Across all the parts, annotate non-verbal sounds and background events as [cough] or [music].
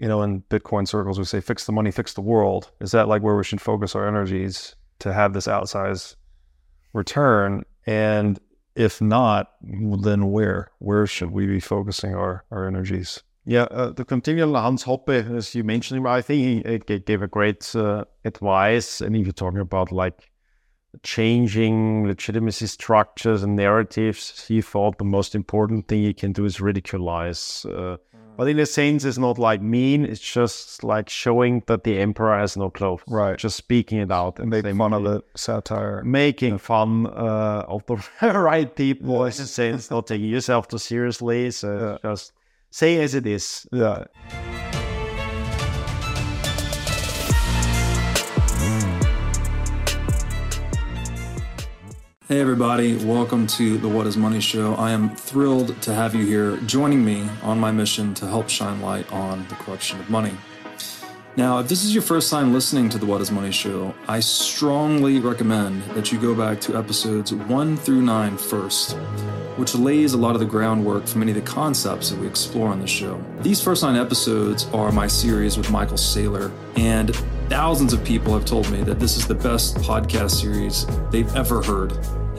you know, in Bitcoin circles, we say fix the money, fix the world. Is that like where we should focus our energies to have this outsized return? And if not, then where? Where should we be focusing our, our energies? Yeah, uh, the continual Hans Hoppe, as you mentioned, I think he, he gave a great uh, advice. And if you're talking about like changing legitimacy structures and narratives, he thought the most important thing you can do is ridiculize. Uh, but in a sense, it's not like mean. It's just like showing that the emperor has no clothes. Right. Just speaking it out and make fun of the satire. Making fun uh, of the [laughs] right people. In a sense, not taking yourself too seriously. So yeah. just say as it is. Yeah. Hey, everybody, welcome to the What is Money Show. I am thrilled to have you here joining me on my mission to help shine light on the corruption of money. Now, if this is your first time listening to the What is Money Show, I strongly recommend that you go back to episodes one through nine first, which lays a lot of the groundwork for many of the concepts that we explore on the show. These first nine episodes are my series with Michael Saylor, and thousands of people have told me that this is the best podcast series they've ever heard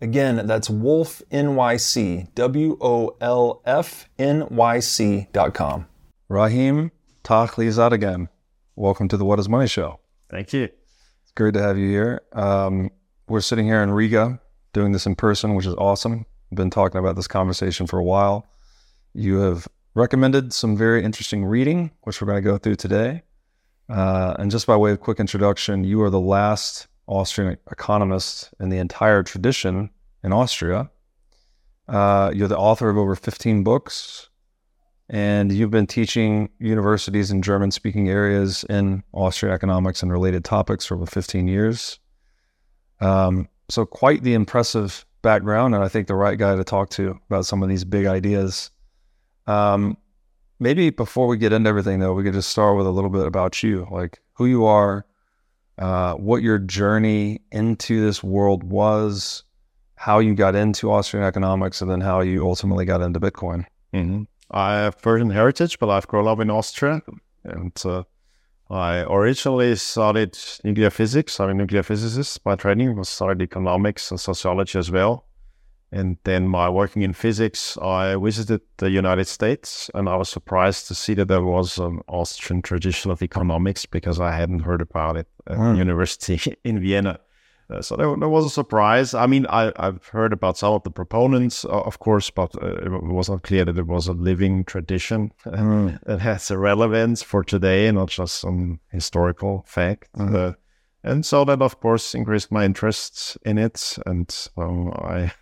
Again, that's Wolf NYC, W O L F N Y C dot com. Rahim again. Welcome to the What is Money Show. Thank you. It's great to have you here. Um, we're sitting here in Riga doing this in person, which is awesome. I've been talking about this conversation for a while. You have recommended some very interesting reading, which we're going to go through today. Uh, and just by way of quick introduction, you are the last Austrian economist in the entire tradition in Austria. Uh, you're the author of over 15 books, and you've been teaching universities in German speaking areas in Austrian economics and related topics for over 15 years. Um, so, quite the impressive background, and I think the right guy to talk to about some of these big ideas. Um, maybe before we get into everything, though, we could just start with a little bit about you, like who you are, uh, what your journey into this world was, how you got into Austrian economics, and then how you ultimately got into Bitcoin. Mm-hmm. I have Persian heritage, but I've grown up in Austria, and uh, I originally studied nuclear physics. I'm a nuclear physicist by training. I studied economics and sociology as well. And then my working in physics, I visited the United States and I was surprised to see that there was an Austrian tradition of economics because I hadn't heard about it at mm. university [laughs] in Vienna. Uh, so there, there, was a surprise. I mean, I, have heard about some of the proponents, uh, of course, but uh, it was not clear that it was a living tradition [laughs] mm. that has a relevance for today and not just some historical fact. Mm. and so that, of course, increased my interest in it. And so I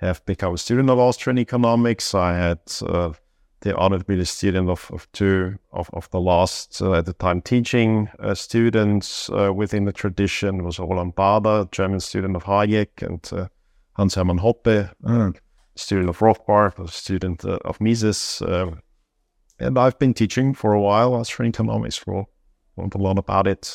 have become a student of Austrian economics. I had uh, the honor to be the student of, of two of, of the last, uh, at the time, teaching uh, students uh, within the tradition. It was Roland Baader, German student of Hayek, and uh, Hans Hermann Hoppe, mm. student of Rothbard, a student uh, of Mises, and I've been teaching for a while Austrian economics. For learned a lot about it.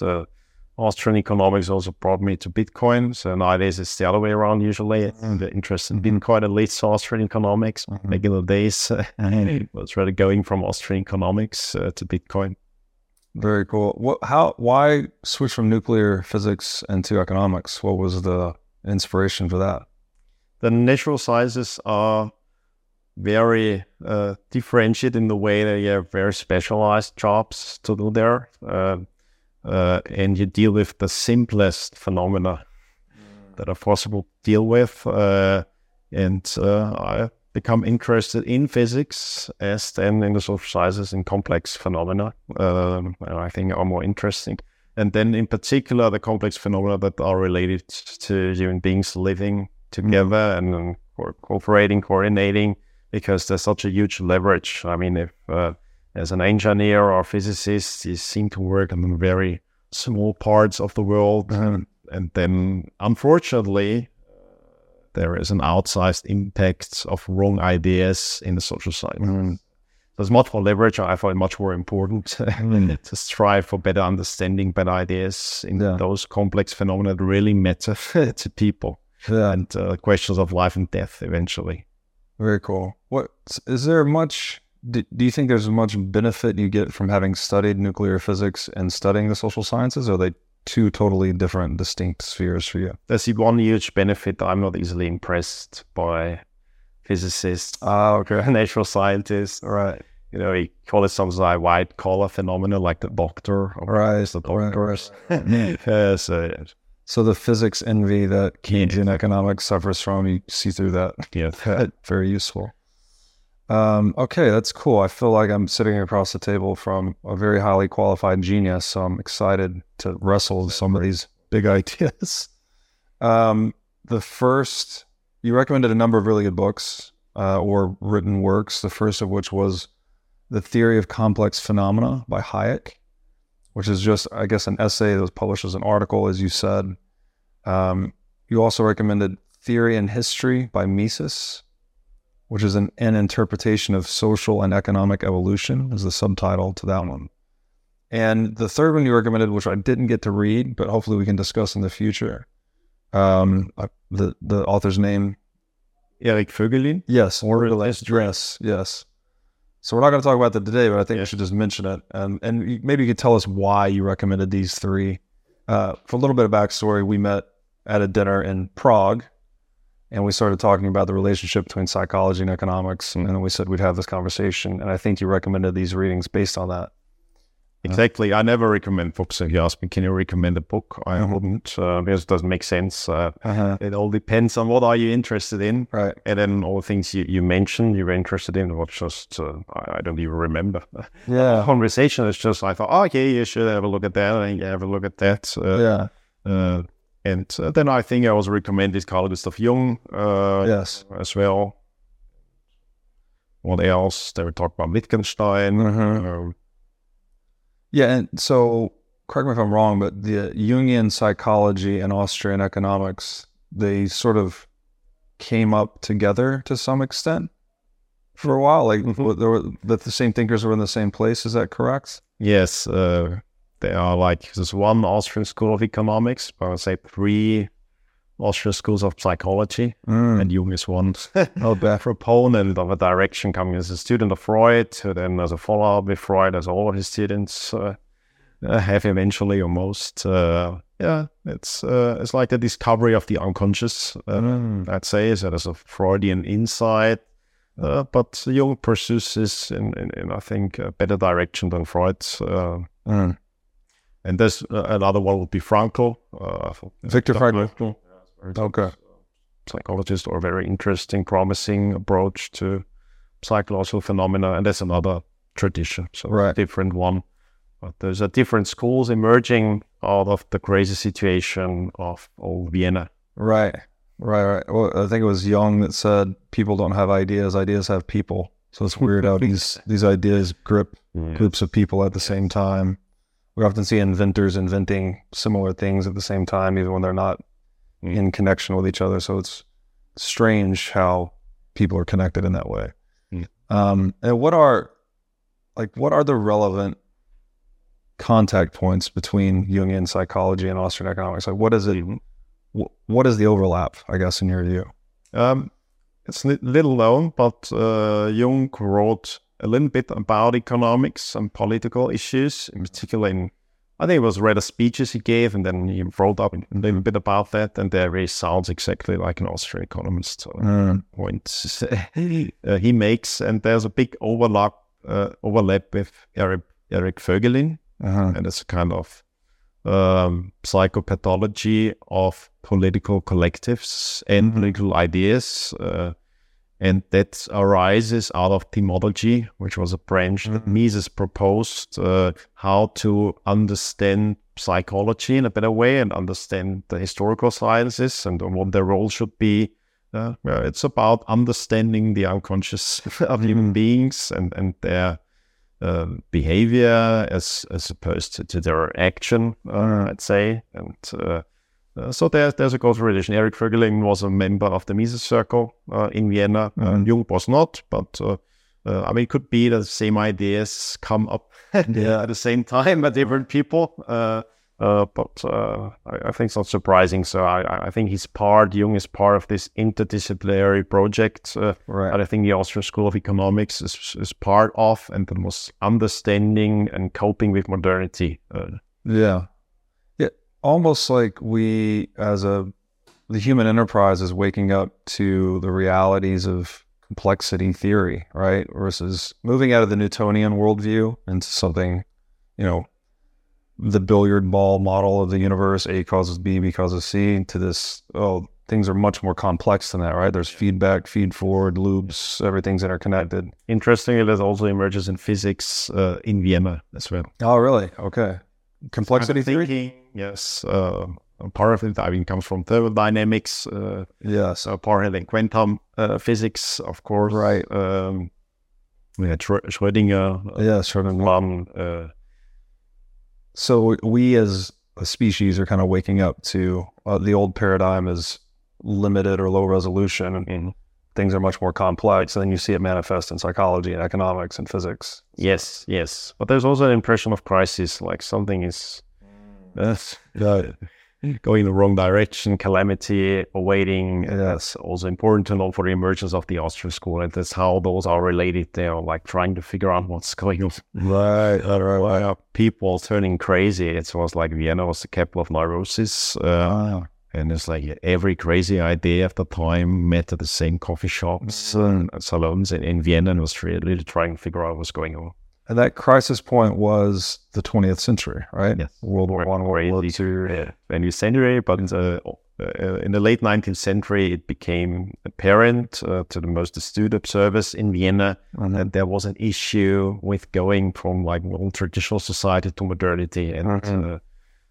Austrian economics also brought me to Bitcoin. So nowadays it's the other way around. Usually, mm-hmm. the interest in mm-hmm. Bitcoin leads to Austrian economics. Mm-hmm. Back in the days, [laughs] it was really going from Austrian economics uh, to Bitcoin. Very cool. What? How? Why switch from nuclear physics into economics? What was the inspiration for that? The natural sciences are very uh, differentiated in the way that you have very specialized jobs to do there, uh, uh, and you deal with the simplest phenomena mm. that are possible to deal with. Uh, and uh, I become interested in physics as then in the social sciences and complex phenomena. Um, I think are more interesting. And then, in particular, the complex phenomena that are related to human beings living together mm. and cooperating, coordinating, because there's such a huge leverage. I mean, if uh, as an engineer or physicist, you seem to work on very small parts of the world, and, [laughs] and then unfortunately, there is an outsized impact of wrong ideas in the social side. Mm. There's much more leverage. I find much more important [laughs] mm. to strive for better understanding, better ideas in yeah. those complex phenomena that really matter [laughs] to people yeah. and uh, questions of life and death eventually. Very cool. What is there much? Do, do you think there's much benefit you get from having studied nuclear physics and studying the social sciences? Or are they two totally different, distinct spheres for you? There's one huge benefit. I'm not easily impressed by physicists, ah, okay. [laughs] natural scientists. Right. You know, we call it something like white collar phenomena, like the doctor, or right? The doctors. Right. [laughs] yeah, so so the physics envy that Keynesian economics suffers from, you see through that. Yeah, [laughs] very useful. Um, okay, that's cool. I feel like I'm sitting across the table from a very highly qualified genius, so I'm excited to wrestle with some of these big [laughs] ideas. Um, the first, you recommended a number of really good books uh, or written works. The first of which was "The Theory of Complex Phenomena" by Hayek which is just, I guess, an essay that was published as an article, as you said. Um, you also recommended Theory and History by Mises, which is an, an interpretation of social and economic evolution, is the subtitle to that one. And the third one you recommended, which I didn't get to read, but hopefully we can discuss in the future. Um, uh, the the author's name, Eric Voegelin. Yes, or dress. yes. So we're not going to talk about that today, but I think yeah. we should just mention it. Um, and maybe you could tell us why you recommended these three. Uh, for a little bit of backstory, we met at a dinner in Prague, and we started talking about the relationship between psychology and economics. And then we said we'd have this conversation. And I think you recommended these readings based on that. Exactly. I never recommend books. If you ask me, can you recommend a book? I mm-hmm. wouldn't uh, because it doesn't make sense. Uh, uh-huh. It all depends on what are you interested in, right? And then all the things you, you mentioned you were interested in, what just uh, I, I, don't even remember. [laughs] Yeah, conversation is just I thought, oh, okay, you should have a look at that, and you have a look at that. Uh, yeah. Uh, and then I think I also recommended Carl Gustav Jung. yes, as well. What else? They were talking about Wittgenstein. Uh-huh. Yeah, and so correct me if I'm wrong, but the Jungian psychology and Austrian economics, they sort of came up together to some extent for a while. Like mm-hmm. there were that the same thinkers were in the same place. Is that correct? Yes, uh, they are like there's one Austrian school of economics, but I would say three Austrian schools of psychology, mm. and Jung is one [laughs] oh, proponent of a direction coming as a student of Freud, then as a follow-up with Freud, as all of his students uh, uh, have eventually, or most. Uh, yeah, it's uh, it's like the discovery of the unconscious. Uh, mm. I'd say is that as a Freudian insight, uh, but Jung pursues this in, in, in, I think a better direction than Freud. Mm. And there's uh, another one would be uh, Frankl, Viktor Frankl. Okay. Psychologist or very interesting, promising approach to psychological phenomena, and that's another tradition, so right. different one. But there's a different schools emerging out of the crazy situation of old Vienna. Right, right, right. Well, I think it was Jung that said people don't have ideas; ideas have people. So it's weird how these [laughs] these ideas grip yeah. groups of people at the same time. We often see inventors inventing similar things at the same time, even when they're not mm. in connection with each other. So it's strange how people are connected in that way. Mm. Um, and what are like what are the relevant contact points between Jungian psychology and Austrian economics? Like, what is it? wh- What is the overlap? I guess in your view. Um, it's li- little known, but uh, Jung wrote a little bit about economics and political issues, in particular in, I think it was rather speeches he gave, and then he wrote up a little bit about that, and there he sounds exactly like an Austrian economist. Mm. points [laughs] uh, he makes, and there's a big overlap uh, overlap with Eric Eric Voegelin, Uh-huh. and it's a kind of um, psychopathology of political collectives and political ideas. Uh, and that arises out of thymology, which was a branch that Mises proposed uh, how to understand psychology in a better way and understand the historical sciences and what their role should be. Uh, it's about understanding the unconscious [laughs] of human beings and, and their um, behavior as as opposed to, to their action, uh, I'd say. And uh, so there's there's a close relation. Eric Voegelin was a member of the Mises Circle uh, in Vienna. Uh, Jung was not, but uh, uh, I mean, it could be that the same ideas come up [laughs] at the same time by different people. Uh, uh, but uh, I, I think it's not surprising. So I, I- think he's part, Jung is part of this interdisciplinary project uh, Right. that I think the Austrian School of Economics is, is part of, and that was understanding and coping with modernity. Uh, Yeah. Almost like we, as a, the human enterprise is waking up to the realities of complexity theory, right? Versus moving out of the Newtonian worldview into something, you know, the billiard ball model of the universe, A causes B, B causes C, to this, oh, things are much more complex than that, right? There's feedback, feed forward, loops, everything's interconnected. interestingly, that also emerges in physics uh, in Vienna as well. Oh, really? Okay. Complexity of theory? Yes. Uh, part of it, I mean, comes from thermodynamics. Uh, Yes. so part of it in quantum uh, physics, of course. Right. Um, had Schrö- Schrödinger. Uh, Yeah, one, uh, So we as a species are kind of waking up to uh, the old paradigm is limited or low resolution and in things are much more complex. And then you see it manifest in psychology and economics and physics. Yes, yes. But there's also an impression of crisis, like something is uh, going in the wrong direction, calamity awaiting. Yes. That's also important to know for the emergence of the Austrian school. And that's how those are related. They are like trying to figure out what's going on. Right. Why are people turning crazy? It was like Vienna was the capital of neurosis. Uh, and it's like every crazy idea at the time met at the same coffee shops and salons in, in Vienna and was really trying to figure out what's going on. And that crisis point was the 20th century, right? Yes. World War One, World War Two. uh, 20th century, but uh, uh, in the late 19th century, it became apparent uh, to the most astute observers in Vienna Mhm. that there was an issue with going from like old traditional society to modernity, and Mhm. uh,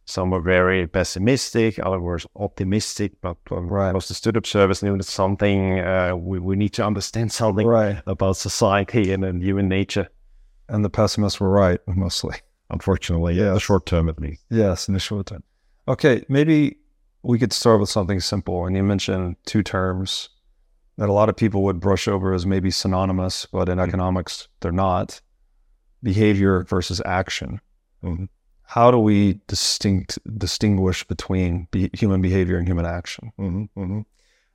some were very pessimistic, others were optimistic, but um, Right. most astute observers knew that something uh, we, we need to understand something Right. about society and, and human nature. And the pessimists were right, [laughs] mostly. Unfortunately, yeah, short term at least. Yes, in the short term. Okay, maybe we could start with something simple. And you mentioned two terms that a lot of people would brush over as maybe synonymous, but in economics, they're not behavior versus action. Mhm. How do we distinct distinguish between be- human behavior and human action? hmm hmm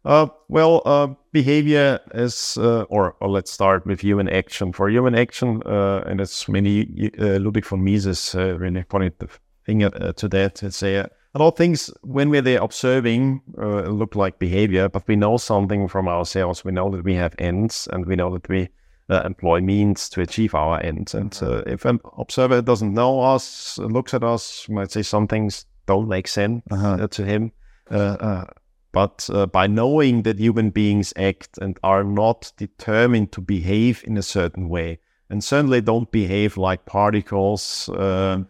Uh, well, uh, behavior is, uh, or, or let's start with human action. For human action, uh, and as many uh, Ludwig von Mises uh, really pointed the finger uh, to that to say uh, a lot of things when we're there observing uh, look like behavior, but we know something from ourselves. We know that we have ends, and we know that we uh, employ means to achieve our ends. And uh, if an observer doesn't know us, looks at us, might say some things don't make sense Uh-huh. uh, to him. Uh, uh, but uh, by knowing that human beings act and are not determined to behave in a certain way, and certainly don't behave like particles, uh,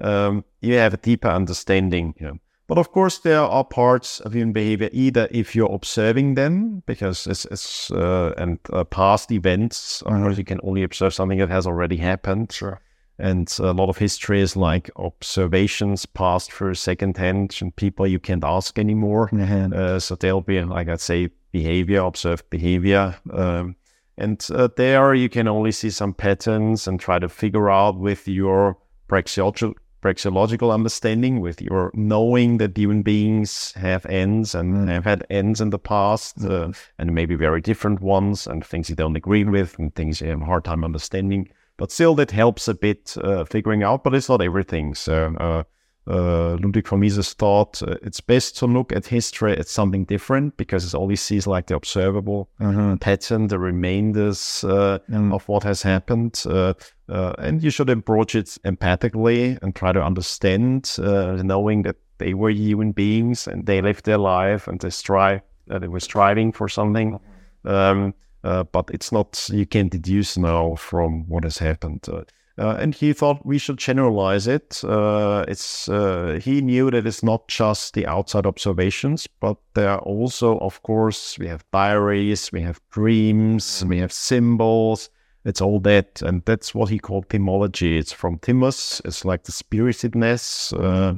um, you have a deeper understanding. You know. But of course, there are parts of human behavior either if you're observing them, because it's, it's uh, and uh, past events, of course, you can only observe something that has already happened. Sure. And a lot of history is like observations passed through secondhand and people you can't ask anymore. Uh, so there'll be, like I'd say, behavior, observed behavior. Um, and uh, there you can only see some patterns and try to figure out with your praxeological, praxeological understanding, with your knowing that human beings have ends and Mm. have had ends in the past, uh, and maybe very different ones, and things you don't agree with, and things you have a hard time understanding. But still, that helps a bit uh, figuring out, but it's not everything. So, uh, uh, Ludwig von Mises thought uh, it's best to look at history as something different because it always sees like the observable Mm-hmm. pattern, the remainders uh, Mm. of what has happened. Uh, uh, and you should approach it empathically and try to understand, uh, knowing that they were human beings and they lived their life and they strive, they were striving for something. Um, uh, but it's not, you can't deduce now from what has happened. Uh, uh, and he thought we should generalize it. Uh, it's uh, he knew that it's not just the outside observations, but there are also, of course, we have diaries, we have dreams, we have symbols. It's all that, and that's what he called thymology. It's from thymos. It's like the spiritedness. Uh,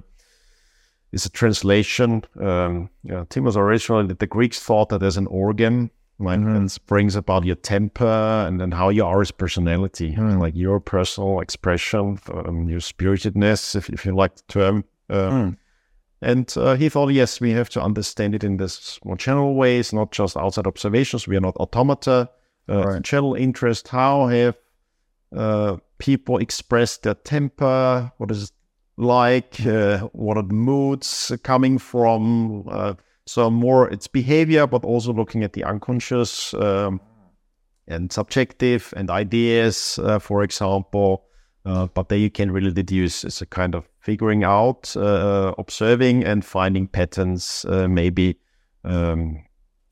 it's a translation. Um, yeah, thymos originally, the Greeks thought that as an organ, like Mhm. brings about your temper and then how you are as personality, Mm. like your personal expression, um, your spiritedness, if, if you like the term. Uh, Mm. And uh, he thought, yes, we have to understand it in this more general ways, not just outside observations. We are not automata. Uh, Right. General interest. How have uh, people expressed their temper? What is it like? Uh, what are the moods coming from? Uh, so more it's behavior, but also looking at the unconscious um, and subjective and ideas, uh, for example. Uh, but there you can really deduce it's a kind of figuring out, uh, observing and finding patterns, uh, maybe. Um,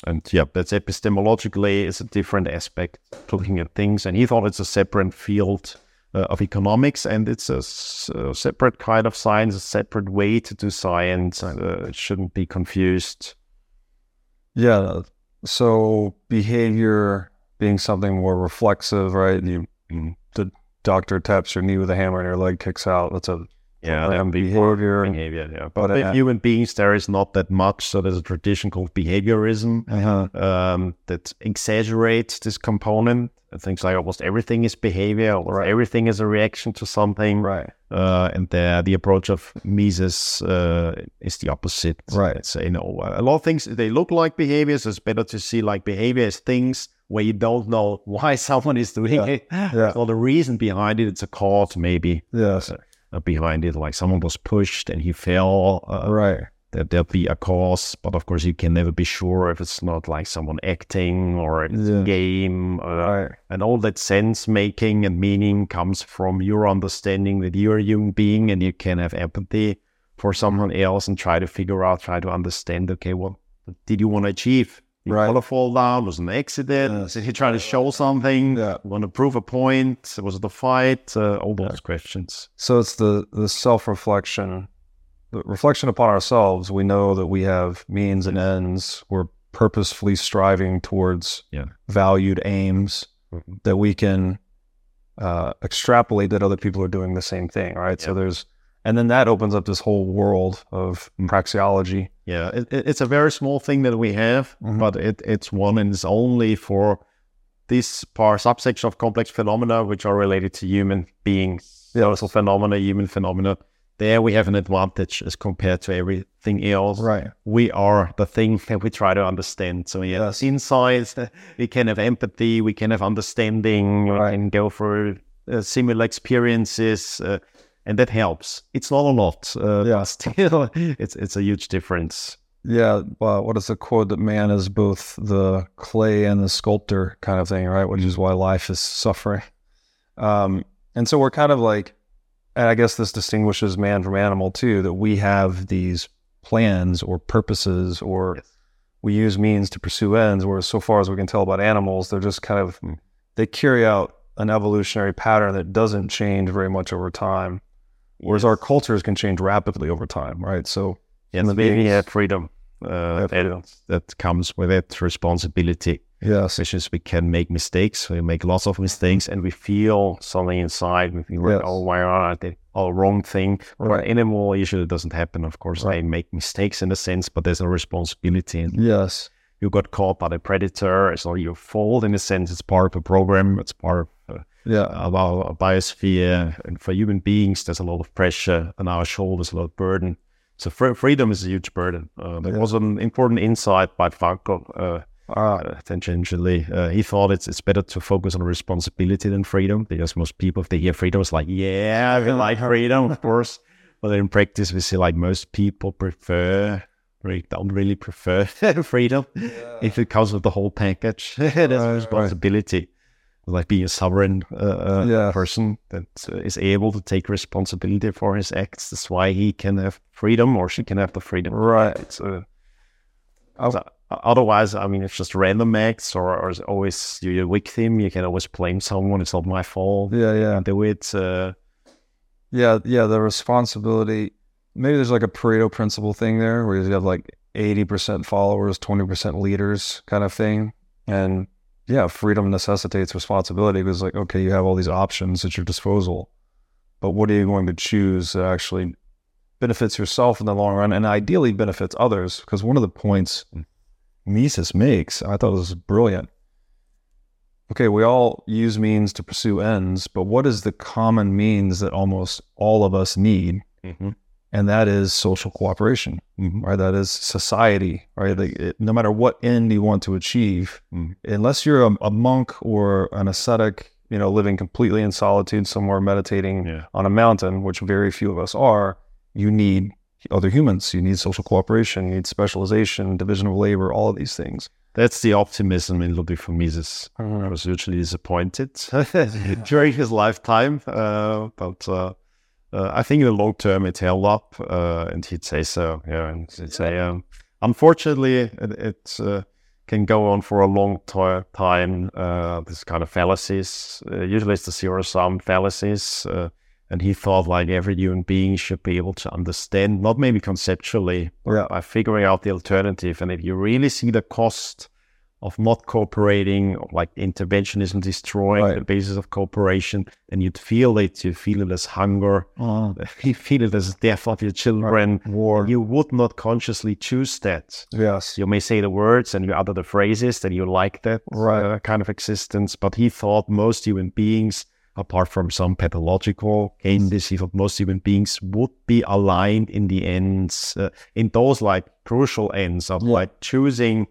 and yeah, that's epistemologically is a different aspect looking at things. And he thought it's a separate field uh, of economics, and it's a separate kind of science, a separate way to do science. Uh, it shouldn't be confused. Yeah. So behavior being something more reflexive, right? You, Mm. the doctor taps your knee with a hammer and your leg kicks out. That's a Yeah, and behavior. behavior. Yeah, But, but uh, human beings, there is not that much. So there's a tradition called behaviorism uh-huh. um, that exaggerates this component. Things like almost everything is behavior, or everything is a reaction to something. right. Uh, and the the approach of Mises uh, is the opposite. Right. It's you know a lot of things they look like behaviors. It's better to see like behavior as things where you don't know [laughs] why someone is doing Yeah. it. Yeah. Or the reason behind it. It's a cause maybe Yes. uh, behind it, like someone was pushed and he fell. Uh, right. that there'll be a cause, but of course you can never be sure if it's not like someone acting or it's Yeah. a game, uh, Right. and all that sense making and meaning comes from your understanding that you're a human being and you can have empathy for someone else and try to figure out, try to understand. Okay, what did you want to achieve? Right. you want to fall down? Was an accident? Yes. Did he try to show something? Yeah. Want to prove a point? Was it a fight? Uh, all those questions. So it's the the self reflection, the reflection upon ourselves. We know that we have means and ends. We're purposefully striving towards Yeah. valued aims Mhm. that we can uh, extrapolate that other people are doing the same thing. Right. So there's, and then that opens up this whole world of Mm. praxeology. Yeah, it, it- it's a very small thing that we have, Mhm. but it, it's one and it's only for this part subsection of complex phenomena which are related to human beings, Yeah. social phenomena, human phenomena. There we have an advantage as compared to everything else. Right. We are the thing that we try to understand. So yeah, Yes. insights, we can have empathy, we can have understanding, Right. we can go through uh, similar experiences, uh, and that helps. It's not a lot, uh, Yeah. still, [laughs] it's it's a huge difference. Yeah. Well, what is the quote that man is both the clay and the sculptor kind of thing, right? Which is why life is suffering. Um, and so we're kind of like, and I guess this distinguishes man from animal too, that we have these plans or purposes or Yes. we use means to pursue ends, whereas so far as we can tell about animals, they're just kind of, Hmm. they carry out an evolutionary pattern that doesn't change very much over time. Whereas our cultures can change rapidly over time, right? So Yes, maybe beings- have freedom. Uh, that, that comes with it, responsibility. yes, Which is we can make mistakes. We make lots of mistakes, and we feel something inside. We feel, Yes. oh, why are did all wrong thing? Right. an animal, usually doesn't happen. Of course, Right. they make mistakes in a sense, but there's a responsibility. And yes. you got caught by the predator. It's not your fault in a sense. It's part of a program. It's part of uh, Yeah. of our biosphere. And for human beings, there's a lot of pressure on our shoulders, a lot of burden. So fr- freedom is a huge burden. Uh, there Yeah. was an important insight by Frankl. Uh, Ah, uh, tangentially, uh, he thought it's it's better to focus on responsibility than freedom because most people, if they hear freedom, it's like, yeah, we like [laughs] freedom, of course. But in practice, we see like most people prefer, really don't really prefer [laughs] freedom if it comes with the whole package. [laughs] There's right. responsibility, like being a sovereign uh, uh, Yeah. person that uh, able to take responsibility for his acts. That's why he can have freedom, or she can have the freedom. Right. It's uh, Oh. so, otherwise, I mean, it's just random acts, or, or it's always you're a victim. You can always blame someone. It's not my fault. Yeah, yeah. Do it. Uh, Yeah, yeah, the responsibility. Maybe there's like a Pareto principle thing there where you have like 80% followers, 20% leaders kind of thing. And yeah, freedom necessitates responsibility because, like, okay, you have all these options at your disposal, but what are you going to choose that actually benefits yourself in the long run and ideally benefits others? Because one of the points hmm. Mises makes, I thought was brilliant. Okay, we all use means to pursue ends, but what is the common means that almost all of us need? Mm-hmm. And that is social cooperation, right? That is society, right? Like it, no matter what end you want to achieve, Mhm. unless you're a, a monk or an ascetic, you know, living completely in solitude somewhere meditating Yeah. on a mountain, which very few of us are, you need other humans. You need social cooperation, you need specialization, division of labor, all of these things. That's the optimism in Ludwig von Mises. I was hugely disappointed [laughs] [laughs] during his lifetime, uh, but uh, uh, I think in the long term it held up, uh, and he'd say so. Yeah, and he'd say, um, unfortunately, it, it uh, can go on for a long ti- time. Uh, this kind of fallacies. Uh, usually, it's the zero sum fallacies. Uh, and he thought like every human being should be able to understand, not maybe conceptually, Yeah. by figuring out the alternative. And if you really see the cost of not cooperating, or like interventionism destroying Right. the basis of cooperation, then you'd feel it. You feel it as hunger. [laughs] You feel it as death of your children. War. You would not consciously choose that. Yes. You may say the words and you utter the phrases that you like that Right. uh, kind of existence, but he thought most human beings, apart from some pathological cases, he thought most human beings would be aligned in the ends, uh, in those like crucial ends of Yeah. like choosing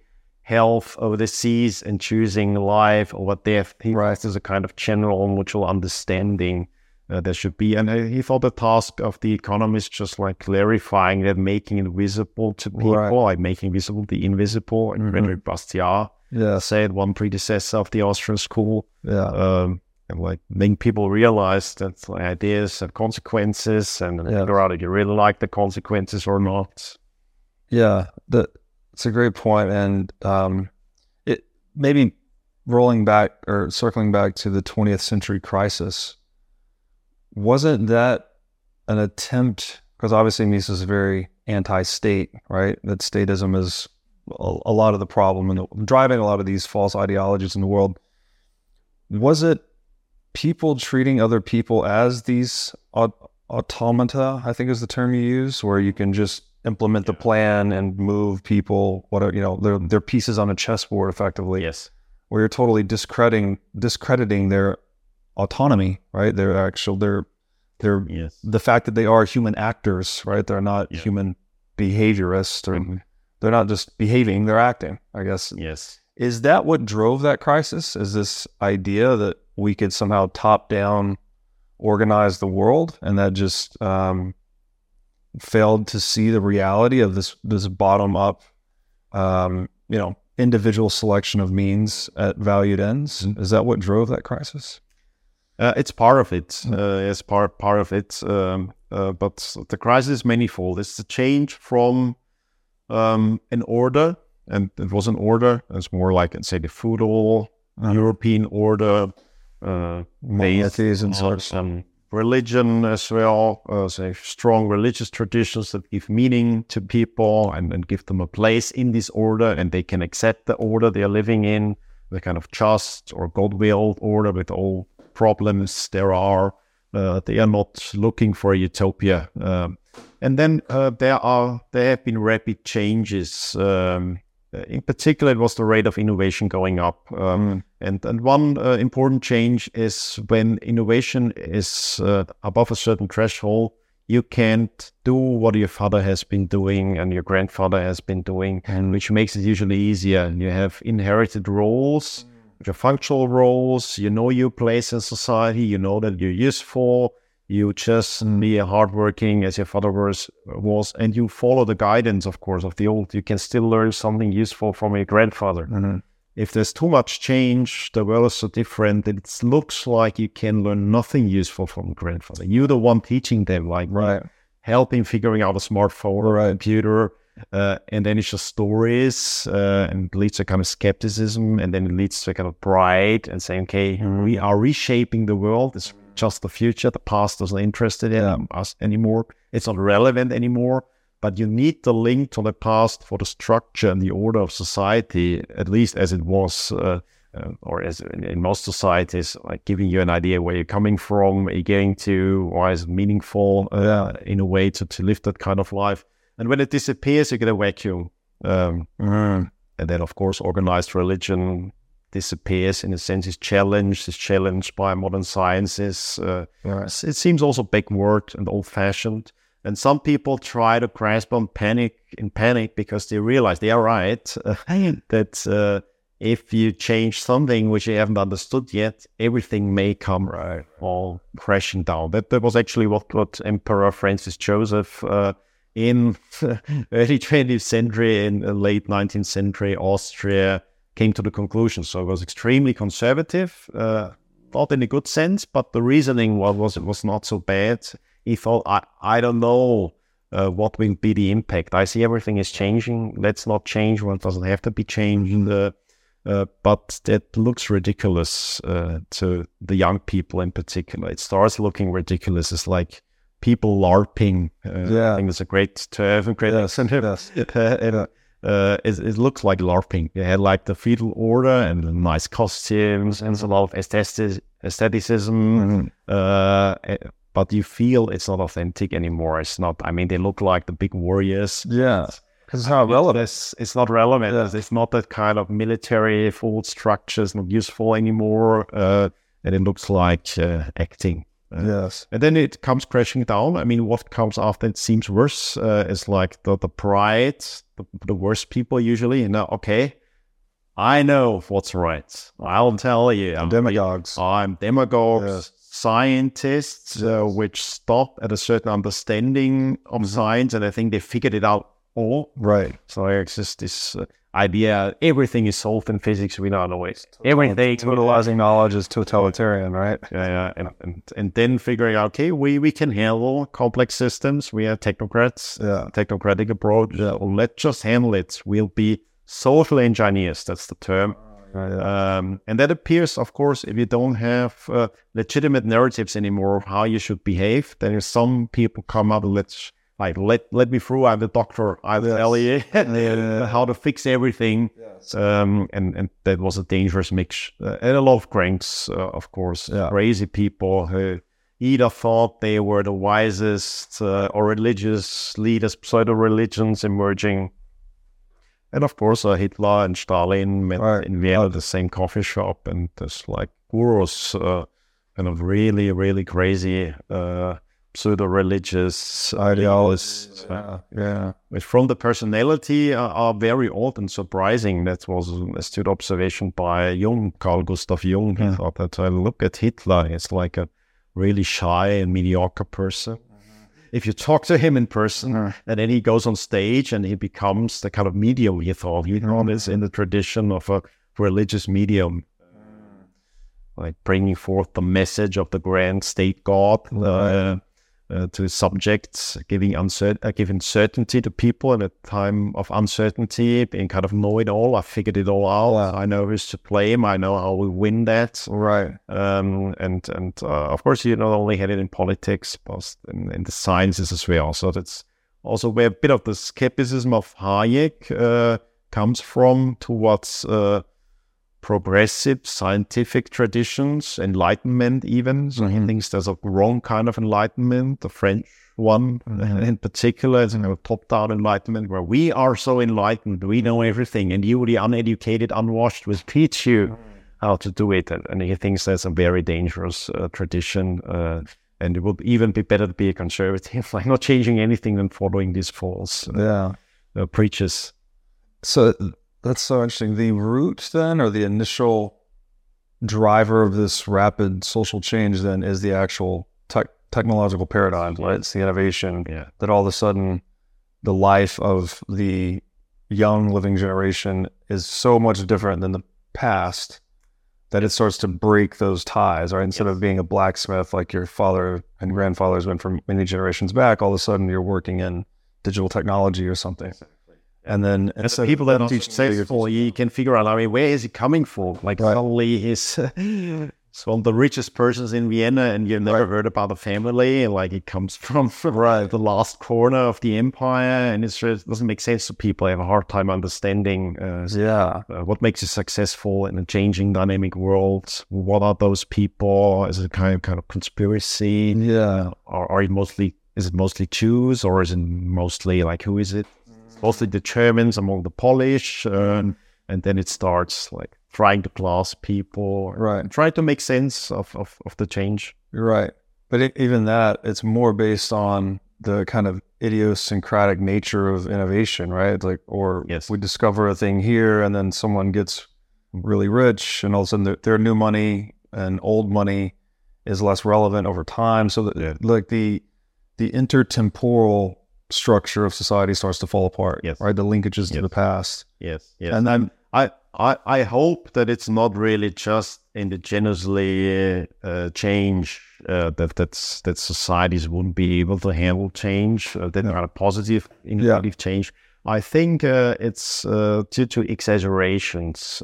health over disease and choosing life over death. He writes as a kind of general mutual understanding uh, there should be. And uh, he thought the task of the economist just like clarifying that, making it visible to people, Right. like making visible the invisible. And Mhm. Frédéric Bastiat Yes. said, one predecessor of the Austrian school, Yeah. um, and like making people realize that like, ideas have consequences and Yeah. figure out if you really like the consequences or not. Yeah, that it's a great point, and um, it maybe rolling back or circling back to the 20th century crisis. Wasn't that an attempt? Because obviously Mises is very anti-state, right? That statism is a, a lot of the problem and driving a lot of these false ideologies in the world. Was it people treating other people as these aut- automata? I think is the term you use, where you can just implement the plan and move people. What are, you know, they're they're pieces on a chessboard, effectively Yes. where you're totally discrediting discrediting their autonomy, right? Their actual their their Yes. the fact that they are human actors, right? They're not Yeah. human behaviorists or Mhm. they're not just behaving, they're acting, I guess. Yes. Is that what drove that crisis? Is this idea that we could somehow top down organize the world and that just um, failed to see the reality of this this bottom up um, you know individual selection of means at valued ends is that what drove that crisis Uh, it's part of it. Uh, it's part part of it. Um, uh, but the crisis is manifold. It's the change from um, an order, and it was an order. It's more like, say, the feudal European order, uh, and such. some religion as well. Uh, say strong religious traditions that give meaning to people and, and give them a place in this order, and they can accept the order they are living in, the kind of just or God-willed order with all problems there are. Uh, they are not looking for a utopia. Um, and then uh, there are there have been rapid changes um, in particular, it was the rate of innovation going up. Um, and, and one uh, important change is when innovation is uh, above a certain threshold, you can't do what your father has been doing and your grandfather has been doing, and which makes it usually easier. You have inherited roles, are functional roles. You know your place in society. You know that you're useful. You just be hardworking as your father was, was, and you follow the guidance, of course, of the old. You can still learn something useful from your grandfather. Mm-hmm. If there's too much change, the world is so different. that It looks like you can learn nothing useful from grandfather. You're the one teaching them, like Right. helping figuring out a smartphone or a computer. Uh, and then it's just stories uh, and leads to kind of skepticism and then it leads to a kind of pride and saying, okay, we are reshaping the world. It's just the future. The past doesn't interest in Yeah. us anymore. It's not relevant anymore. But you need the link to the past for the structure and the order of society, at least as it was, uh, uh, or as in, in most societies, like giving you an idea where you're coming from, where you're going to, why is it meaningful uh, in a way to, to live that kind of life. And when it disappears, you get a vacuum. Um, Mm. and then, of course, organized religion disappears in a sense, is challenged, is challenged by modern sciences. Uh, Right. it seems also backward and old fashioned. And some people try to grasp on panic in panic because they realize they are right [laughs] uh, that uh, if you change something which you haven't understood yet, everything may come Right. all crashing down. That, that was actually what, what Emperor Francis Joseph uh, in [laughs] early 20th century, in late 19th century, Austria came to the conclusion. So it was extremely conservative, uh, not in a good sense, but the reasoning was, was was not so bad. He thought, I, I don't know uh, what will be the impact. I see everything is changing. Let's not change what doesn't have to be changed. Uh, uh, but that looks ridiculous uh, to the young people in particular. It starts looking ridiculous. It's like people LARPing. Uh, Yeah. I think it's a great term, great Yes, yes. [laughs] and, uh, it, it looks like LARPing. They had like the feudal order and the nice costumes and a lot of aesthetic, aestheticism. Uh, eh, but you feel it's not authentic anymore. It's not. I mean, they look like the big warriors. Yeah. Because it's not relevant. It's, it's not relevant. Yeah. It's not that kind of military full structure. Not useful anymore. Uh, and it looks like uh, acting. Uh, Yes. and then it comes crashing down. I mean, what comes after it seems worse uh, is like the, the pride, the, the worst people usually. You know, okay, I know what's right. I'll tell you. I'm, Demagogues. I'm demagogues, Yes. Scientists, uh, which stop at a certain understanding of science, and I think they figured it out all. Right. So it's just this uh, idea: everything is solved in physics. We don't know it. Everything Totalizing knowledge is totalitarian, right? yeah, yeah, and, and and then figuring out, okay, we we can handle complex systems. We are technocrats, Yeah. technocratic approach. Well, let's just handle it. We'll be social engineers. That's the term. Um, and that appears, of course, if you don't have uh, legitimate narratives anymore of how you should behave. Then some people come up and let's like let let me through. I'm the doctor. I'll tell you how to fix everything. Um, and and that was a dangerous mix, uh, and a lot of cranks, uh, of course, Yeah. crazy people who either thought they were the wisest uh, or religious leaders, pseudo religions emerging. And of course, uh, Hitler and Stalin met Right. in Vienna at the same coffee shop, and there's like gurus, uh, kind of really, really crazy uh, pseudo religious Ideologists. Yeah. Yeah. which from the personality uh, are very odd and surprising. That was an astute observation by Jung, Carl Gustav Jung. He Yeah. thought that I look at Hitler, it's like a really shy and mediocre person. If you talk to him in person, Mhm. and then he goes on stage and he becomes the kind of medium he thought. He thought is in the tradition of a religious medium, like bringing forth the message of the grand state god uh, uh, to subjects, giving uncer- uh, giving certainty to people in a time of uncertainty, being kind of know it all. I figured it all out. Wow. I know who's to blame. I know how we win that. Right. Um, and and uh, of course, you not only had it in politics, but in, in the sciences as well. So that's also where a bit of the skepticism of Hayek uh, comes from towards uh, progressive scientific traditions, enlightenment even. So he thinks there's a wrong kind of enlightenment, the French one in particular, is a top-down enlightenment where we are so enlightened, we know everything, and you, the uneducated, unwashed, will teach you how to do it. And, and he thinks that's a very dangerous uh, tradition. Uh, and it would even be better to be a conservative, [laughs] like not changing anything than following these false uh, Yeah. uh, preachers. So that's so interesting. The root then, or the initial driver of this rapid social change, then is the actual tech technological paradigm, right? It's the innovation Yeah. that all of a sudden the life of the young living generation is so much different than the past that it starts to break those ties, right? Instead of being a blacksmith like your father and grandfathers went from many generations back, all of a sudden you're working in digital technology or something. And then And instead people that are teaching you, you're successful, you can figure out, I mean, where is he coming from? Like Right. suddenly he's, he's one of the richest persons in Vienna and you've never heard about the family. And like it comes [laughs] from right. the last corner of the empire. And just doesn't make sense to people. They have a hard time understanding uh, yeah, uh, what makes you successful in a changing dynamic world. What are those people? Is it kind of, kind of conspiracy? yeah, Or are it mostly, is it mostly Jews or is it mostly like, who is it? Mostly the Germans among the Polish, uh, and then it starts like trying to class people, Right. Trying to make sense of of, of the change. you're right. But it, even that, it's more based on the kind of idiosyncratic nature of innovation, right? Like, or Yes. we discover a thing here, and then someone gets really rich, and all of a sudden their, their new money and old money is less relevant over time. So that, Yeah. like the the intertemporal structure of society starts to fall apart, Yes. right? The linkages to the past, Yes, yes. and then I, I I hope that it's not really just indigenously uh, change uh, that that's that societies wouldn't be able to handle change. Uh, that kind of positive, innovative change. I think uh, it's uh, due to exaggerations.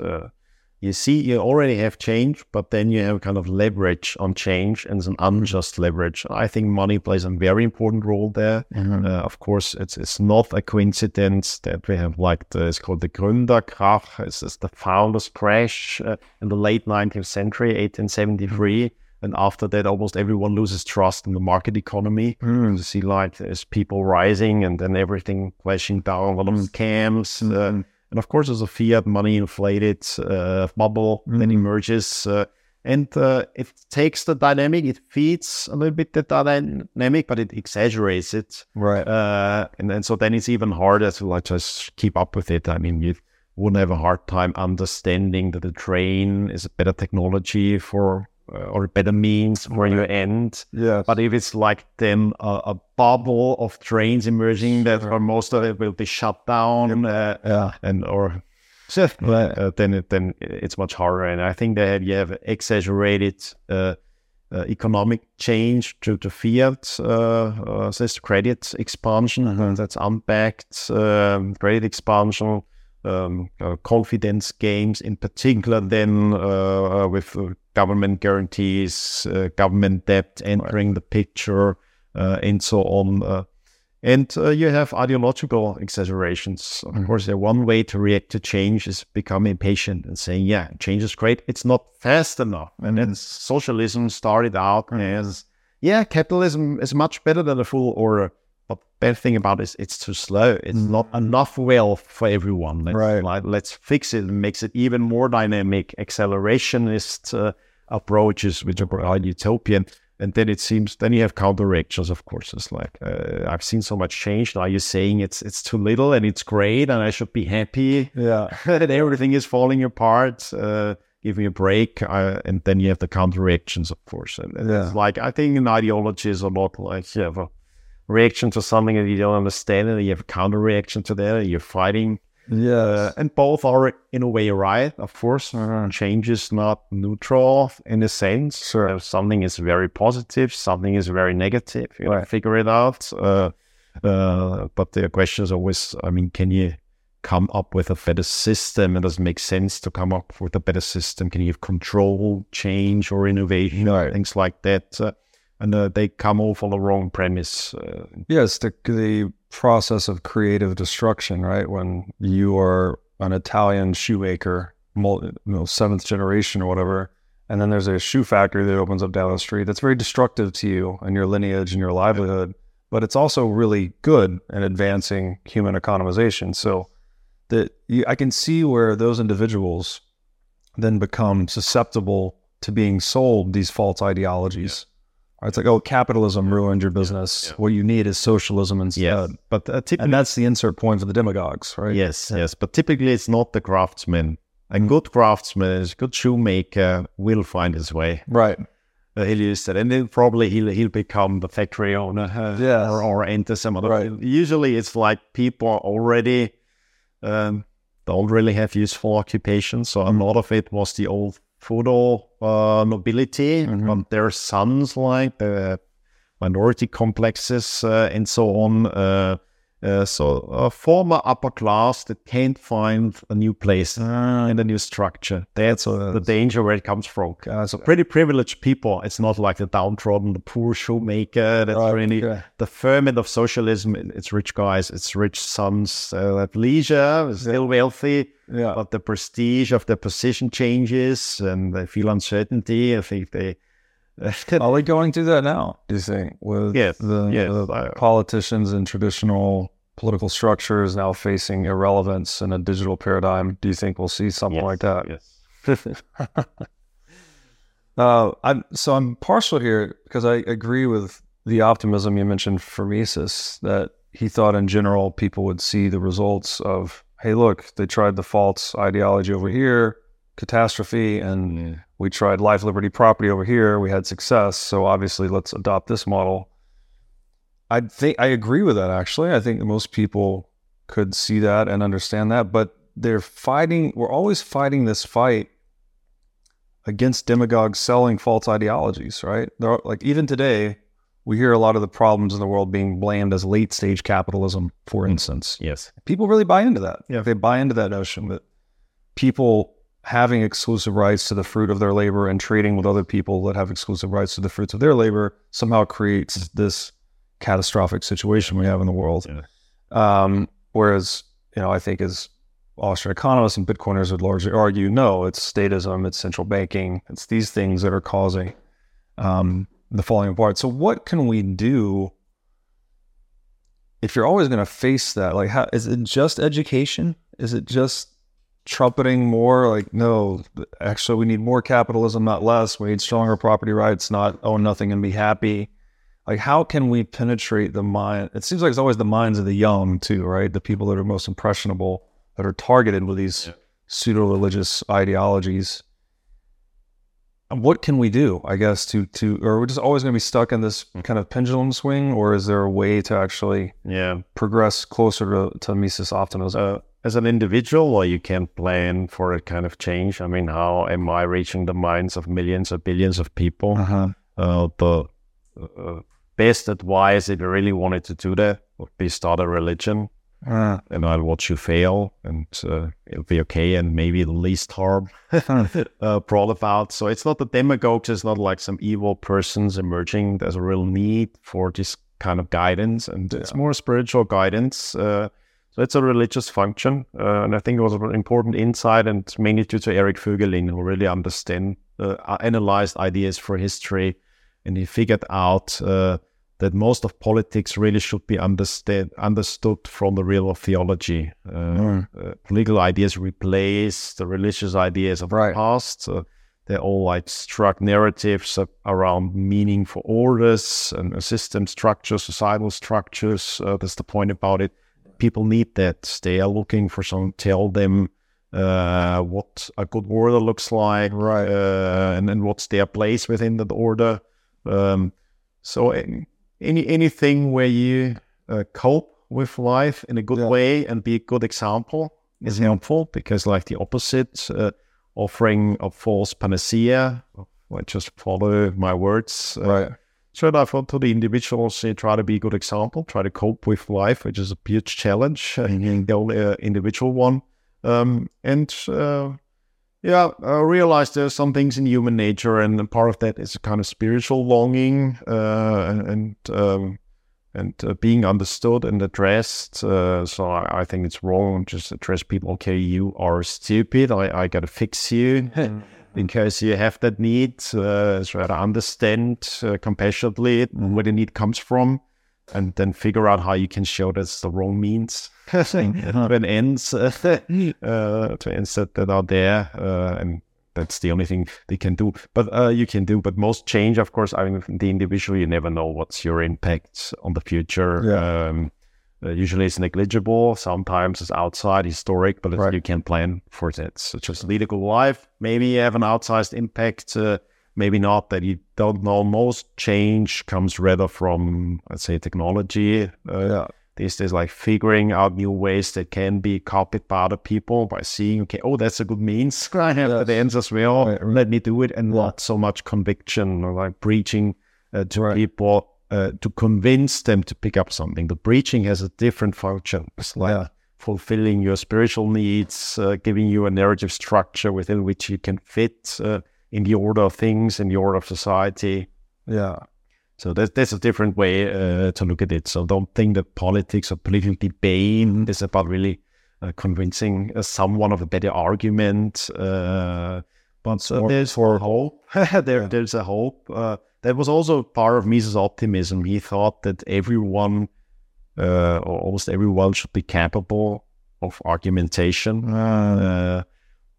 You see, you already have change, but then you have kind of leverage on change, and it's an unjust leverage. I think money plays a very important role there. Mm-hmm. Uh, of course, it's it's not a coincidence that we have like the, it's called the Gründerkrach. It's, it's the founders crash uh, in the late 19th century, 1873. And after that, almost everyone loses trust in the market economy. You see, like there's people rising, and then everything crashing down. A lot of scams. Uh, and of course, there's a fiat money inflated uh, bubble that emerges. Uh, and uh, it takes the dynamic, it feeds a little bit the dynamic, but it exaggerates it. right, Uh, and then so then it's even harder to like just keep up with it. I mean, you wouldn't have a hard time understanding that the train is a better technology for or better means for you end. yeah, But if it's like then a, a bubble of trains emerging that for most of it will be shut down, uh, yeah, and or uh, then it, then it's much harder. And I think that you have exaggerated uh, uh, economic change due to fiat, uh, uh, credit expansion. That's unbacked um, credit expansion. Um, uh, confidence games, in particular, then uh, uh, with uh, government guarantees, uh, government debt entering the picture, uh, and so on. Uh, and uh, you have ideological exaggerations. Of course, uh, one way to react to change is become impatient and saying, yeah, change is great. It's not fast enough. And then socialism started out as, yeah, capitalism is much better than a full order. But bad thing about it is it's too slow. It's not enough wealth for everyone. Let's, Right. like, let's fix it and makes it even more dynamic. Accelerationist uh, approaches, which are quite utopian. And then it seems, then you have counteractions, of course. It's like, uh, I've seen so much change. Now you're saying it's it's too little and it's great and I should be happy yeah, [laughs] that everything is falling apart. Uh, give me a break. Uh, and then you have the counteractions, of course. And, and Yeah. it's like, I think an ideology is a lot like you have a reaction to something that you don't understand and you have a counter reaction to that and you're fighting. Yeah, Uh, and both are in a way right, of course. Change is not neutral in a sense. Sure. Uh, something is very positive, something is very negative. You Right. figure it out. Uh, uh, but the question is always, I mean, can you come up with a better system? It doesn't make sense to come up with a better system. Can you have control, change, or innovation, Right. things like that? Uh, and uh, they come all from the wrong premise. Uh, Yes, the the process of creative destruction, right? When you are an Italian shoemaker you know, seventh generation or whatever, and then there's a shoe factory that opens up down the street that's very destructive to you and your lineage and your livelihood, but it's also really good in advancing human economization. So that you, I can see where those individuals then become susceptible to being sold these false ideologies. Yeah. It's like, oh, capitalism ruined your business. Yeah. What you need is socialism instead. Yes, but uh, and that's the insert point for the demagogues, right? Yes, yes. But typically, it's not the craftsman. A mm. good craftsman, a good shoemaker will find his way. Right. Uh, he'll use it, and then probably he'll he'll become the factory owner, uh, yeah, or, or enter some other. Right. Usually, it's like people already um, don't really have useful occupations. So a lot of it was the old feudal uh, nobility, mm-hmm. but their sons, like the minority complexes uh, and so on, uh, uh, so a former upper class that can't find a new place uh, and a new structure. That's uh, the danger where it comes from. so pretty privileged people. It's not like the downtrodden, the poor shoemaker. That's right, really the ferment of socialism. It's rich guys. It's rich sons uh, at leisure, still wealthy. Yeah. But the prestige of their position changes and they feel uncertainty. I think they [laughs] are we going through that now? Do you think with yes, the, yes. the politicians and traditional political structure is now facing irrelevance in a digital paradigm. Do you think we'll see something yes, like that? Yes. [laughs] uh, I'm so I'm partial here because I agree with the optimism you mentioned for Mises that he thought in general people would see the results of hey look they tried the false ideology over here catastrophe and yeah. We tried life liberty property over here we had success so obviously let's adopt this model I think I agree with that. Actually, I think most people could see that and understand that, but they're fighting. We're always fighting this fight against demagogues selling false ideologies, right? Are, like even today, we hear a lot of the problems in the world being blamed as late stage capitalism, for mm. instance. Yes, people really buy into that. Yeah, they buy into that notion that people having exclusive rights to the fruit of their labor and trading with other people that have exclusive rights to the fruits of their labor somehow creates this catastrophic situation we have in the world. Yeah. Um, whereas, you know, I think as Austrian economists and Bitcoiners would largely argue, no, it's statism, it's central banking, it's these things that are causing um, the falling apart. So, what can we do if you're always going to face that? Like, how, is it just education? Is it just trumpeting more? Like, no, actually, we need more capitalism, not less. We need stronger property rights, not own nothing and be happy like how can we penetrate the mind it seems like it's always the minds of the young too right the people that are most impressionable that are targeted with these yeah. pseudo religious ideologies what can we do i guess to to or we're just always going to be stuck in this hmm. kind of pendulum swing or is there a way to actually yeah progress closer to, to mises optimism uh, as an individual or you can plan for a kind of change i mean how am i reaching the minds of millions or billions of people uh-huh. uh, the uh, best advice if you really wanted to do that would be start a religion uh, and I'll watch you fail and uh, it'll be okay and maybe the least harm [laughs] uh, brought about. So it's not the demagogues, it's not like some evil persons emerging. There's a real need for this kind of guidance and yeah. it's more spiritual guidance. Uh, so it's a religious function. Uh, and I think it was an important insight and mainly due to Eric Voegelin who really understand, uh, analyzed ideas for history and he figured out uh, that most of politics really should be understood understood from the realm of theology. Uh, mm. uh, political ideas replace the religious ideas of right. the past. they're all like struck narratives around meaning for orders and system structures, societal structures. Uh, that's the point about it. People need that. They are looking for someone to tell them uh, what a good order looks like, right? Uh, and then what's their place within that order. Um, so any anything where you uh, cope with life in a good yeah. way and be a good example is mm-hmm. helpful because like the opposite, uh, offering a false panacea, I just follow my words. Uh, right. So I thought to the individuals, try to be a good example, try to cope with life, which is a huge challenge, mm-hmm. the only uh, individual one. Um, and uh, yeah, I realized there's some things in human nature, and part of that is a kind of spiritual longing, uh, and, and um, and uh, being understood and addressed. Uh, so I, I, think it's wrong just address people. Okay, you are stupid. I, I gotta fix you mm-hmm. Because you have that need. Uh, try to understand uh, compassionately where the need comes from, and then figure out how you can show that's the wrong means when [laughs] ends uh, [laughs] uh, to ends that, that are there uh, and that's the only thing they can do. But uh, you can do. But most change, of course, I mean, the individual, you never know what's your impact on the future. Yeah. Um, uh, usually it's negligible. Sometimes it's outside historic, but right. you can plan for that. So just lead a good life. Maybe you have an outsized impact. Uh, maybe not that you don't know. Most change comes rather from, let's say, technology. Uh, yeah these days like figuring out new ways that can be copied by other people by seeing okay oh that's a good means [laughs] i have yes. the ends as well right. let me do it and yeah. not so much conviction or like preaching uh, to right. people uh, to convince them to pick up something the preaching has a different function it's like yeah. fulfilling your spiritual needs uh, giving you a narrative structure within which you can fit uh, in the order of things in the order of society yeah so that's, that's a different way uh, to look at it. So don't think that politics or political debate is about really uh, convincing uh, someone of a better argument. Uh, but for, there's for hope. [laughs] there, yeah. There's a hope. Uh, that was also part of Mises' optimism. He thought that everyone, uh, or almost everyone, should be capable of argumentation.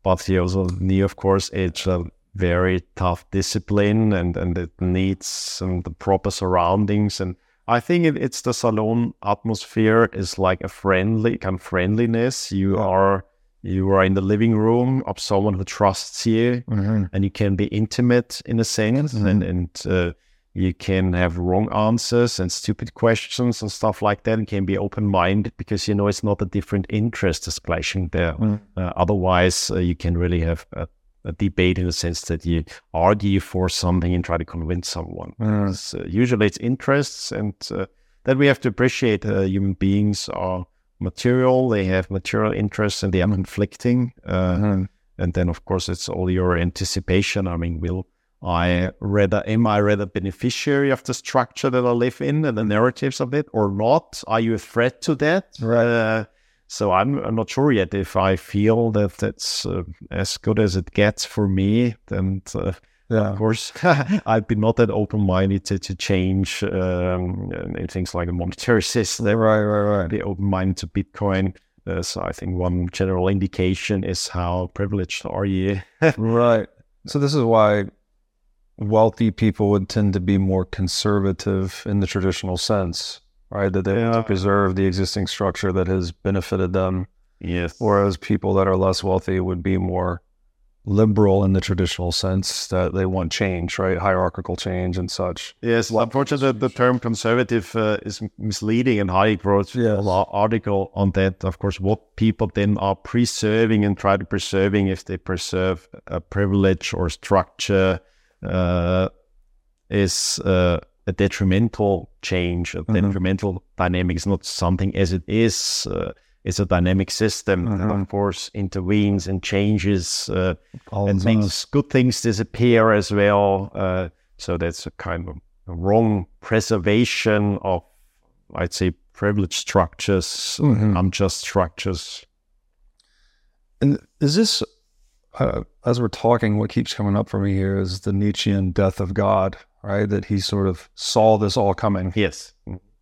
but he also knew, of course, it's a very tough discipline and, and it needs some the proper surroundings. And I think it, it's the salon atmosphere is like a friendly kind of friendliness. You are you are in the living room of someone who trusts you mm-hmm. and you can be intimate in a sense mm-hmm. and, and uh, you can have wrong answers and stupid questions and stuff like that and can be open-minded because you know it's not a different interest that's clashing there mm. uh, otherwise uh, you can really have a a debate in the sense that you argue for something and try to convince someone. Mm. Uh, usually it's interests, and uh, that we have to appreciate uh, human beings are material, they have material interests, and they are conflicting. Mm. And then, of course, it's all your anticipation. I mean, will I rather am I rather beneficiary of the structure that I live in and the narratives of it, or not? Are you a threat to that? Right. Uh, so I'm, I'm, not sure yet if I feel that that's uh, as good as it gets for me. And uh, yeah. of course, [laughs] I've been not that open minded to, to change um, things like a monetary system. Right, right, right. Be open minded to Bitcoin. Uh, so I think one general indication is how privileged are you? [laughs] right. So this is why wealthy people would tend to be more conservative in the traditional sense right? That they yeah. preserve the existing structure that has benefited them. Yes. Whereas people that are less wealthy would be more liberal in the traditional sense that they want change, right? Hierarchical change and such. Yes, unfortunately, the, the term conservative uh, is misleading, and Hayek wrote yes. an article on that. Of course, what people then are preserving and try to preserving if they preserve a privilege or structure uh, is. Uh, a detrimental change, a mm-hmm. detrimental dynamic is not something as it is. It's a dynamic system mm-hmm. that, of course, intervenes and changes uh, and makes good things disappear as well. Uh, so that's a kind of wrong preservation of, I'd say, privileged structures, mm-hmm. unjust structures. And is this, uh, as we're talking, what keeps coming up for me here is the Nietzschean death of God right? That he sort of saw this all coming. Yes.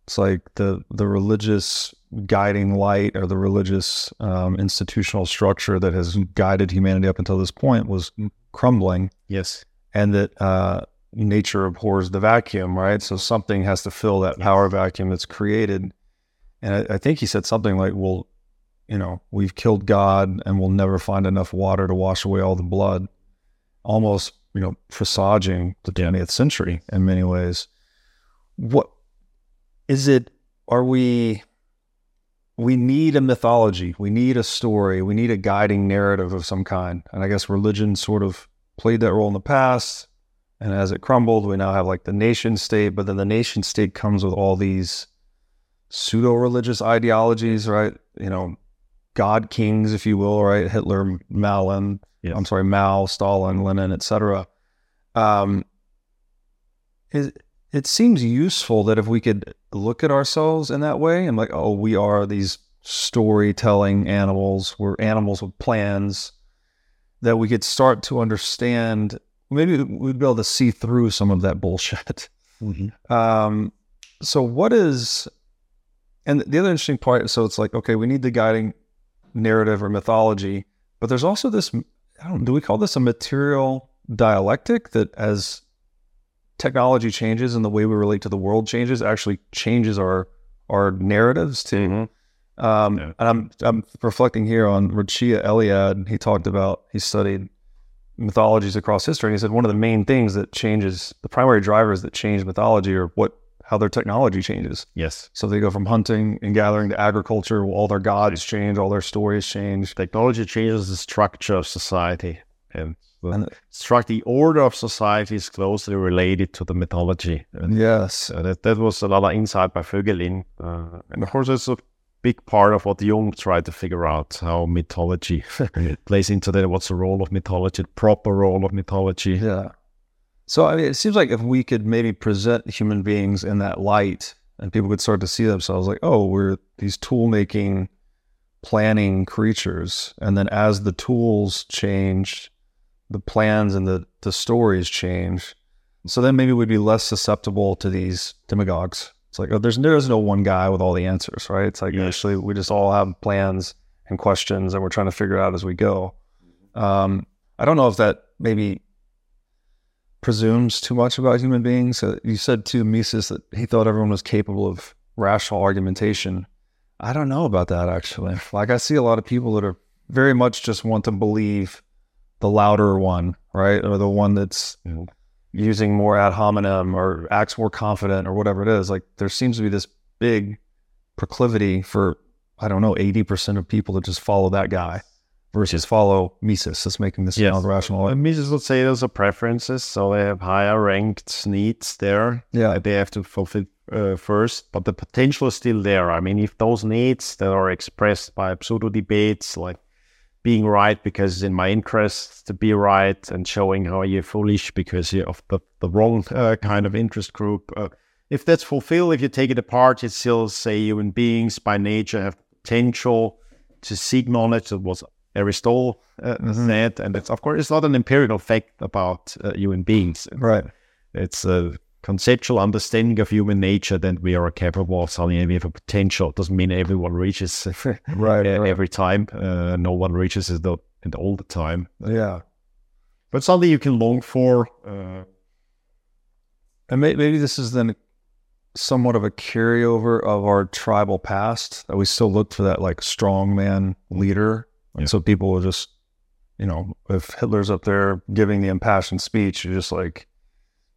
It's like the the religious guiding light or the religious um, institutional structure that has guided humanity up until this point was crumbling. Yes. And that uh, nature abhors the vacuum, right? So something has to fill that power vacuum that's created. And I, I think he said something like, well, you know, we've killed God and we'll never find enough water to wash away all the blood. Almost you know, presaging the 20th century in many ways. What is it? Are we, we need a mythology, we need a story, we need a guiding narrative of some kind. And I guess religion sort of played that role in the past. And as it crumbled, we now have like the nation state, but then the nation state comes with all these pseudo religious ideologies, right? You know, God kings, if you will, right? Hitler, Malin, yes. I'm sorry, Mao, Stalin, Lenin, etc. Um, it, it seems useful that if we could look at ourselves in that way and like, oh, we are these storytelling animals. We're animals with plans that we could start to understand. Maybe we'd be able to see through some of that bullshit. Mm-hmm. Um, so what is, and the other interesting part, so it's like, okay, we need the guiding narrative or mythology, but there's also this, I don't, do we call this a material dialectic that as technology changes and the way we relate to the world changes, actually changes our, our narratives too. Mm-hmm. Um, Yeah. And I'm I'm reflecting here on Mircea Eliade. He talked about he studied mythologies across history, and he said one of the main things that changes the primary drivers that change mythology are what how their technology changes. Yes. So they go from hunting and gathering to agriculture. All their gods change, all their stories change. Technology changes the structure of society. And And- struct- the order of society is closely related to the mythology. And Yes, uh, that, that was a lot of insight by Voegelin. Uh, and of course, it's a big part of what Jung tried to figure out how mythology [laughs] plays into that. What's the role of mythology, the proper role of mythology? yeah. So I mean, it seems like if we could maybe present human beings in that light, and people could start to see themselves like, oh, we're these tool making, planning creatures, and then as the tools change, the plans and the the stories change. So then maybe we'd be less susceptible to these demagogues. It's like, oh, there's there's no one guy with all the answers, right? It's like Yes. actually we just all have plans and questions, and we're trying to figure it out as we go. Um, I don't know if that maybe presumes too much about human beings. Uh, you said to Mises that he thought everyone was capable of rational argumentation. I don't know about that actually. Like I see a lot of people that are very much just want to believe the louder one, right, or the one that's Mhm. using more ad hominem or acts more confident or whatever it is. Like there seems to be this big proclivity for I don't know eighty percent of people to just follow that guy versus follow Mises. That's making this Yes. sound rational. And Mises would say those are preferences, so they have higher ranked needs there. Yeah. that they have to fulfill uh, first, but the potential is still there. I mean, if those needs that are expressed by pseudo debates, like being right because it's in my interest to be right, and showing how you're foolish because you're of the, the wrong uh, kind of interest group, uh, if that's fulfilled, if you take it apart, it still say human beings by nature have potential to seek knowledge. That was Aristotle uh, Mhm. said, and it's of course it's not an empirical fact about uh, human beings. Right. It's a conceptual understanding of human nature that we are capable of something and we have a potential. Doesn't mean everyone reaches [laughs] Right. right. every time. Uh, no one reaches it, the, it all the time. Yeah. But something you can long for. Uh, And may, maybe this is then somewhat of a carryover of our tribal past that we still look for that like strong man leader. And Yeah. so people will just, you know, if Hitler's up there giving the impassioned speech, you're just like,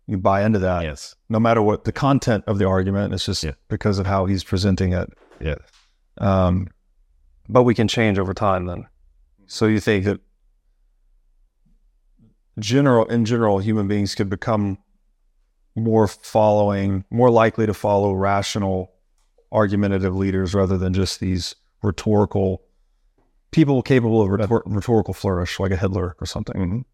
you buy into that. yes. No matter what the content of the argument, it's just Yeah. because of how he's presenting it. Yeah. Um, but we can change over time then. So you think that general in general human beings could become more following, more likely to follow rational, argumentative leaders rather than just these rhetorical people capable of rhetor- rhetorical flourish like a Hitler or something. Mhm.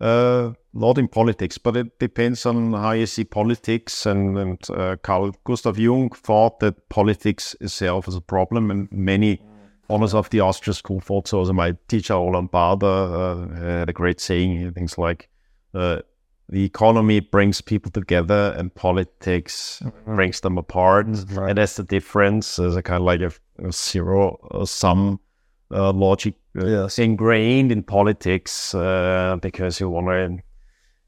Uh, not in politics, but it depends on how you see politics. And, and uh, Carl Gustav Jung thought that politics itself is a problem, and many honors of the Austrian school thought so. Also, my teacher Roland Baader uh, had a great saying, things like, uh, "The economy brings people together, and politics brings them apart." Right. And that's the difference. There's a kind of like a, a zero sum uh, logic uh, Yes. ingrained in politics uh, because you want to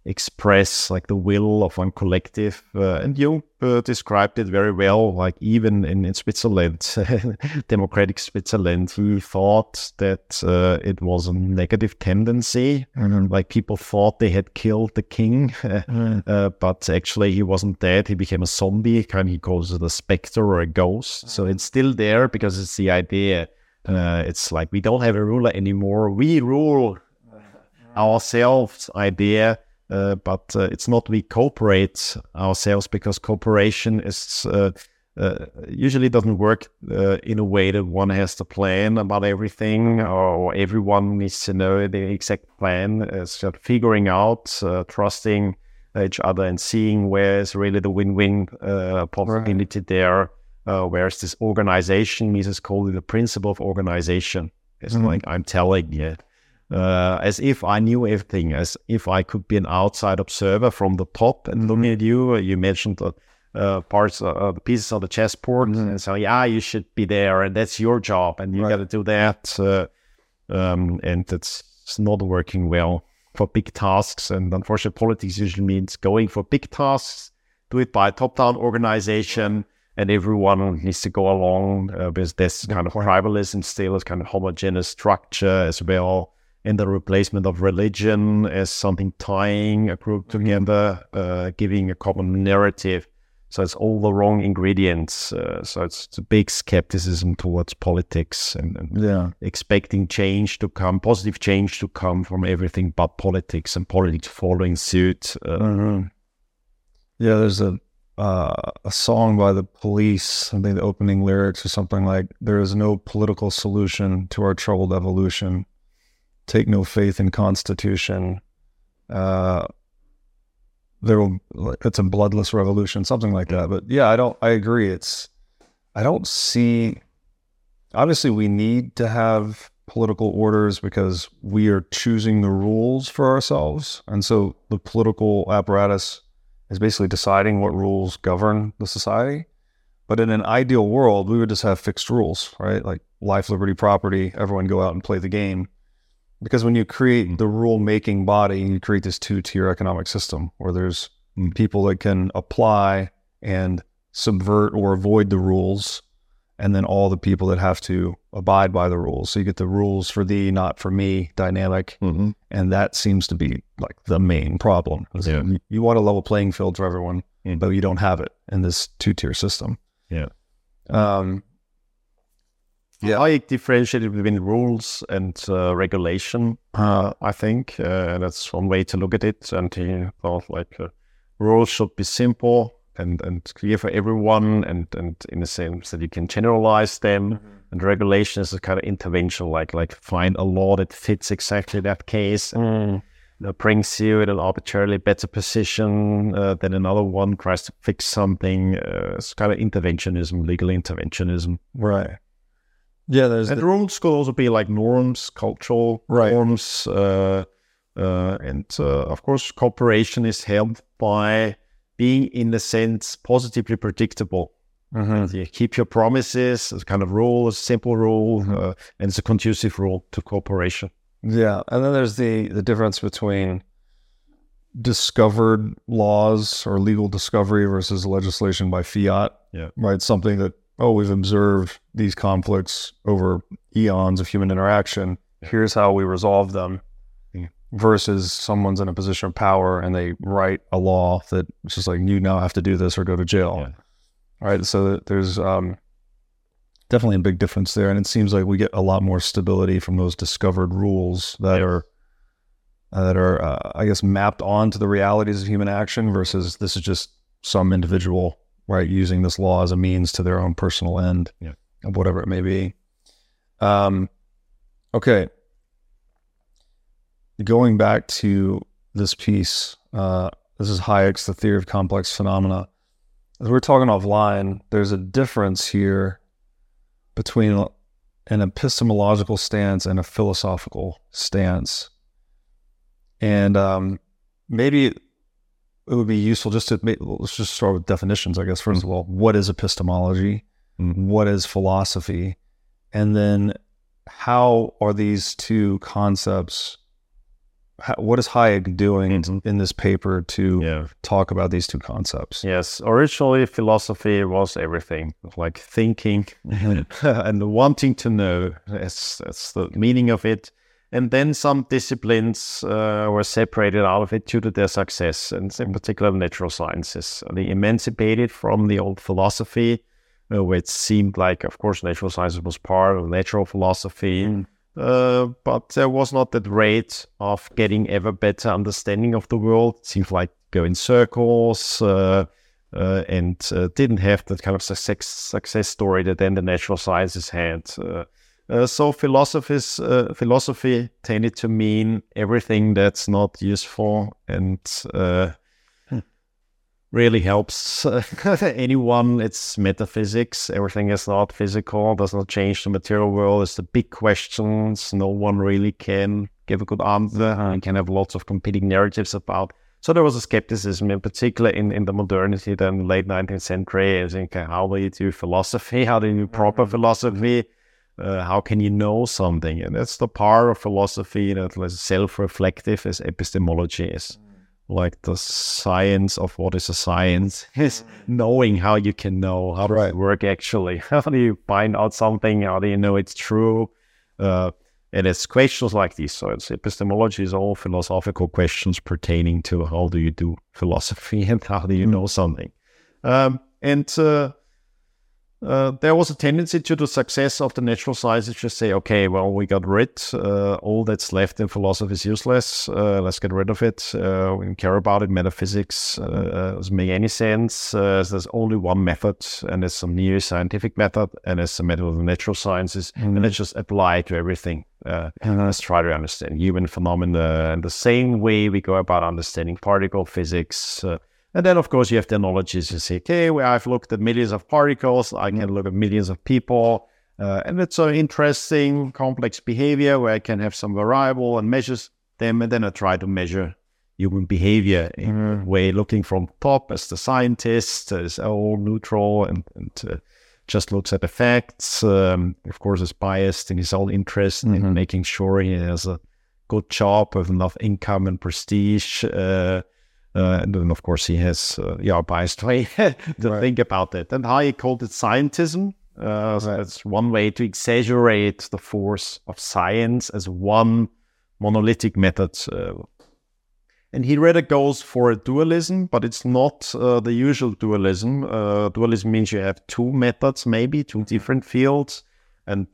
express like the will of one collective. Uh, and you uh, described it very well. Like even in, in Switzerland, [laughs] democratic Switzerland, he thought that uh, it was a negative tendency. Like people thought they had killed the king, [laughs] uh, but actually he wasn't dead. He became a zombie. Kind of he calls it a specter or a ghost. So it's still there because it's the idea. Uh, it's like we don't have a ruler anymore. We rule [laughs] ourselves idea, uh, but uh, it's not we cooperate ourselves because cooperation is uh, uh, usually doesn't work uh, in a way that one has to plan about everything or everyone needs to know the exact plan. It's just figuring out, uh, trusting each other and seeing where is really the win-win uh, possibility right. there. Uh, whereas this organization, Mises called it the principle of organization. It's mm-hmm. like I'm telling you, uh, as if I knew everything, as if I could be an outside observer from the top and looking mm-hmm. at you. You mentioned the uh, parts, uh, the pieces of the chessboard, mm-hmm. and so yeah, you should be there, and that's your job, and you right. got to do that. Uh, um, and it's, it's not working well for big tasks. And unfortunately, politics usually means going for big tasks, do it by a top-down organization, and everyone needs to go along uh, with this kind of tribalism still, as kind of homogeneous structure as well, and the replacement of religion as something tying a group mm-hmm. together, uh, giving a common narrative. So it's all the wrong ingredients. Uh, so it's, it's, a big skepticism towards politics and, and, yeah. expecting change to come, positive change to come from everything but politics and politics following suit. Uh, mm-hmm. Yeah, there's a uh, a song by the Police. I think the opening lyrics or something like, "There is no political solution to our troubled evolution. Take no faith in Constitution." Uh, there will it's a bloodless revolution, something like that. But yeah, I don't. I agree. It's I don't see. Obviously, we need to have political orders because we are choosing the rules for ourselves, and so the political apparatus is basically deciding what rules govern the society. But in an ideal world, we would just have fixed rules, right? Like life, liberty, property. Everyone go out and play the game because when you create the rule making body, you create this two tier economic system where there's people that can apply and subvert or avoid the rules, and then all the people that have to abide by the rules. So you get the rules for thee, not for me dynamic. Mm-hmm. And that seems to be like the main problem. Yeah. You, you, want a level playing field for everyone, mm. but you don't have it in this two tier system. Yeah. Um, yeah. I differentiated between rules and uh, regulation. Uh, I think uh, that's one way to look at it. And he thought like uh, rules should be simple and, and clear for everyone, and, and in the sense that you can generalize them. Mm-hmm. And regulation is a kind of intervention, like like find a law that fits exactly that case. Mm. That brings you in an arbitrarily better position uh, than another one tries to fix something. Uh, it's kind of interventionism, legal interventionism. Right. Yeah, there's and the, rules could also be like norms, cultural right. norms, uh, uh, and uh, of course, cooperation is helped by being, in a sense, positively predictable. Mm-hmm. You keep your promises. It's kind of rule, a simple rule, mm-hmm. Uh, and it's a conducive rule to cooperation. Yeah, and then there's the the difference between discovered laws or legal discovery versus legislation by fiat. Yeah, right. Something that oh, we've observed these conflicts over eons of human interaction. Here's how we resolve them. Versus someone's in a position of power and they write a law that it's just like you now have to do this or go to jail. Yeah. Right. So there's um, definitely a big difference there, and it seems like we get a lot more stability from those discovered rules that are uh, that are, uh, I guess, mapped onto the realities of human action. Versus this is just some individual right? Using this law as a means to their own personal end, yeah. of whatever it may be. Um, okay. Going back to this piece, uh, this is Hayek's The Theory of Complex Phenomena. As we're talking offline, there's a difference here between an epistemological stance and a philosophical stance. And um, maybe it would be useful just to make, let's just start with definitions, I guess. 1st mm-hmm. of all, what is epistemology? Mm-hmm. What is philosophy? And then how are these two concepts? How, what is Hayek doing mm-hmm. in this paper to yeah. talk about these two concepts? Yes, originally philosophy was everything, like thinking [laughs] and wanting to know. That's, that's the meaning of it. And then some disciplines uh, were separated out of it due to their success, and in particular natural sciences. They emancipated from the old philosophy, uh, which seemed like, of course, natural sciences was part of natural philosophy. Mm. Uh, but there was not that rate of getting ever better understanding of the world. It like go in circles uh, uh, and uh, didn't have that kind of success, success story that then the natural sciences had. Uh, so philosophies, philosophy tended to mean everything that's not useful and really helps uh, [laughs] anyone. It's metaphysics. Everything is not physical, does not change the material world. It's the big questions. No one really can give a good answer and can have lots of competing narratives about. So there was a skepticism, in particular in, in the modernity, then late 19th century. I think, how do you do philosophy? How do you do proper mm-hmm. philosophy? Uh, how can you know something? And that's the part of philosophy that is self-reflective as epistemology is. Mm like the science of what is a science is knowing how you can know how does right. it work actually. [laughs] How do you find out something? How do you know it's true? Uh, and it's questions like these. So it's epistemology is all philosophical questions pertaining to how do you do philosophy [laughs] and how do you mm. know something. Um, and uh, uh, there was a tendency to the success of the natural sciences to say, okay, well, we got rid. Uh, all that's left in philosophy is useless. Uh, let's get rid of it. Uh, we don't care about it. Metaphysics uh, doesn't make any sense. there's only one method, and it's some new scientific method, and it's a method of the natural sciences, mm-hmm. and let's just apply it to everything. and let's try to understand human phenomena in the same way we go about understanding particle physics and then, of course, you have the analogies. You say, okay, well, I've looked at millions of particles. I can look at millions of people. Uh, and it's an interesting, complex behavior where I can have some variable and measures them. And then I try to measure human behavior in mm-hmm. a way, looking from top as the scientist, as all neutral and, and uh, just looks at effects. Um, of course, is biased in his own interest mm-hmm. in making sure he has a good job with enough income and prestige. Uh, uh, and then, of course, he has uh, yeah, a biased way [laughs] to right. think about it. And how he called it scientism. Uh, right. so that's one way to exaggerate the force of science as one monolithic method. Uh, and he rather goes for a dualism, but it's not uh, the usual dualism. Uh, dualism means you have two methods, maybe two different fields, and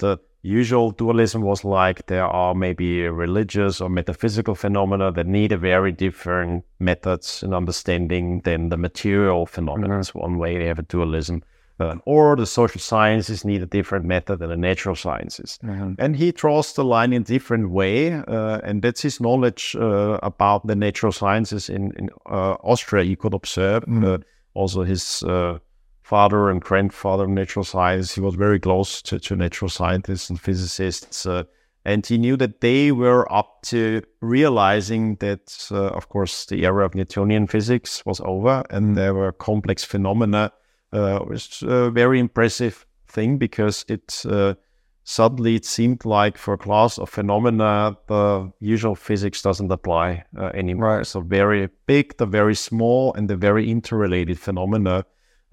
usual dualism was like there are maybe religious or metaphysical phenomena that need a very different methods and understanding than the material phenomena. Mm-hmm. That's one way they have a dualism. Uh, or the social sciences need a different method than the natural sciences. Mm-hmm. And he draws the line in a different way. Uh, and that's his knowledge uh, about the natural sciences in, in uh, Austria, you could observe. Mm-hmm. also his uh, father and grandfather of natural science. He was very close to, to natural scientists and physicists. Uh, and he knew that they were up to realizing that, uh, of course, the era of Newtonian physics was over and there were complex phenomena. Uh, it was a very impressive thing because it uh, suddenly it seemed like for a class of phenomena, the usual physics doesn't apply uh, anymore. Right. So very big, the very small, and the very interrelated phenomena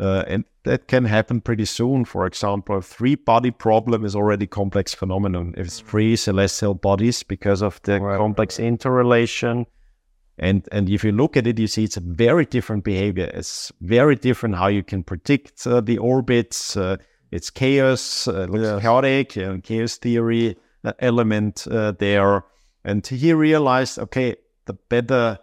uh, and that can happen pretty soon. For example, a three body problem is already complex phenomenon. If It's mm. three celestial bodies because of the right. complex interrelation. And and if you look at it, you see it's a very different behavior. It's very different how you can predict uh, the orbits. Uh, it's chaos, uh, looks yes. chaotic, you know, chaos theory uh, element uh, there. And he realized, okay, the better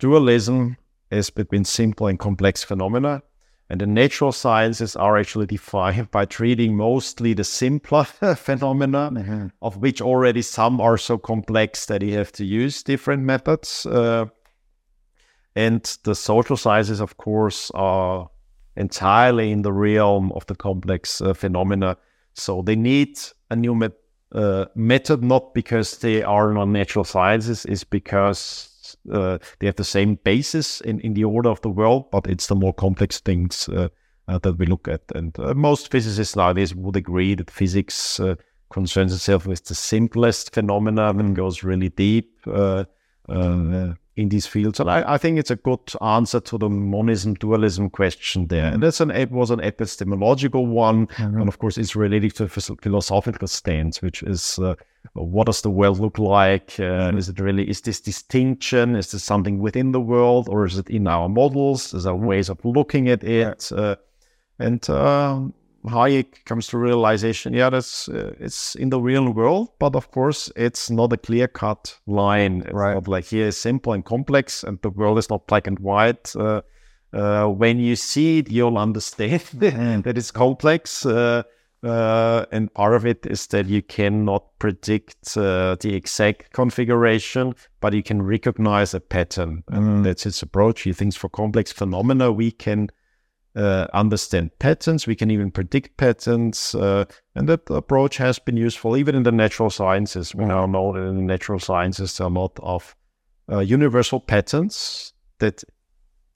dualism is between simple and complex phenomena and the natural sciences are actually [laughs] defined by treating mostly the simpler [laughs] phenomena, mm-hmm. of which already some are so complex that you have to use different methods. Uh, and the social sciences, of course, are entirely in the realm of the complex uh, phenomena. So they need a new met- uh, method, not because they are not natural sciences, is because uh, they have the same basis in, in the order of the world, but it's the more complex things uh, uh, that we look at. And uh, most physicists nowadays would agree that physics uh, concerns itself with the simplest phenomena and goes really deep uh, in these fields. And I, I, think it's a good answer to the monism dualism question there. And that's an it was an epistemological one, mm-hmm. and of course it's related to a philosophical stance, which is uh, what does the world look like? Uh, mm-hmm. Is it really is this distinction? Is this something within the world, or is it in our models? Is there ways of looking at it? Uh, and um, Hayek comes to realization, yeah, that's uh, it's in the real world, but of course, it's not a clear cut line. It's right. not like here is simple and complex, and the world is not black and white. Uh, uh, when you see it, you'll [laughs] understand that it's complex. Uh, and part of it is that you cannot predict uh, the exact configuration, but you can recognize a pattern. And Mm. that's its approach. He thinks for complex phenomena, we can uh, understand patterns, we can even predict patterns. Uh, and that approach has been useful even in the natural sciences. We now know that in the natural sciences, there are a lot of uh, universal patterns that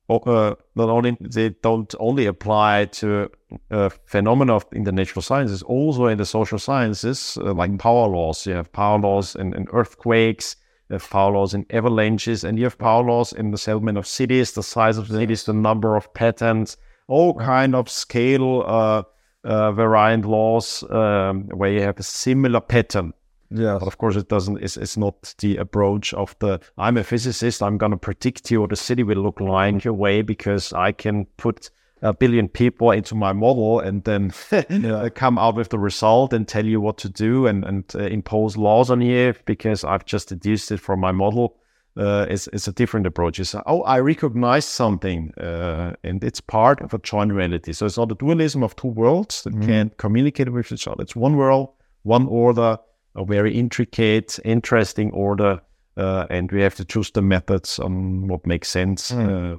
uh, not only they don't only apply to uh, phenomena of, in the natural sciences, also in the social sciences, uh, like power laws. You have power laws in, in earthquakes, you have power laws in avalanches, and you have power laws in the settlement of cities, the size of cities, the number of patterns, all kind of scale uh, uh, variant laws um, where you have a similar pattern. Yeah. But of course, it doesn't. It's, it's not the approach of the. I'm a physicist. I'm going to predict you what the city will look like your way because I can put a billion people into my model and then [laughs] uh, come out with the result and tell you what to do and and uh, impose laws on you because I've just deduced it from my model. Uh, it's, it's a different approach. It's oh, I recognize something, uh, and it's part of a joint reality. So it's not a dualism of two worlds that can communicate with each other. It's one world, one order, a very intricate, interesting order, uh, and we have to choose the methods on what makes sense. Uh,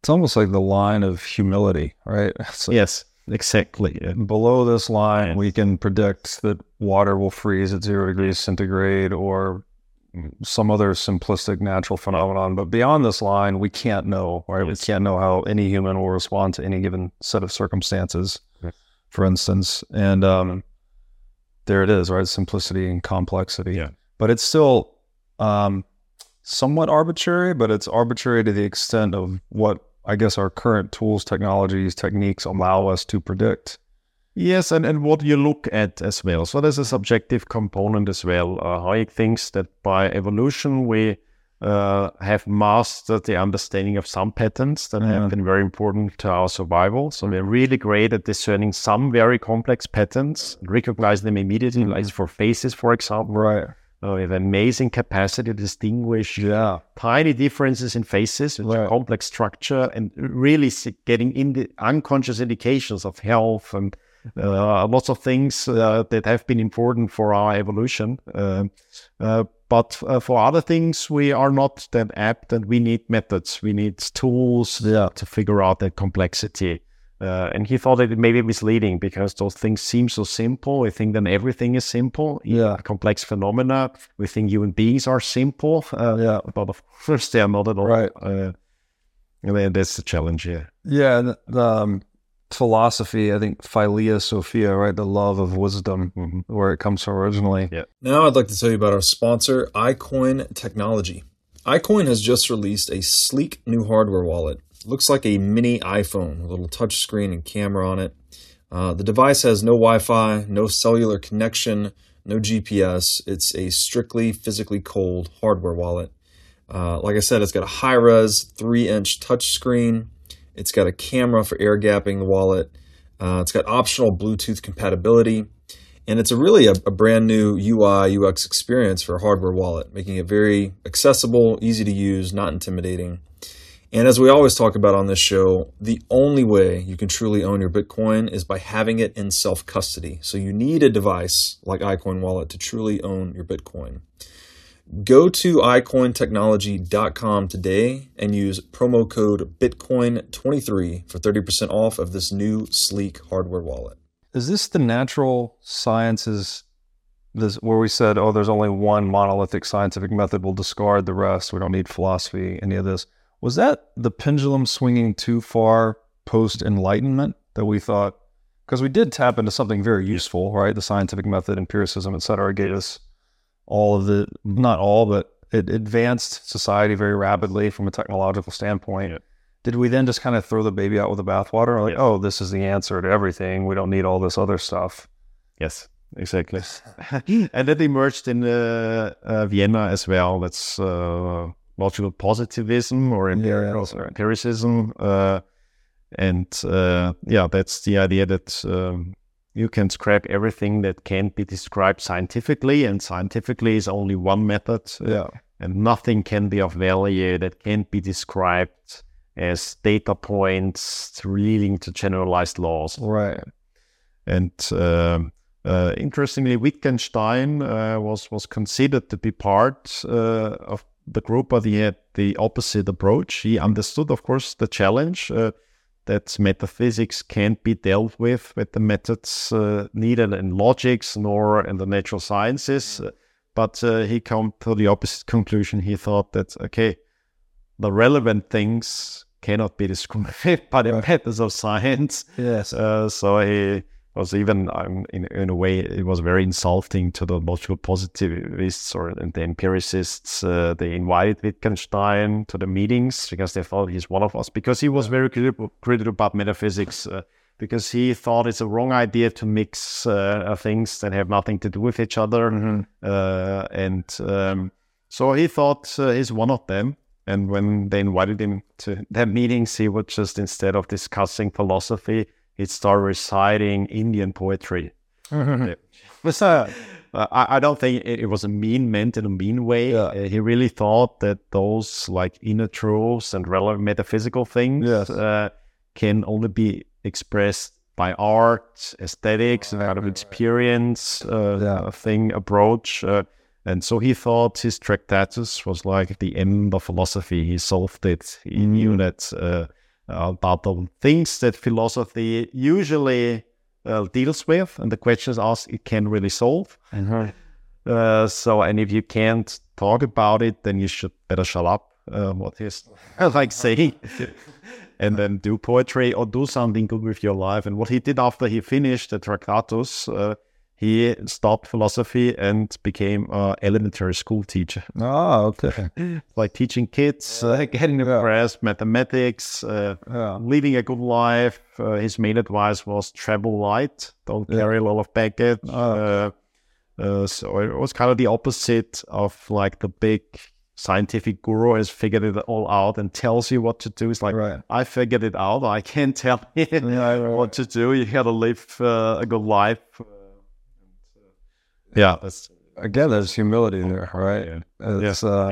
It's almost like the line of humility, right? [laughs] Like yes, exactly. yeah. below this line, Yes. we can predict that water will freeze at zero degrees centigrade or some other simplistic natural phenomenon. But beyond this line, we can't know, right? Yes. We can't know how any human will respond to any given set of circumstances, Yes. for instance. And um, there it is, right? Simplicity and complexity. Yeah. But it's still um, somewhat arbitrary, but it's arbitrary to the extent of what I guess our current tools, technologies, techniques allow us to predict. Yes, and, and what you look at as well. So there's a subjective component as well. Uh, Hayek thinks that by evolution we uh, have mastered the understanding of some patterns that Yeah. have been very important to our survival. So we're really great at discerning some very complex patterns, recognize them immediately, like for faces, for example. Right. Uh, we have amazing capacity to distinguish Yeah. tiny differences in faces, which Right. complex structure, and really getting in the unconscious indications of health and uh, lots of things uh, that have been important for our evolution. Um uh, but uh, for other things, we are not that apt, and we need methods. We need tools Yeah. to figure out that complexity. Uh, and he thought that it may be misleading because those things seem so simple. We think then everything is simple. Yeah. Complex phenomena. We think human beings are simple. Uh, Yeah. but of course they are not at all. Right. Uh, and then that's the challenge here. Yeah. and um, philosophy, I think Philia Sophia, right? The love of wisdom, where it comes from originally. Yeah. Now I'd like to tell you about our sponsor, iCoin Technology. iCoin has just released a sleek new hardware wallet. looks like a mini iPhone, a little touch screen and camera on it. Uh, the device has no Wi Fi, no cellular connection, no GPS. It's a strictly physically cold hardware wallet. Uh, like I said, it's got a high res 3 inch touch screen. It's got a camera for air gapping the wallet. Uh, it's got optional Bluetooth compatibility. And it's a really a, a brand new UI UX experience for a hardware wallet, making it very accessible, easy to use, not intimidating. And as we always talk about on this show, the only way you can truly own your Bitcoin is by having it in self custody. So you need a device like iCoin Wallet to truly own your Bitcoin. Go to iCointechnology.com today and use promo code Bitcoin23 for 30% off of this new sleek hardware wallet. Is this the natural sciences this where we said, oh, there's only one monolithic scientific method, we'll discard the rest, we don't need philosophy, any of this. Was that the pendulum swinging too far post enlightenment that we thought because we did tap into something very useful, right? The scientific method, empiricism, et cetera, gave us all of the not all, but it advanced society very rapidly from a technological standpoint. Yeah. Did we then just kind of throw the baby out with the bathwater? Like, Yeah. oh, this is the answer to everything. We don't need all this other stuff. Yes, exactly. [laughs] and that emerged in uh, uh, Vienna as well. That's uh, logical positivism or empirical, right. empiricism. Uh, and uh, yeah, that's the idea that um, you can scrap everything that can't be described scientifically, and scientifically is only one method. uh, Yeah. and nothing can be of value that can't be described as data points leading to generalized laws. Right. And um, uh, interestingly, Wittgenstein uh, was was considered to be part uh, of the group, but he had the opposite approach. He understood, of course, the challenge uh, that metaphysics can't be dealt with with the methods uh, needed in logics nor in the natural sciences. But uh, he came to the opposite conclusion. He thought that okay, the relevant things cannot be described [laughs] by the methods of science. Yes. Uh, so he was even um, in, in a way it was very insulting to the logical positivists or the empiricists. Uh, they invited Wittgenstein to the meetings because they thought he's one of us because he was very critical, critical about metaphysics. Uh, because he thought it's a wrong idea to mix uh, things that have nothing to do with each other, mm-hmm. Uh, and um, so he thought uh, he's one of them. And when they invited him to their meetings, he would just instead of discussing philosophy, he'd start reciting Indian poetry. What's that? I, I, don't think it, was a mean meant in a mean way. Yeah. Uh, he really thought that those like inner truths and relevant metaphysical things yes. uh, can only be expressed by art, aesthetics, right, kind of experience uh, yeah. thing approach. Uh, and so he thought his Tractatus was like the end of philosophy. He solved it. He mm. knew that uh, about the things that philosophy usually uh, deals with and the questions asked it can really solve. Mm-hmm. Uh, so, and if you can't talk about it, then you should better shut up. Uh, what he's [laughs] like saying, [laughs] and then do poetry or do something good with your life. And what he did after he finished the Tractatus, uh, he stopped philosophy and became an elementary school teacher. Oh, [laughs] okay. like teaching kids, uh, getting yeah. impressed, mathematics, uh, yeah. leading a good life. Uh, his main advice was travel light, don't Yeah. carry a lot of baggage. Oh. Uh, uh, so it was kind of the opposite of like the big scientific guru has figured it all out and tells you what to do. It's like, Right. I figured it out. I can't [laughs] tell you Yeah, right, what to do. You got to live uh, a good life. Uh, yeah, that's Again, there's humility there, right? Yeah. It's, uh,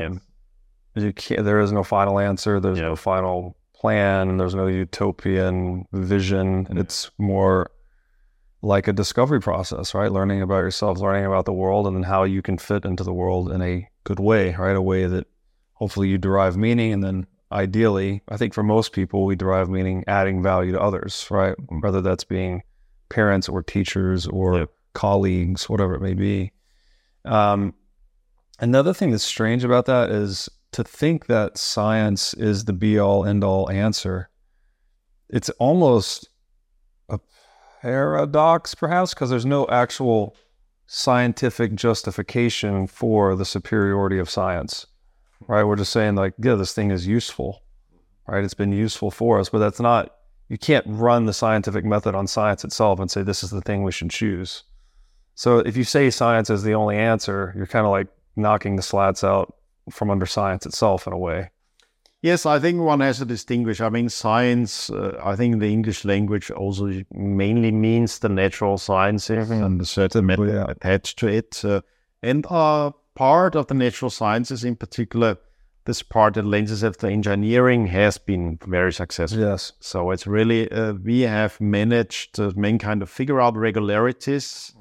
yeah. you can't, there is no final answer. There's Yeah. no final plan. There's no utopian vision. Yeah. It's more like a discovery process, right? Learning about yourself, learning about the world, and then how you can fit into the world in a good way, right? A way that hopefully you derive meaning. And then ideally, I think for most people, we derive meaning adding value to others, right? Whether that's being parents or teachers or Yep. Colleagues, whatever it may be. Um, another thing that's strange about that is to think that science is the be all end all answer. It's almost a paradox, perhaps, because there's no actual scientific justification for the superiority of science, right? We're just saying, like, yeah, this thing is useful, right? It's been useful for us, but that's not, you can't run the scientific method on science itself and say, this is the thing we should choose. So if you say science is the only answer, you're kind of like knocking the slats out from under science itself in a way. Yes, I think one has to distinguish. I mean, science, uh, I think the English language also mainly means the natural sciences and a certain method yeah. attached to it. Uh, and uh, part of the natural sciences, in particular, this part that lends itself to engineering, has been very successful. Yes. So it's really, uh, we have managed to mankind to figure out regularities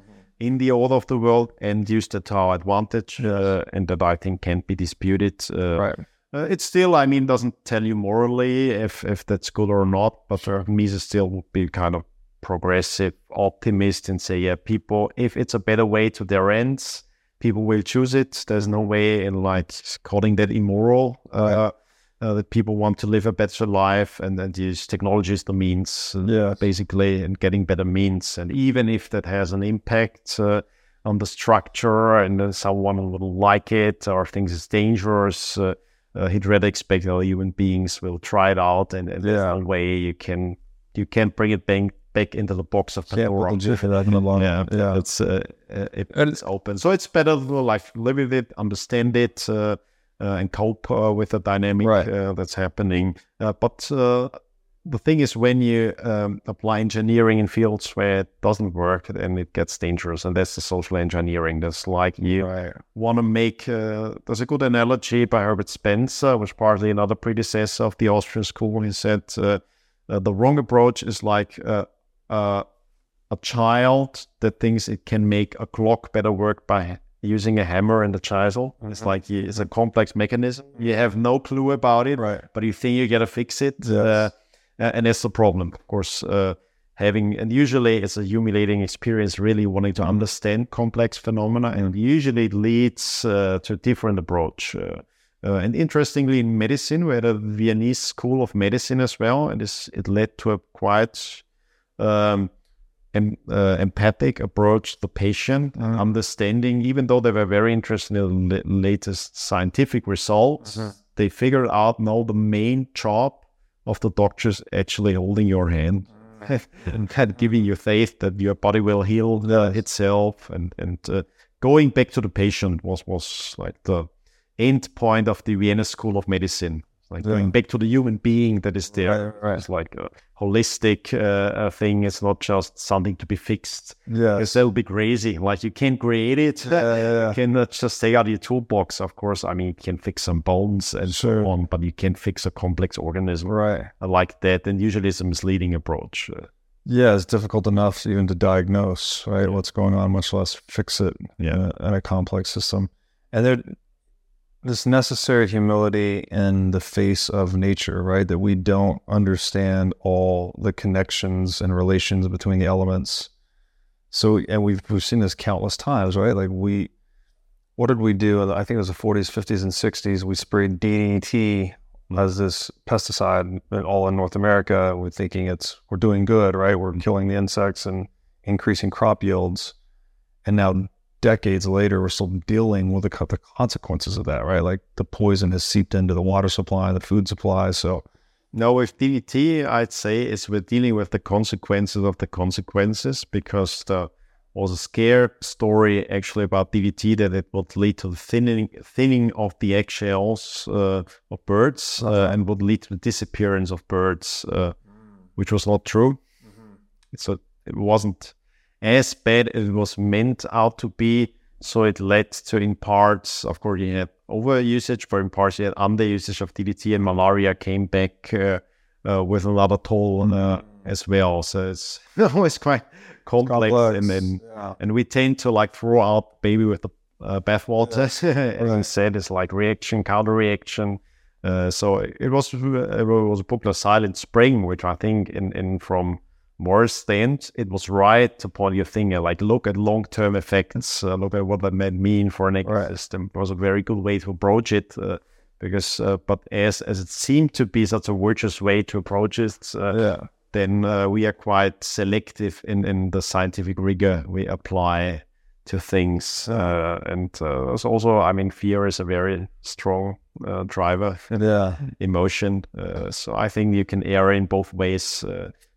in the order of the world and use that to our advantage. Uh, and that I think can't be disputed. Uh, Right. uh, it still, I mean, doesn't tell you morally if if that's good or not, but for me, still would be kind of progressive optimist and say, yeah, people, if it's a better way to their ends, people will choose it. There's no way in like calling that immoral. Uh, uh, that people want to live a better life, and then use technology is the means, uh, Yes. basically, and getting better means. And even if that has an impact uh, on the structure, and uh, someone will like it, or thinks it's dangerous, uh, uh, he'd rather expect that human beings will try it out, and, and there's no way you can you can't bring it back back into the box of Yeah, Pandora. well, just for that the long yeah, yeah. it's it, it's open, so it's better to like live with it, understand it, and cope uh, with the dynamic Right. uh, that's happening. Uh, but uh, the thing is, when you um, apply engineering in fields where it doesn't work, then it gets dangerous, and that's the social engineering. That's like you Right. want to make. Uh, there's a good analogy by Herbert Spencer, which partly another predecessor of the Austrian school. He said uh, uh, the wrong approach is like uh, uh, a child that thinks it can make a clock better work by using a hammer and a chisel. It's Mm-hmm. like it's a complex mechanism. You have no clue about it, Right. but you think you gotta fix it. Yes. Uh, and that's the problem, of course. Uh, having and usually it's a humiliating experience, really wanting to understand complex phenomena, and usually it leads uh, to a different approach. Uh, uh, and interestingly, in medicine, we had a Viennese school of medicine as well, and this, it led to a quite um, em, uh, empathic approach to the patient, understanding, even though they were very interested in the la- latest scientific results, they figured out now the main job of the doctors actually holding your hand [laughs] and kind of giving you faith that your body will heal uh, itself and and uh, going back to the patient was was like the end point of the Vienna School of Medicine like going back to the human being that is there Right, right. it's like a holistic uh, uh, thing it's not just something to be fixed Yeah. because that would be crazy like you can't create it yeah, yeah. you cannot just take out your toolbox of course i mean you can fix some bones and Sure. so on but you can't fix a complex organism Right. like that and usually it's a misleading approach uh, Yeah, it's difficult enough even to diagnose, right, what's going on, much less fix it Yeah. in, a, in a complex system. And there, this necessary humility in the face of nature, right, that we don't understand all the connections and relations between the elements. So, and we've we've seen this countless times, right? Like we, what did we do? I think it was the 40s, 50s, and 60s. We sprayed DDT as this pesticide all in North America. We're thinking it's we're doing good, right? We're mm-hmm. killing the insects and increasing crop yields. And now, decades later, we're still dealing with the, the consequences of that, right? Like the poison has seeped into the water supply, the food supply. So, No, with DDT, I'd say is we're dealing with the consequences of the consequences because there was a scare story actually about DDT that it would lead to the thinning thinning of the eggshells uh, of birds uh, and would lead to the disappearance of birds, uh, which was not true. So it wasn't as bad as it was meant out to be. So it led to, in parts, of course, you had over usage, but in parts you had under usage of DDT, and malaria came back uh, uh, with another toll uh, as well. So it's [laughs] always quite complex, Complex, and then yeah. and we tend to like throw out baby with the uh, bathwater. As I said, it's like reaction, counter reaction. Uh, so it was it was a popular silent spring, which I think in, in from more stand, it was right to point your finger, like look at long term effects, uh, look at what that might mean for an ecosystem. It was a very good way to approach it. Uh, because, uh, but as as it seemed to be such a virtuous way to approach it, uh, yeah. then uh, we are quite selective in, in the scientific rigor we apply to things. Uh, and uh, also, I mean, fear is a very strong uh, driver, Yeah. emotion. Uh, so I think you can err in both ways.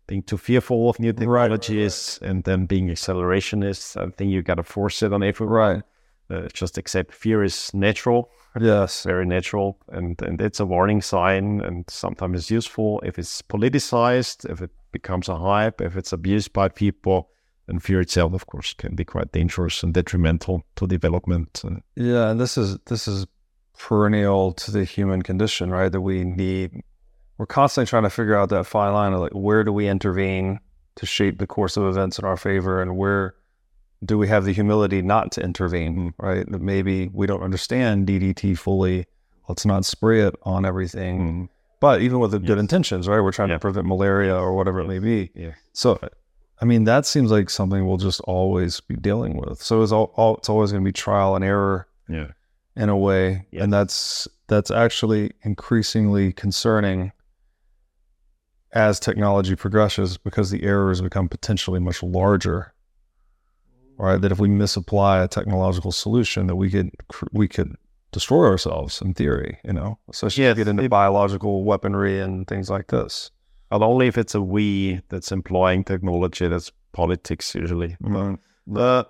Being too fearful of new right, technologies and then being accelerationist. I think you got to force it on everyone. Right. Uh, just accept fear is natural Yes. very natural and, and it's a warning sign and sometimes it's useful if it's politicized if it becomes a hype if it's abused by people and fear itself of course can be quite dangerous and detrimental to development Uh, Yeah, and this is this is perennial to the human condition, right? That we need. We're constantly trying to figure out that fine line of like where do we intervene to shape the course of events in our favor, and where do we have the humility not to intervene, right? That maybe we don't understand DDT fully. Let's not spray it on everything. Mhm. But even with the good intentions, right? We're trying Yeah. to prevent malaria or whatever it may be. yeah So, I mean, that seems like something we'll just always be dealing with. So it's all, all it's always going to be trial and error yeah in a way, Yes. and that's that's actually increasingly concerning as technology progresses because the errors become potentially much larger. Right, that if we misapply a technological solution, that we could we could destroy ourselves in theory. You know, especially if Yes, you get into it- biological weaponry and things like this. but only if it's a we that's employing technology that's politics usually Uh,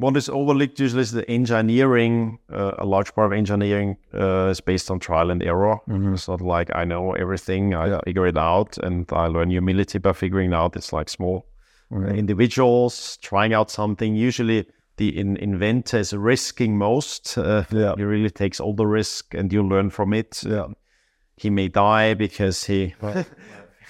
what is overlooked usually is the engineering. Uh, a large part of engineering uh, is based on trial and error. Mhm. It's not like I know everything, I Yeah. figure it out, and I learn humility by figuring it out. It's like small Right. individuals trying out something. Usually, the in- inventor is risking most. Uh, Yeah. He really takes all the risk, and you learn from it. Yeah. He may die because he [laughs]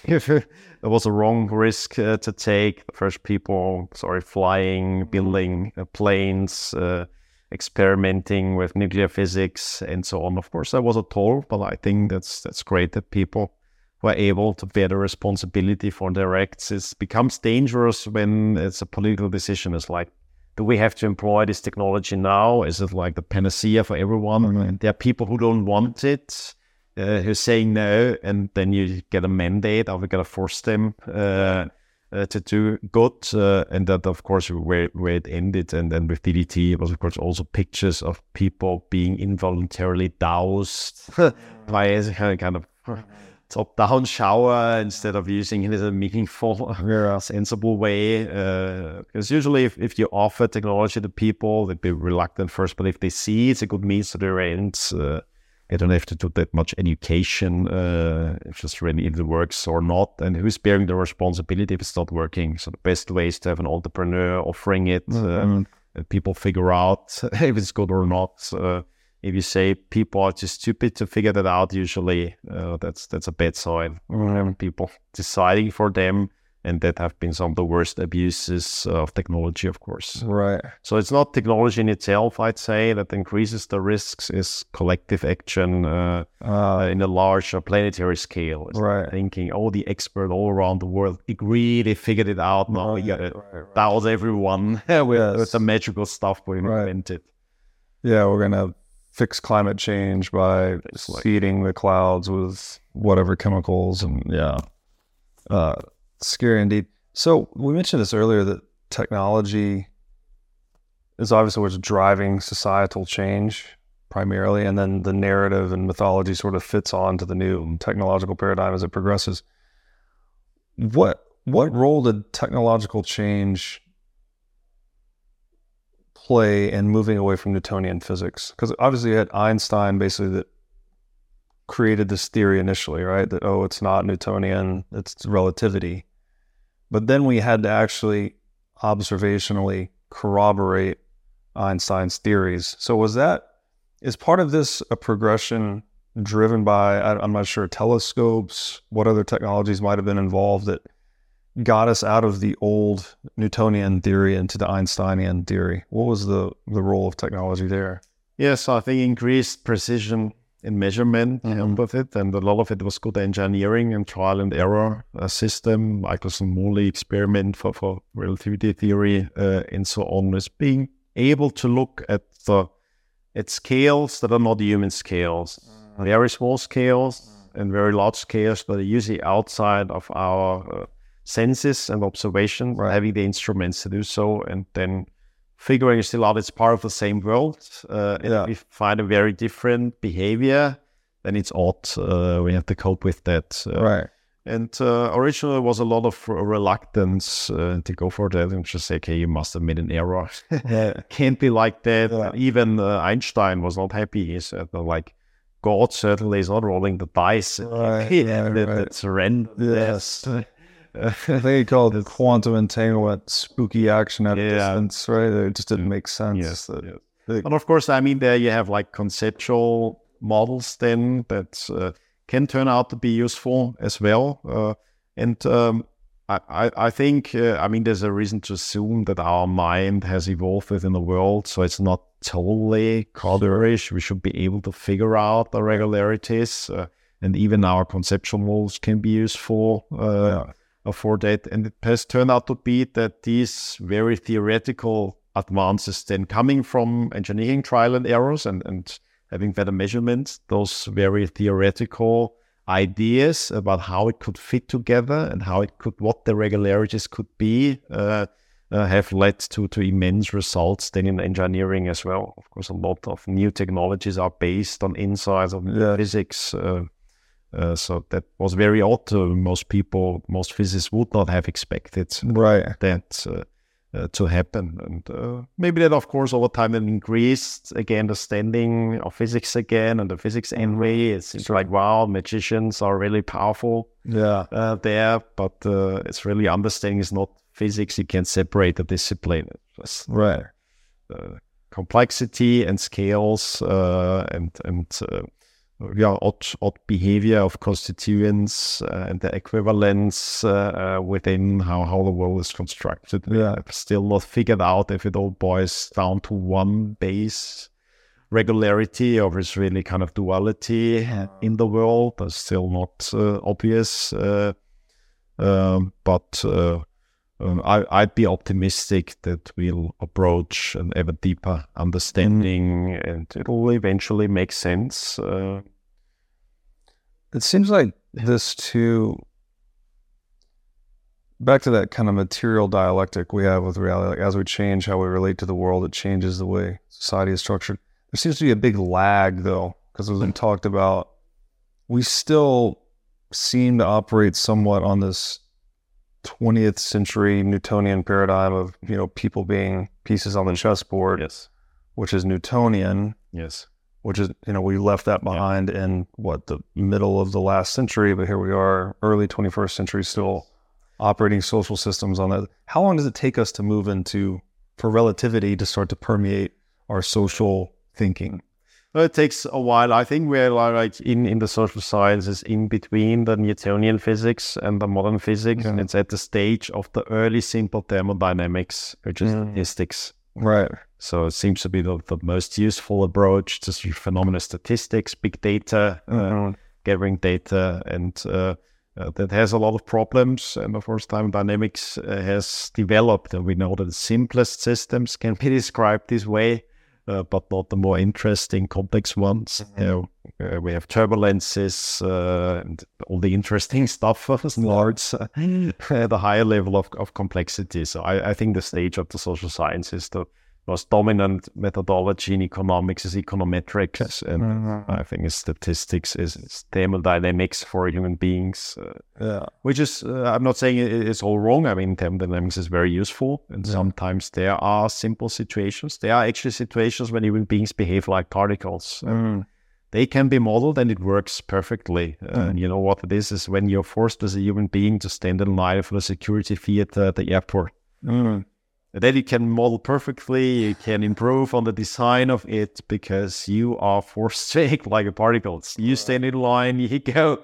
[laughs] there was a wrong risk uh, to take. The first people sorry, flying, building uh, planes, uh, experimenting with nuclear physics, and so on. Of course, that was a toll, but I think that's that's great that people were able to bear the responsibility for their acts. It becomes dangerous when it's a political decision. It's like, do we have to employ this technology now? Is it like the panacea for everyone? Mm-hmm. There are people who don't want it uh, who's saying no, and then you get a mandate. Are we going to force them uh, uh, to do good? Uh, and that, of course, where where it ended. And then with DDT, it was of course also pictures of people being involuntarily doused [laughs] by a kind of top-down shower instead of using it in a meaningful, [laughs] sensible way. Because uh, usually, if, if you offer technology to people, they'd be reluctant first, but if they see it's a good means to their ends, uh, I don't have to do that much education uh, if just really if it works or not, and who's bearing the responsibility if it's not working. So the best way is to have an entrepreneur offering it, uh, mm-hmm. uh, and people figure out [laughs] if it's good or not. Uh, if you say people are just stupid to figure that out, usually uh, that's that's a bad sign. Mm-hmm. People deciding for them and that have been some of the worst abuses of technology, of course. Right. So it's not technology in itself, I'd say, that increases the risks. Is collective action uh, uh, in a larger planetary scale. It's right. Thinking, oh, the expert all around the world agree, they figured it out. Now right, we gotta right, right. douse everyone [laughs] with, yes. with, the magical stuff we invented. Yeah, we're gonna fix climate change by feeding the clouds with whatever chemicals and yeah. Uh, Scary indeed. So we mentioned this earlier that technology is obviously what's driving societal change primarily, and then the narrative and mythology sort of fits on to the new technological paradigm as it progresses. What what role did technological change play in moving away from Newtonian physics? Because obviously you had Einstein basically that created this theory initially, right? That oh, it's not Newtonian, it's relativity. But then we had to actually observationally corroborate Einstein's theories. So was that is part of this a progression driven by I'm not sure telescopes, what other technologies might have been involved that got us out of the old Newtonian theory into the Einsteinian theory? What was the the role of technology there? Yes, I think increased precision in measurement mm-hmm. of it, and a lot of it was good engineering and trial and error uh, system, Michelson-Morley experiment for, for relativity theory, uh, and so on. Is being able to look at the at scales that are not human scales, mm-hmm. very small scales mm-hmm. and very large scales that are usually outside of our uh, senses and observation, right. having the instruments to do so, and then figuring still out it's part of the same world. Uh, yeah. If we find a very different behavior, then it's odd. Uh, we have to cope with that. Uh, right. And uh, originally, there was a lot of reluctance uh, to go for that and just say, okay, you must have made an error. [laughs] Can't be like that. Yeah. Even uh, Einstein was not happy. He said, like, God certainly is not rolling the dice. Right. [laughs] yeah, that, right. That's random. Yes. [laughs] I think he called it quantum entanglement spooky action at yeah. a distance, right? It just didn't make sense. Yes, that, yes. And of course, I mean, there you have like conceptual models then that uh, can turn out to be useful as well. Uh, and um, I, I think, uh, I mean, there's a reason to assume that our mind has evolved within the world, so it's not totally coderish. We should be able to figure out the regularities, uh, and even our conceptual models can be useful. Uh, yeah for that. And it has turned out to be that these very theoretical advances then coming from engineering trial and errors and, and having better measurements, those very theoretical ideas about how it could fit together and how it could, what the regularities could be, uh, uh, have led to, to immense results then in engineering as well. Of course, a lot of new technologies are based on insights of yeah. physics. Uh, uh, so that was very odd. Uh, most people, most physicists would not have expected right. that uh, uh to happen. And uh, maybe that, of course, over time then increased again the standing of physics again and the physics envy. Mm-hmm. It's, it's like, wow, magicians are really powerful yeah. there. But it's really understanding is not physics. You can separate the discipline. right. complexity and scales and, and yeah, odd, odd behavior of constituents uh, and the equivalence uh, uh, within how, how the world is constructed. Yeah. I've still not figured out if it all boils down to one base regularity or is really kind of duality in the world. That's still not uh, obvious. Uh, um, but uh, um, I, would be optimistic that we'll approach an ever deeper understanding and it'll eventually make sense. Uh, it seems like this too, back to that kind of material dialectic we have with reality, like as we change how we relate to the world, it changes the way society is structured. There seems to be a big lag though, because as we talked about, we still seem to operate somewhat on this 20th century Newtonian paradigm of you know people being pieces on the chessboard, yes, which is Newtonian, yes, which is you know we left that behind yeah. in what the middle of the last century, but here we are, early 21st century, still operating social systems on that. How long does it take us to move into for relativity to start to permeate our social thinking? Well, it takes a while. I think we're like in, in the social sciences in between the Newtonian physics and the modern physics. Yeah. And it's at the stage of the early simple thermodynamics, which is mm. statistics. Right. So it seems to be the, the most useful approach to phenomena statistics, big data, uh, mm-hmm. uh, gathering data, and uh, uh, that has a lot of problems. And of course, thermodynamics uh, has developed, and we know that the simplest systems can be [laughs] described this way uh, but not the more interesting, complex ones. Mm-hmm. You know, uh, we have turbulences uh, and all the interesting stuff, [laughs] large, uh, [laughs] the higher level of, of complexity. So I, I, think the stage of the social sciences, the most dominant methodology in economics is econometrics, and mm-hmm. I think statistics is, is, thermodynamics for human beings. Uh, yeah, which is uh, I'm not saying it's all wrong. I mean, thermodynamics is very useful, and yeah. sometimes there are simple situations. There are actually situations when human beings behave like particles. Mm. They can be modeled and it works perfectly. Mm. And you know what it is? Is when you're forced as a human being to stand in line for the security fee at the, the airport. Mm then you can model perfectly. You can improve on the design of it because you are forced to [laughs] act like a particle. You stand in line, you [laughs] go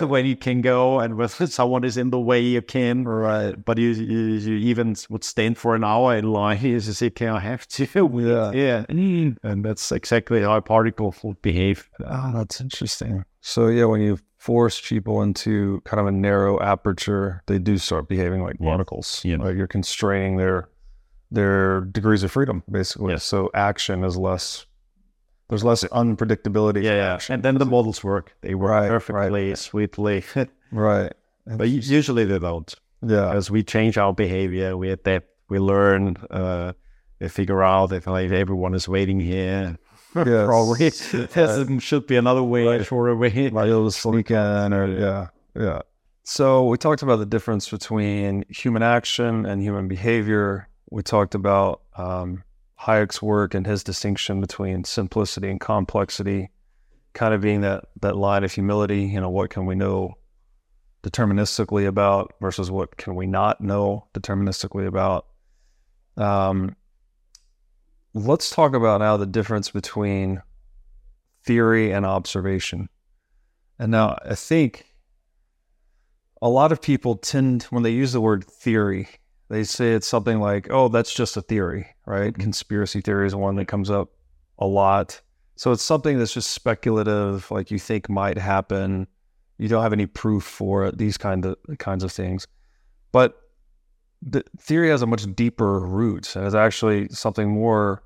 when you can go, and when [laughs] someone is in the way, you can. Right. But you, you, you even would stand for an hour in line. You just say, "Can I have to?" Yeah. Yeah. Mm. And that's exactly how a particle would behave. Oh, that's interesting. So yeah, when you force people into kind of a narrow aperture, they do start behaving like particles. Yeah. Like you're constraining their their degrees of freedom, basically. Yes. So action is less. There's less unpredictability. Yeah, yeah. And then the models work. They work right, perfectly, right. sweetly. [laughs] right. But usually they don't. Yeah. As we change our behavior, we adapt, we learn, uh, we figure out if like everyone is waiting here. [laughs] Yes. Probably [laughs] there should be another way, right. shorter way. Like sneak in, or yeah, yeah. So we talked about the difference between human action and human behavior we talked about um, Hayek's work and his distinction between simplicity and complexity, kind of being that that line of humility. You know, what can we know deterministically about versus what can we not know deterministically about? Um, let's talk about now the difference between theory and observation. And now I think a lot of people tend, when they use the word theory, they say it's something like, oh, that's just a theory, right? Mm-hmm. Conspiracy theory is one that comes up a lot. So it's something that's just speculative, like you think might happen. You don't have any proof for it, these kind of kinds of things. But the theory has a much deeper root and is actually something more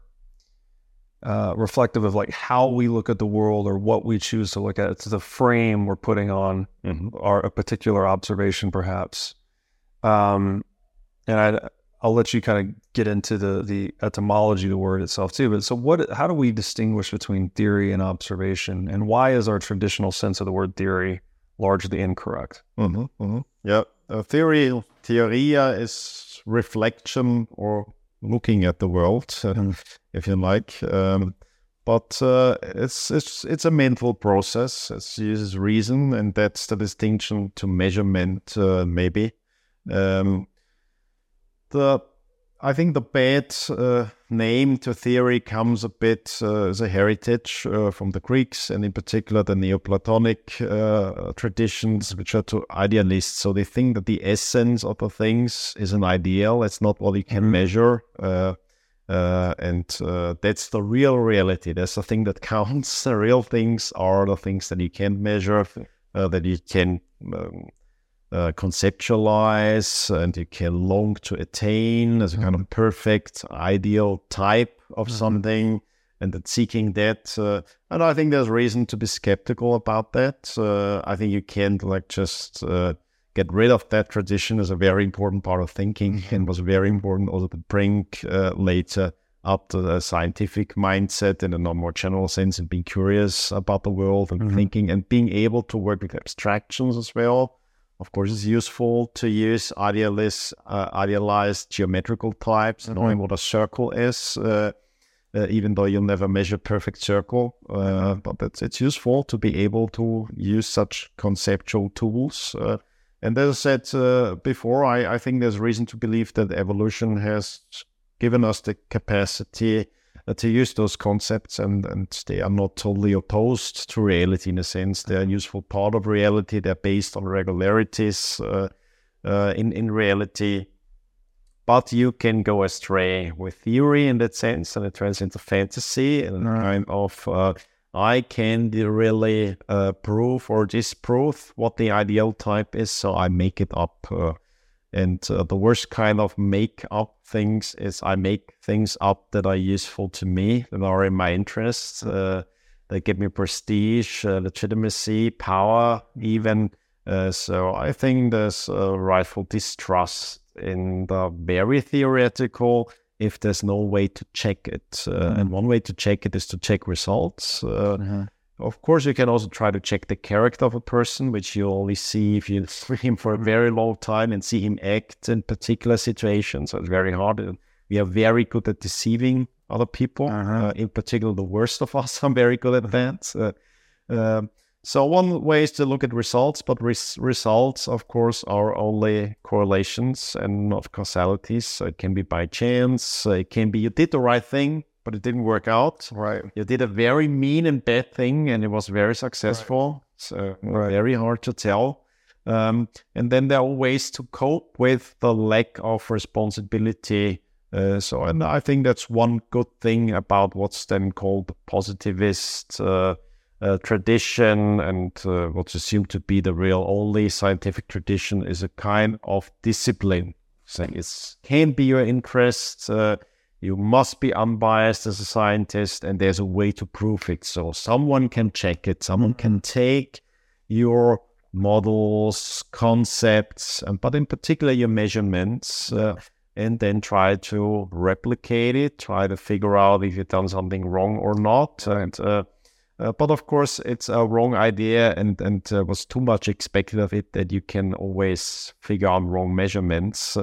uh, reflective of like how we look at the world or what we choose to look at. It's the frame we're putting on mm-hmm. our a particular observation, perhaps. Um, and I I'll let you kind of get into the the etymology of the word itself too. But so what? How do we distinguish between theory and observation, and why is our traditional sense of the word theory largely incorrect? Mm-hmm, mm-hmm. Yeah, uh, theory theoria is reflection or looking at the world, mm. if you like. Um, but uh, it's it's it's a mental process. It uses reason, and that's the distinction to measurement, uh, maybe. Um, the I think the bad uh, name to theory comes a bit uh, as a heritage uh, from the Greeks and in particular the Neoplatonic uh, traditions, which are to idealists. So they think that the essence of the things is an ideal. It's not what you can mm-hmm. measure. Uh, uh, and that's the real reality. That's the thing that counts. [laughs] The real things are the things that you can measure, that you can um, uh, conceptualize and you can long to attain as a kind of mm-hmm. perfect ideal type of mm-hmm. something and that seeking that uh, and i think there's reason to be skeptical about that uh, i think you can't like just uh, get rid of that tradition as a very important part of thinking mm-hmm. and was very important also to bring uh, later up to the scientific mindset in a more general sense and being curious about the world and mm-hmm. thinking and being able to work with abstractions as well of course, it's useful to use idealist, uh, idealized geometrical types, mm-hmm. knowing what a circle is, uh, uh, even though you'll never measure perfect circle. Uh, but it's, it's useful to be able to use such conceptual tools. Uh, and as I said uh, before, I, I think there's reason to believe that evolution has given us the capacity to use those concepts and, and they are not totally opposed to reality in a sense. They're a useful part of reality. They're based on regularities uh, uh, in, in reality. But you can go astray with theory in that sense, and it turns into fantasy and right. kind of uh, I can really uh, prove or disprove what the ideal type is, so I make it up. And uh, the worst kind of make up things is I make things up that are useful to me, that are in my interest, mm. uh, that give me prestige, uh, legitimacy, power, even. Uh, so I think there's a rightful distrust in the very theoretical if there's no way to check it. Mm. And one way to check it is to check results. Uh, mm-hmm. Of course, you can also try to check the character of a person, which you only see if you see him for a very long time and see him act in particular situations. So it's very hard. We are very good at deceiving other people. Uh-huh. Uh, in particular, the worst of us are very good at that. [laughs] Uh, uh, so one way is to look at results, but res- results, of course, are only correlations and not causalities. So it can be by chance. It can be you did the right thing, but it didn't work out. Right. You did a very mean and bad thing, and it was very successful. Right. So right. very hard to tell. Um, and then there are ways to cope with the lack of responsibility. Uh, so, and I think that's one good thing about what's then called the positivist uh, uh, tradition, and uh, what's assumed to be the real only scientific tradition is a kind of discipline. Saying it can be your interest uh, you must be unbiased as a scientist, and there's a way to prove it. So someone can check it, someone can take your models, concepts, and, but in particular your measurements, uh, and then try to replicate it, try to figure out if you've done something wrong or not. And uh, uh, but of course, it's a wrong idea, and and uh, was too much expected of it that you can always figure out wrong measurements.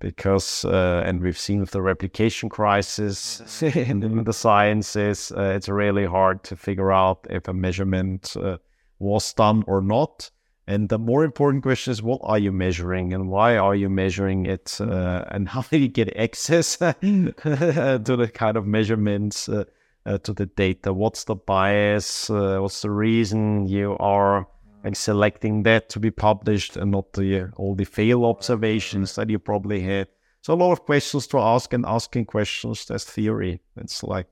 Uh, because uh, and we've seen with the replication crisis mm-hmm. [laughs] in, the sciences uh, it's really hard to figure out if a measurement uh, was done or not. And the more important question is what are you measuring and why are you measuring it uh, and [laughs] how do you get access [laughs] to the kind of measurements uh, uh, to the data? What's the bias? What's the reason you are and selecting that to be published and not the all the fail observations that you probably had. So a lot of questions to ask and asking questions. That's theory. It's like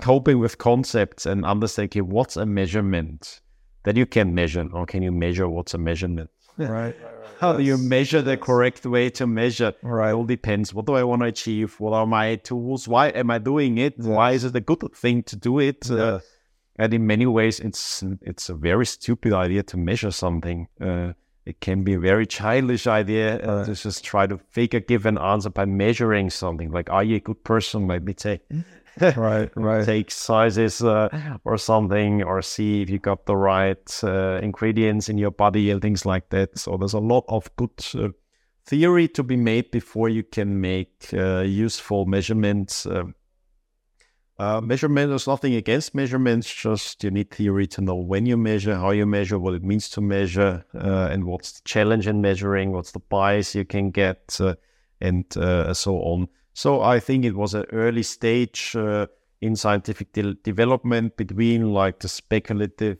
coping with concepts and understanding what's a measurement that you can measure, or can you measure what's a measurement? Right. right, How do you measure the correct way to measure? Right. It all depends. What do I want to achieve? What are my tools? Why am I doing it? Yes. Why is it a good thing to do it? Yes. Uh, and in many ways, it's it's a very stupid idea to measure something. Uh, it can be a very childish idea uh, to just try to figure give an answer by measuring something. Like, are you a good person? Let me take [laughs] right, [laughs] right. take sizes uh, or something, or see if you got the right uh, ingredients in your body and things like that. So there's a lot of good uh, theory to be made before you can make uh, useful measurements. Uh, measurement, there's nothing against measurements, just you need theory to know when you measure, how you measure, what it means to measure, uh, and what's the challenge in measuring, what's the bias you can get. Uh, and uh, so on. So I think it was an early stage uh, in scientific de- development between like the speculative,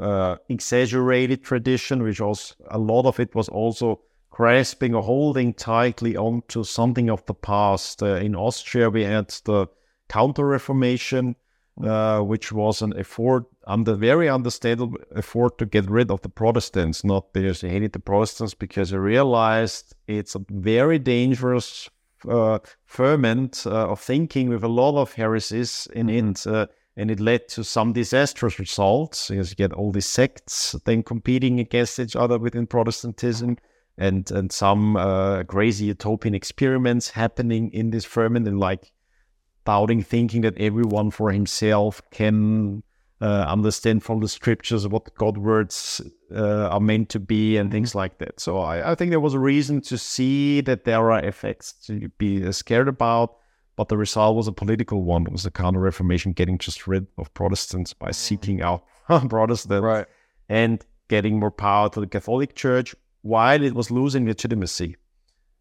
uh, exaggerated tradition, which was a lot of it was also grasping or holding tightly onto something of the past. In Austria, we had the Counter Reformation, uh, which was an effort, under very understandable effort to get rid of the Protestants, not because they hated the Protestants, because they realized it's a very dangerous uh, ferment uh, of thinking with a lot of heresies in mm-hmm. it. Uh, and it led to some disastrous results because you get all these sects then competing against each other within Protestantism and and some uh, crazy utopian experiments happening in this ferment and like doubting thinking that everyone for himself can uh, understand from the scriptures what God words uh, are meant to be and things like that. So I, I, think there was a reason to see that there are effects to be scared about, but the result was a political one. It was the Counter Reformation getting just rid of Protestants by mm. seeking out [laughs] Protestants right. and getting more power to the Catholic Church while it was losing legitimacy.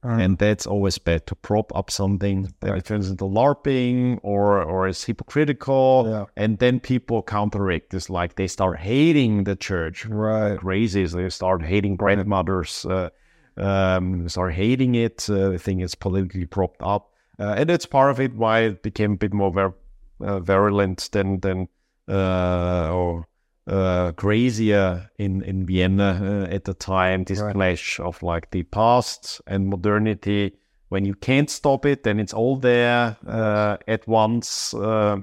Mm. And that's always bad to prop up something that right. turns into LARPing or or is hypocritical. Yeah. And then people counteract this, like they start hating the church. Right. Crazy. They start hating grandmothers, uh, um, start hating it. Uh, think it's politically propped up. Uh, and that's part of it why it became a bit more ver- uh, virulent than, than uh, or uh, crazier in in Vienna uh, at the time. This right. clash of like the past and modernity. When you can't stop it, then it's all there uh, at once. Uh,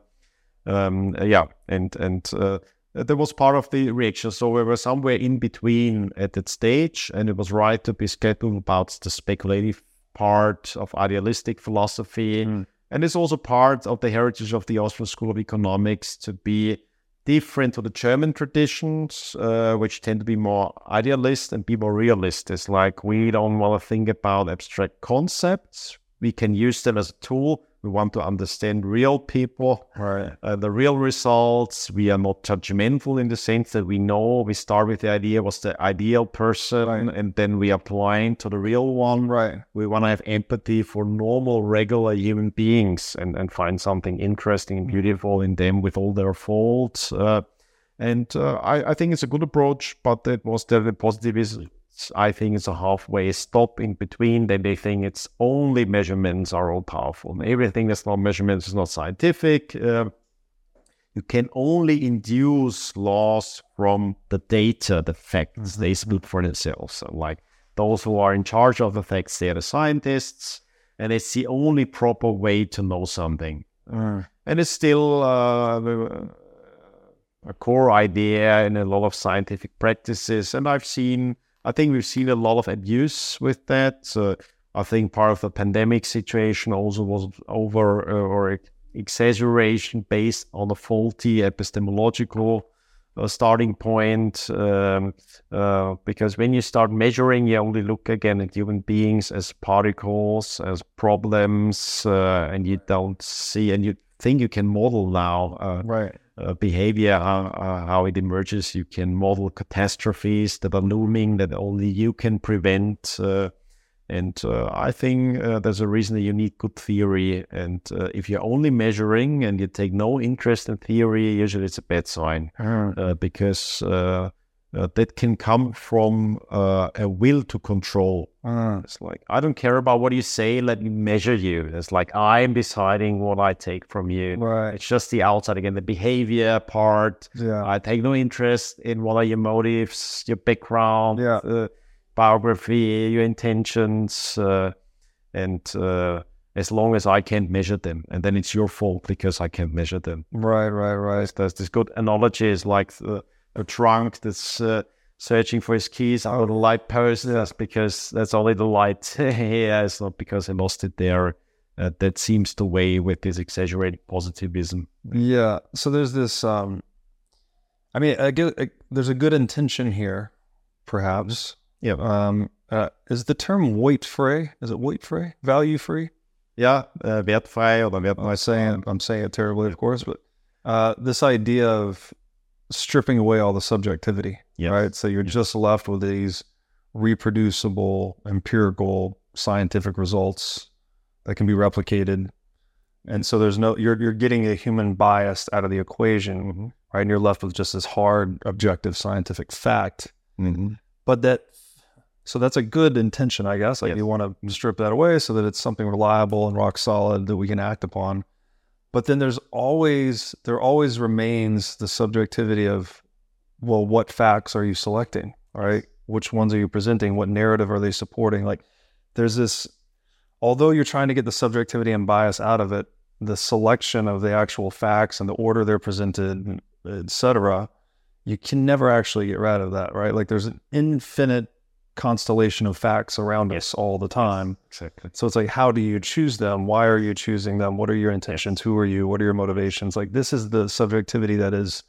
um, yeah, and and uh, that was part of the reaction. So we were somewhere in between at that stage, and it was right to be skeptical about the speculative part of idealistic philosophy. Mm. And it's also part of the heritage of the Austrian School of Economics to be different to the German traditions, uh, which tend to be more idealist and be more realist. It's like we don't want to think about abstract concepts. We can use them as a tool, we want to understand real people, right. uh, the real results. We are not judgmental in the sense that we know we start with the idea what's the ideal person, right. and then we apply it to the real one. Right. We want to have empathy for normal, regular human beings and, and find something interesting and beautiful in them with all their faults. Uh, and uh, I, I, think it's a good approach, but it was the positive is I think it's a halfway stop in between. Then they think it's only measurements are all powerful. And everything that's not measurements is not scientific. Uh, you can only induce laws from the data, the facts. Mm-hmm. They speak for themselves. So like those who are in charge of the facts, they are the scientists, and it's the only proper way to know something. Mm. And it's still uh, a core idea in a lot of scientific practices. And I've seen I think we've seen a lot of abuse with that. So I think part of the pandemic situation also was over uh, or exaggeration based on a faulty epistemological uh, starting point. Um, uh, because when you start measuring, you only look again at human beings as particles, as problems, uh, and you don't see, and you think you can model now. Uh, right uh, behavior, how, uh, how it emerges. You can model catastrophes that are looming that only you can prevent. Uh, and uh, I think uh, there's a reason that you need good theory. And uh, if you're only measuring and you take no interest in theory, usually it's a bad sign mm. because uh, that can come from uh, a will to control. Uh, it's like, I don't care about what you say, let me measure you. It's like, I'm deciding what I take from you. Right. It's just the outside again, the behavior part. Yeah. I take no interest in what are your motives, your background, yeah. Uh, biography, your intentions. Uh, and uh, as long as I can't measure them, and then it's your fault because I can't measure them. Right, right, right. There's this good analogy is like, the, a trunk that's uh, searching for his keys out of the light post. That's because that's only the light [laughs] he has, not because he lost it there. Uh, that seems to weigh with this exaggerated positivism. Yeah. So there's this. Um, I mean, I get, I, there's a good intention here, perhaps. Yeah. Um, uh, is the term weight free? Is it weight free? Value free? Yeah, uh, wertfrei or wertfrei. I'm saying I'm saying it terribly, of course, but uh, this idea of stripping away all the subjectivity, yep. right? So you're yep. just left with these reproducible, empirical scientific results that can be replicated. And so there's no you're you're getting a human bias out of the equation, Mm-hmm. right? And you're left with just this hard, objective scientific fact. Mm-hmm. But that so that's a good intention, I guess. Like Yes. you want to strip that away so that it's something reliable and rock solid that we can act upon. But then there's always there always remains the subjectivity of well, what facts are you selecting? Right? Which ones are you presenting? What narrative are they supporting? Like there's this although you're trying to get the subjectivity and bias out of it, the selection of the actual facts and the order they're presented, etc., you can never actually get rid of that, right? Like there's an infinite constellation of facts around us all the time. Exactly. So it's like, how do you choose them? Why are you choosing them? What are your intentions? Who are you? What are your motivations? Like this is the subjectivity that is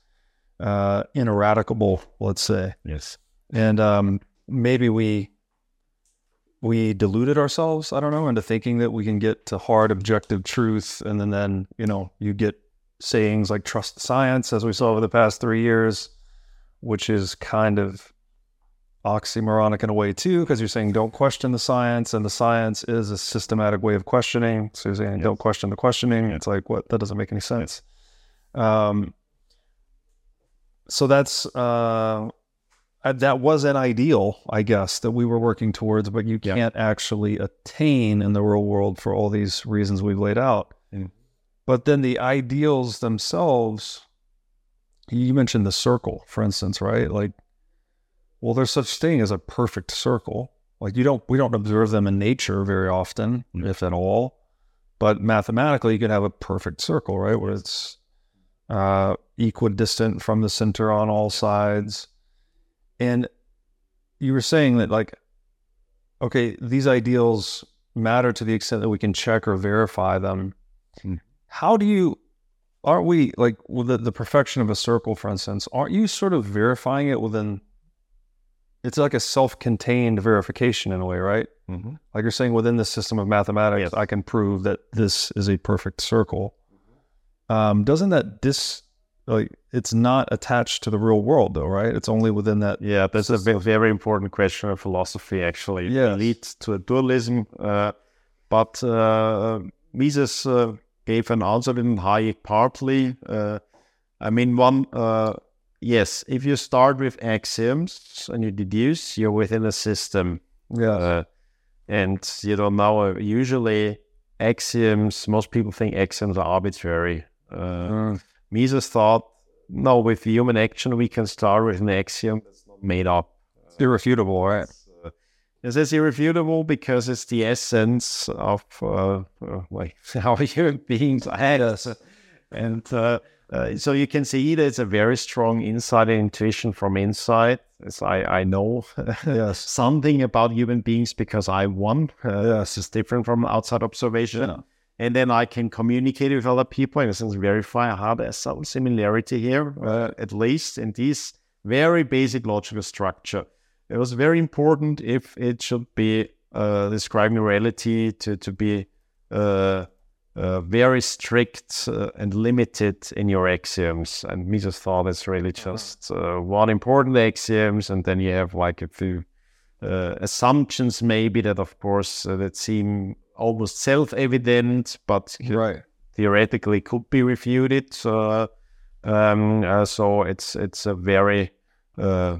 uh, ineradicable, let's say. Yes. And um, maybe we we deluded ourselves, I don't know, into thinking that we can get to hard objective truth, and then then you know you get sayings like trust science, as we saw over the past three years, which is kind of oxymoronic in a way too, because you're saying don't question the science, and the science is a systematic way of questioning. So you're saying don't question the questioning. It's like what that doesn't make any sense. Um, so that's uh, uh, that was an ideal, I guess, that we were working towards, but you Yeah. can't actually attain in the real world for all these reasons we've laid out. Mm. But then the ideals themselves, you mentioned the circle, for instance, right? Like, well, there's such thing as a perfect circle. Like you don't, we don't observe them in nature very often, Mm. if at all. But mathematically, you can have a perfect circle, right, where it's uh, equidistant from the center on all sides. And you were saying that, like, okay, these ideals matter to the extent that we can check or verify them. Hmm. How do you, aren't we, like, with the, the perfection of a circle, for instance, aren't you sort of verifying it within, it's like a self contained verification in a way, right? Mm-hmm. Like you're saying, within the system of mathematics, Yes. I can prove that this is a perfect circle. Um, doesn't that dis like it's not attached to the real world though, right? It's only within that. Yeah, that's a very important question of philosophy, actually. It Yes. leads to a dualism. Uh, but uh, Mises uh, gave an answer in Hayek partly. Uh, I mean, one, uh, yes, if you start with axioms and you deduce, you're within a system. Yeah, Uh, and you don't know, uh, usually axioms, most people think axioms are arbitrary. Uh, Mm. Mises thought, no, with human action, we can start with an axiom that's not made up. It's irrefutable, right? Uh, This is irrefutable because it's the essence of uh, uh, like [laughs] how human beings act. And uh, uh, so you can see that it's a very strong inside intuition from inside. As I, I know [laughs] Yes. something about human beings because I won. Uh, [laughs] Yes. It's different from outside observation. Yeah. And then I can communicate with other people in a sense, verify how there's some similarity here, uh, at least in this very basic logical structure. It was very important if it should be uh, describing reality to, to be uh, uh, very strict uh, and limited in your axioms. And Mises thought it's really just uh, one important axioms, and then you have like a few uh, assumptions, maybe that, of course, uh, that seem almost self-evident, but Right. theoretically could be refuted. So, um, uh, so it's it's a very uh,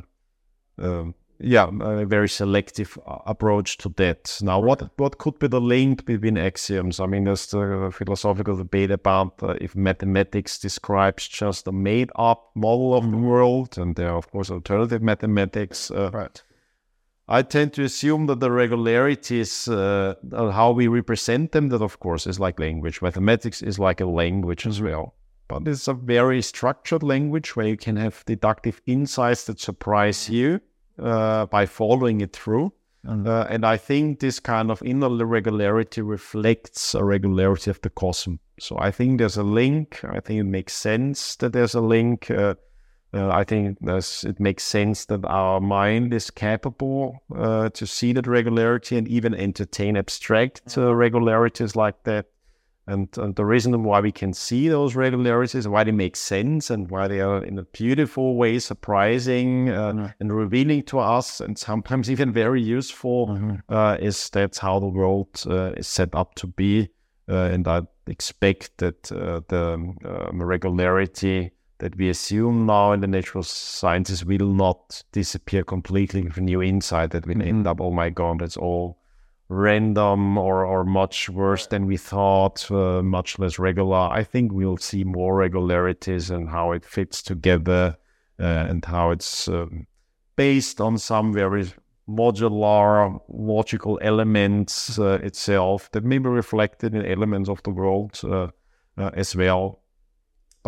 um, yeah, a very selective uh, approach to that. Now, what what could be the link between axioms? I mean, there's the philosophical debate about uh, if mathematics describes just a made-up model of the world, and there are of course alternative mathematics. Uh, Right. I tend to assume that the regularities, uh, uh, how we represent them, that of course is like language. Mathematics is like a language as well. But it's a very structured language where you can have deductive insights that surprise you uh, by following it through. Uh, and I think this kind of inner regularity reflects a regularity of the cosmos. So I think there's a link. I think it makes sense that there's a link. Uh, uh, I think it makes sense that our mind is capable uh, to see that regularity and even entertain abstract uh, regularities like that. And, and the reason why we can see those regularities, why they make sense, and why they are in a beautiful way surprising uh, and revealing to us, and sometimes [laughs] even very useful, Mm-hmm. uh, is that's how the world uh, is set up to be. Uh, and I expect that uh, the um, regularity that we assume now in the natural sciences will not disappear completely with a new insight that will end up, oh my God, it's all random or, or much worse than we thought, uh, much less regular. I think we'll see more regularities and how it fits together uh, and how it's um, based on some very modular logical elements uh, itself that may be reflected in elements of the world uh, uh, as well.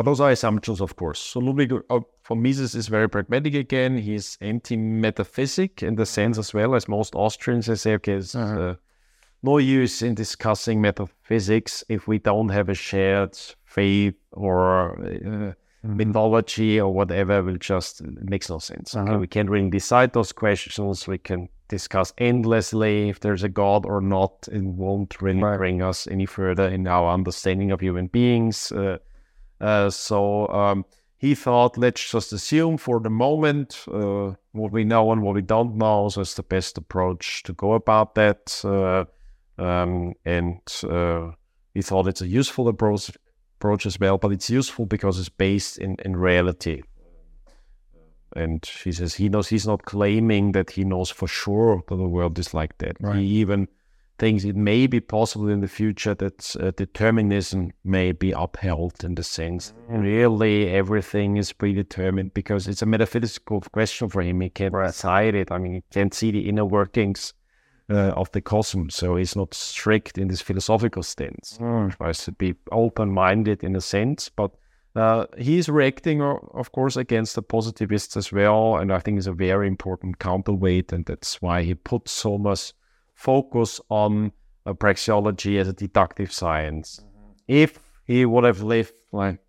But those are assumptions, of course. So Ludwig uh, von Mises is very pragmatic again. He's anti-metaphysic in the sense as well as most Austrians. They say, okay, it's uh, no use in discussing metaphysics if we don't have a shared faith or uh, mythology or whatever. Will just it makes no sense. Okay, we can't really decide those questions. We can discuss endlessly if there's a god or not. It won't really bring us any further in our understanding of human beings. Uh, uh, so um, he thought, let's just assume for the moment uh, what we know and what we don't know. So it's the best approach to go about that. Uh, um, and uh, he thought it's a useful approach, approach as well, but it's useful because it's based in, in reality. And he says he knows he's not claiming that he knows for sure that the world is like that. He even thinks it may be possible in the future that uh, determinism may be upheld in the sense really everything is predetermined because it's a metaphysical question for him. He can't decide it. I mean, he can't see the inner workings uh, of the cosmos, so he's not strict in this philosophical stance. He tries to be open-minded in a sense, but uh, he's reacting, of course, against the positivists as well, and I think it's a very important counterweight, and that's why he puts so much focus on uh, praxeology as a deductive science. If he would have lived like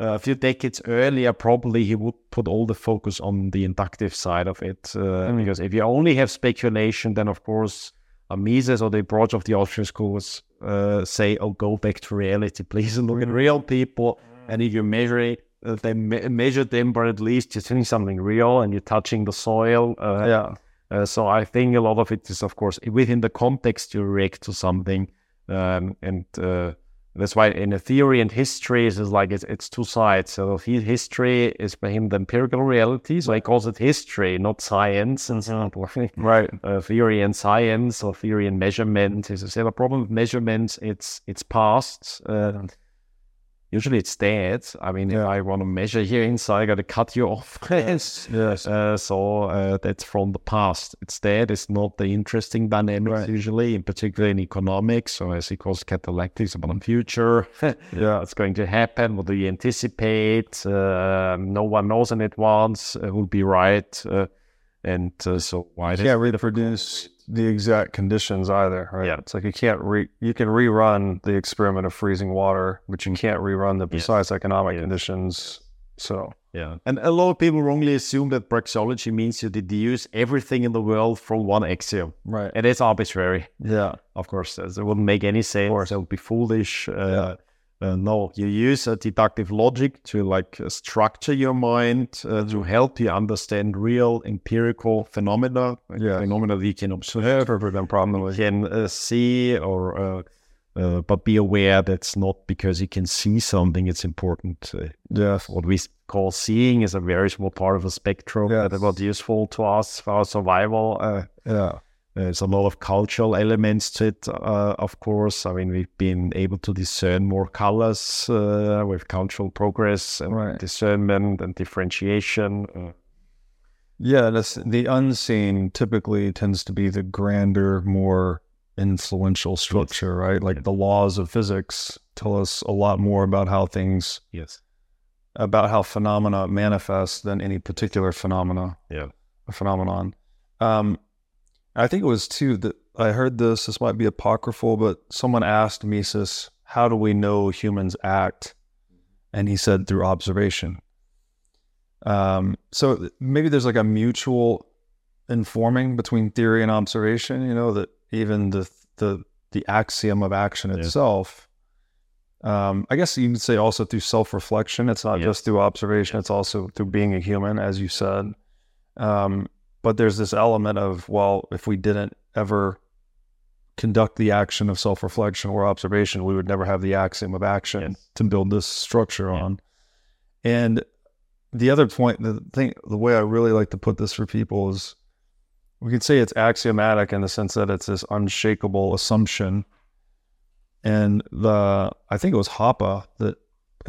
uh, a few decades earlier, probably he would put all the focus on the inductive side of it. Uh, Because if you only have speculation, then of course, uh, Mises or the approach of the Austrian school was uh, say, "Oh, go back to reality, please, and look at real people." And if you measure it, uh, then me- measure them, but at least you're doing something real and you're touching the soil. Uh, Yeah. Uh, so I think a lot of it is, of course, within the context you react to something, um, and uh, that's why in a theory and history it's like it's, it's two sides. So history is for him the empirical reality, so he calls it history, not science. [laughs] And so Right. uh, theory and science or theory and measurement is a problem with measurements. It's it's past. Uh, usually it's dead. I mean, if I want to measure here inside, I got to cut you off. [laughs] yes. Yes. Uh, so uh, that's from the past. It's dead. It's not the interesting dynamics usually, in particular in economics. So as he calls catallactics about the future. [laughs] Yeah. What's going to happen? What do you anticipate? Uh, no one knows in advance uh, who'll be right. Uh, and uh, so why can't reproduce the exact conditions either, right? Yeah. It's like you can't re you can rerun the experiment of freezing water, but you can't rerun the precise economic conditions. So Yeah. And a lot of people wrongly assume that praxeology means you deduce everything in the world from one axiom. Right. And it's arbitrary. yeah. Of course, it wouldn't make any sense. Of course. It would be foolish. Uh, uh, no, you use a deductive logic to like uh, structure your mind uh, to help you understand real empirical phenomena, Yeah. phenomena that you can observe, problem can uh, see, or uh, uh, but be aware that's not because you can see something. It's important. Yes. what we call seeing is a very small part of a spectrum Yes. that was useful to us for our survival. Uh, Yeah. There's a lot of cultural elements to it, uh, of course. I mean, we've been able to discern more colors uh, with cultural progress and Right. discernment and differentiation. Uh, Yeah, the unseen typically tends to be the grander, more influential structure, right? Like the laws of physics tell us a lot more about how things yes. about how phenomena manifest than any particular phenomena Yeah. a phenomenon. Um, I think it was too that I heard this. This might be apocryphal, but someone asked Mises, "How do we know humans act?" And he said, "Through observation." Um, so maybe there's like a mutual informing between theory and observation. You know that even the the the axiom of action Yeah. itself Um, I guess you could say also through self reflection. It's not just through observation, it's also through being a human, as you said. Um, but there's this element of, well, if we didn't ever conduct the action of self reflection or observation, we would never have the axiom of action Yes. to build this structure Yeah. on. And the other point, the thing, the way I really like to put this for people is we could say it's axiomatic in the sense that it's this unshakable assumption. And the, I think it was Hoppe that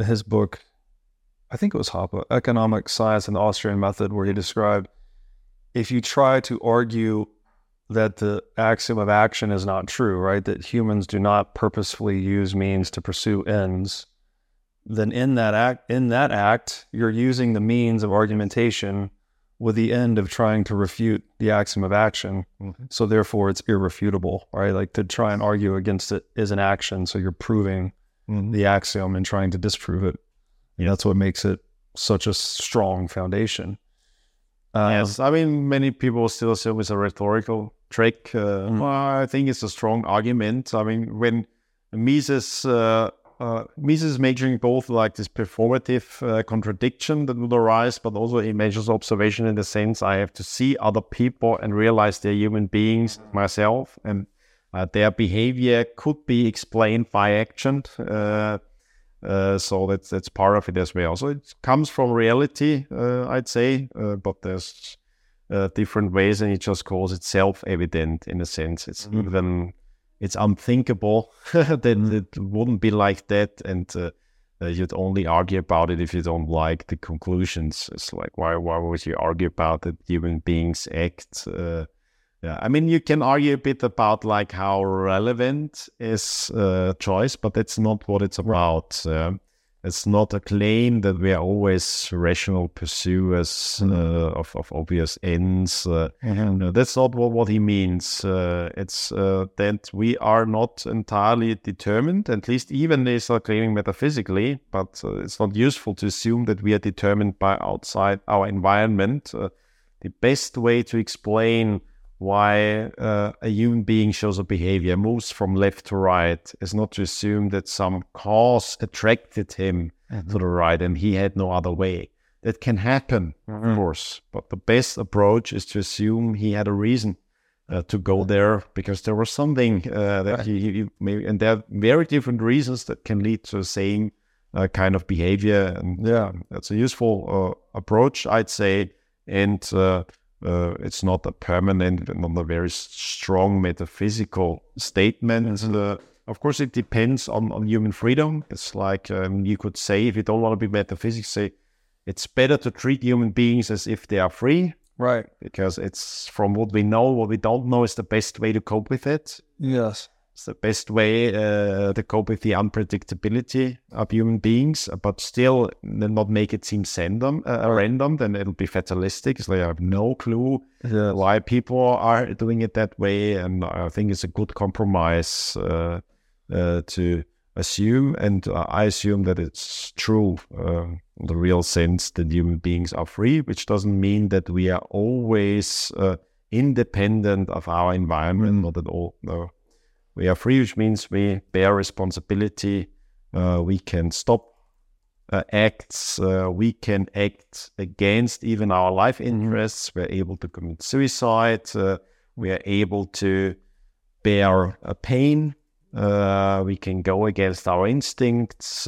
his book, I think it was Hoppe, Economic Science and the Austrian Method, where he described if you try to argue that the axiom of action is not true, right? That humans do not purposefully use means to pursue ends, then in that act, in that act, you're using the means of argumentation with the end of trying to refute the axiom of action. Mm-hmm. So therefore, it's irrefutable, right? Like to try and argue against it is an action, so you're proving mm-hmm. the axiom and trying to disprove it. And that's what makes it such a strong foundation. Yes, I mean, many people still assume it's a rhetorical trick. Uh, well, I think it's a strong argument. I mean, when Mises, uh, uh, Mises is measuring both like this performative uh, contradiction that would arise, but also he measures observation in the sense I have to see other people and realize they're human beings myself, and uh, their behavior could be explained by action. Uh, so that's that's part of it as well. So it comes from reality, uh, I'd say, uh, but there's uh, different ways, and it just calls it self-evident in a sense. It's even it's unthinkable [laughs] that it wouldn't be like that, and uh, uh, you'd only argue about it if you don't like the conclusions. It's like why why would you argue about that human beings act? Yeah, I mean, you can argue a bit about like how relevant is uh, choice, but that's not what it's about. Uh, it's not a claim that we are always rational pursuers uh, of, of obvious ends. Uh, no, that's not what, what he means. Uh, it's uh, that we are not entirely determined, at least even they start claiming metaphysically, but uh, it's not useful to assume that we are determined by outside our environment. Uh, the best way to explain why uh, a human being shows a behavior, moves from left to right, is not to assume that some cause attracted him to the right and he had no other way. That can happen, of course, but the best approach is to assume he had a reason uh, to go there because there was something uh, that he, he maybe, and there are very different reasons that can lead to the same uh, kind of behavior. And Yeah. that's a useful uh, approach, I'd say. And uh, it's not a permanent and not a very strong metaphysical statement. Uh, of course, it depends on, on human freedom. It's like um, you could say, if you don't want to be metaphysics, say it's better to treat human beings as if they are free right. because it's from what we know, what we don't know is the best way to cope with it. Yes. It's the best way uh, to cope with the unpredictability of human beings, but still not make it seem random. Uh, random, then it'll be fatalistic. It's like I have no clue Yes. why people are doing it that way, and I think it's a good compromise uh, uh, to assume. And uh, I assume that it's true, uh, in the real sense that human beings are free, which doesn't mean that we are always uh, independent of our environment. Not at all. No we are free, which means we bear responsibility. Uh, we can stop uh, acts. Uh, we can act against even our life interests. We're able to commit suicide. Uh, we are able to bear a pain. Uh, we can go against our instincts.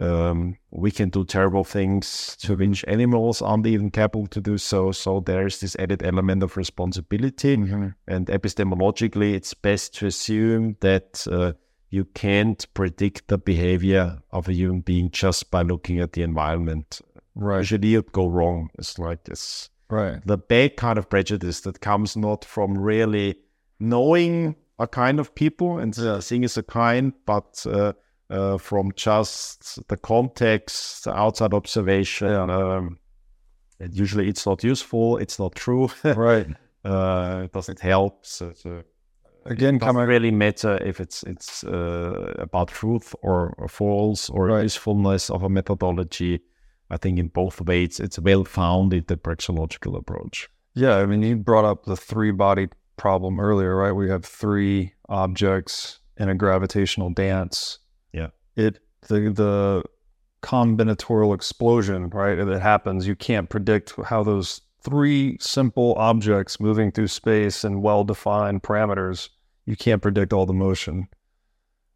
Uh, um, we can do terrible things to which animals aren't even capable to do so. So there's this added element of responsibility. And epistemologically, it's best to assume that uh, you can't predict the behavior of a human being just by looking at the environment. Right. Usually, it go wrong. It's like this Right. the bad kind of prejudice that comes not from really knowing a kind of people and seeing as a kind, but uh, uh, from just the context, the outside observation. Um, and usually, it's not useful. It's not true. [laughs] Right. uh, it doesn't help. So, so Again, it doesn't coming really matter if it's it's uh, about truth or, or false or Right. usefulness of a methodology. I think in both ways, it's well founded the praxeological approach. Yeah, I mean, you brought up the three body problem earlier, right? We have three objects in a gravitational dance. Yeah. it the the combinatorial explosion, right, that happens. You can't predict how those three simple objects moving through space and well-defined parameters. You can't predict all the motion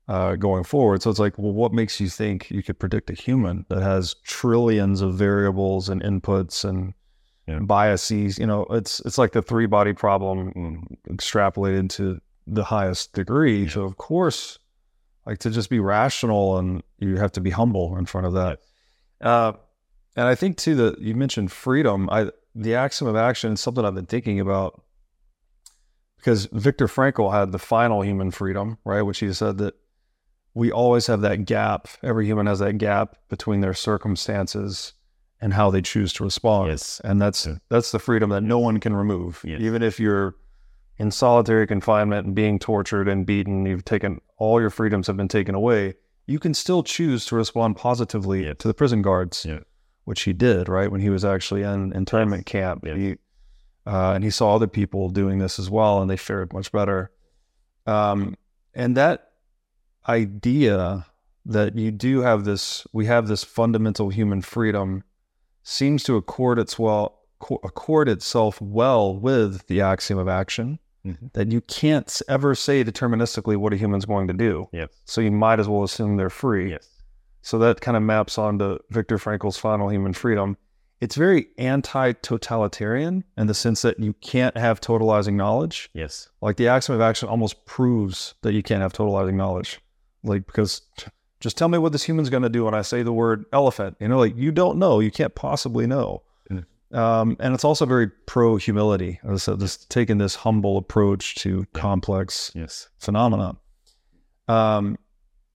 uh, going forward. So it's like, well, what makes you think you could predict a human that has trillions of variables and inputs and Yeah. biases? You know, it's it's like the three body problem extrapolated to the highest degree. So of course, like to just be rational and you have to be humble in front of that. Uh, and I think too that you mentioned freedom. I the axiom of action is something I've been thinking about because Viktor Frankl had the final human freedom, right? Which he said that we always have that gap. Every human has that gap between their circumstances and how they choose to respond. Yes. And that's Yeah. that's the freedom that no one can remove. Yes. Even if you're in solitary confinement and being tortured and beaten, you've taken all your freedoms have been taken away. You can still choose to respond positively Yes. to the prison guards, Yeah. which he did, right? When he was actually in internment camp. Yes. He, uh, and he saw other people doing this as well, and they fared much better. Um, and that idea that you do have this, we have this fundamental human freedom, seems to accord its well, accord itself well with the axiom of action. Mhm. That you can't ever say deterministically what a human's going to do. Yes. So you might as well assume they're free. Yes. So that kind of maps onto Viktor Frankl's final human freedom. It's very anti totalitarian in the sense that you can't have totalizing knowledge. Yes. Like the axiom of action almost proves that you can't have totalizing knowledge. Like, because just tell me what this human's going to do when I say the word elephant. You know, like you don't know. You can't possibly know. Um, and it's also very pro humility. As I said, just taking this humble approach to complex Yes. phenomena. Um,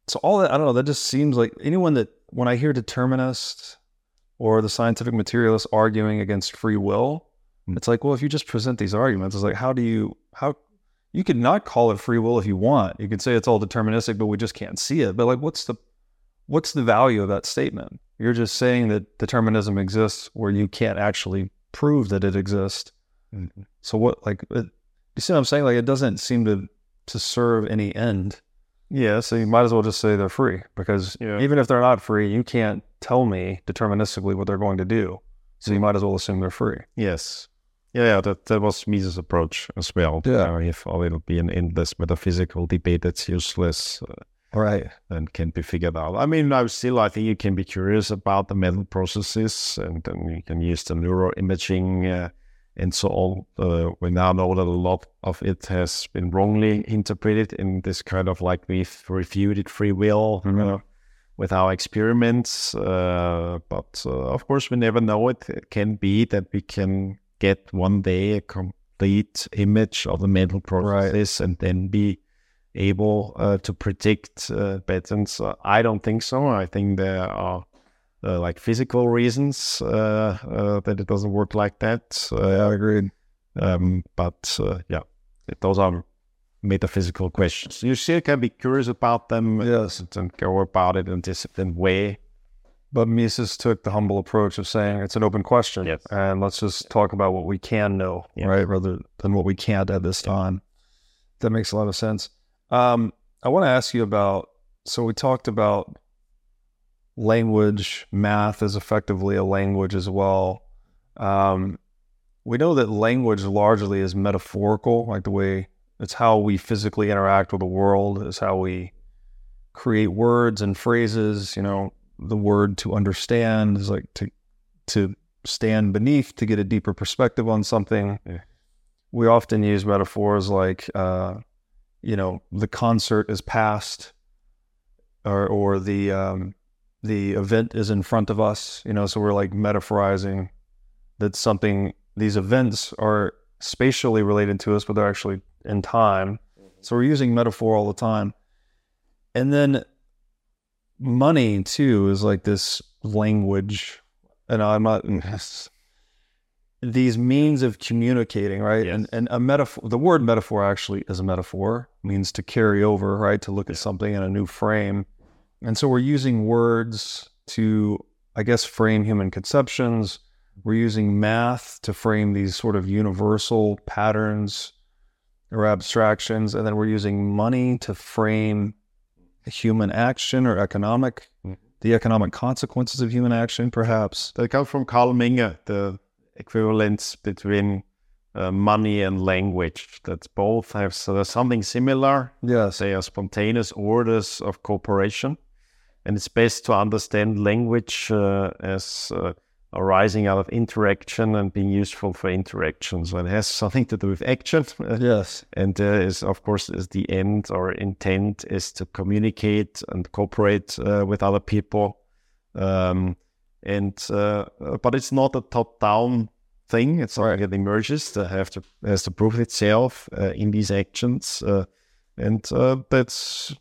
so all that I don't know. That just seems like anyone that when I hear determinists or the scientific materialists arguing against free will, Mm. it's like, well, if you just present these arguments, it's like, how do you how you could not call it free will if you want. You could say it's all deterministic, but we just can't see it. But like, what's the what's the value of that statement? You're just saying that determinism exists where you can't actually prove that it exists. Mhm. So what, like, it, you see what I'm saying? Like, it doesn't seem to to serve any end. Yeah, so you might as well just say they're free because Yeah. even if they're not free, you can't tell me deterministically what they're going to do. So you might as well assume they're free. Yes. Yeah, yeah, that, that was Mises' approach as well. Yeah. Uh, if oh, it'll be an endless metaphysical debate that's useless uh, Right. and can be figured out. I mean, I still, I think you can be curious about the mental processes and then you can use the neuroimaging uh, and so on. Uh, we now know that a lot of it has been wrongly interpreted in this kind of like we've refuted free will Mhm. uh, with our experiments. Uh, but uh, of course, we never know it. It can be that we can get one day a complete image of the mental processes and then be able uh, to predict uh, patterns. Uh, I don't think so. I think there are uh, like physical reasons uh, uh, that it doesn't work like that. Uh, agree. um, but uh, yeah, those are metaphysical questions. You still can be curious about them Yes. and go about it in a disciplined way. But Mises took the humble approach of saying it's an open question. Yes. And let's just talk about what we can know, Yes. right? Rather than what we can't at this time. That makes a lot of sense. Um, I want to ask you about so we talked about language, math is effectively a language as well. Um, we know that language largely is metaphorical, like the way it's how we physically interact with the world, is how we create words and phrases, you know, the word to understand is like to to stand beneath to get a deeper perspective on something. Yeah. We often use metaphors like uh, you know, the concert is past or or the um the event is in front of us, you know, so we're like metaphorizing that something these events are spatially related to us, but they're actually in time. So we're using metaphor all the time. And then money too is like this language and i'm not [laughs] these means of communicating right? Yes. and and a metaphor the word metaphor actually is a metaphor means to carry over right? To look at something in a new frame. And so we're using words to i guess frame human conceptions. We're using math to frame these sort of universal patterns or abstractions. And then we're using money to frame human action or economic, mm-hmm. the economic consequences of human action, perhaps. That comes from Carl Menger, the equivalence between uh, money and language. That both have so something similar. Yes. They are spontaneous orders of cooperation, and it's best to understand language uh, as uh, arising out of interaction and being useful for interaction. So it has something to do with action. [laughs] Yes. and uh, is of course is the end or intent is to communicate and cooperate uh, with other people. Um, and uh, but it's not a top-down thing. It's something that emerges that have to has to prove itself uh, in these actions, uh, and uh, that's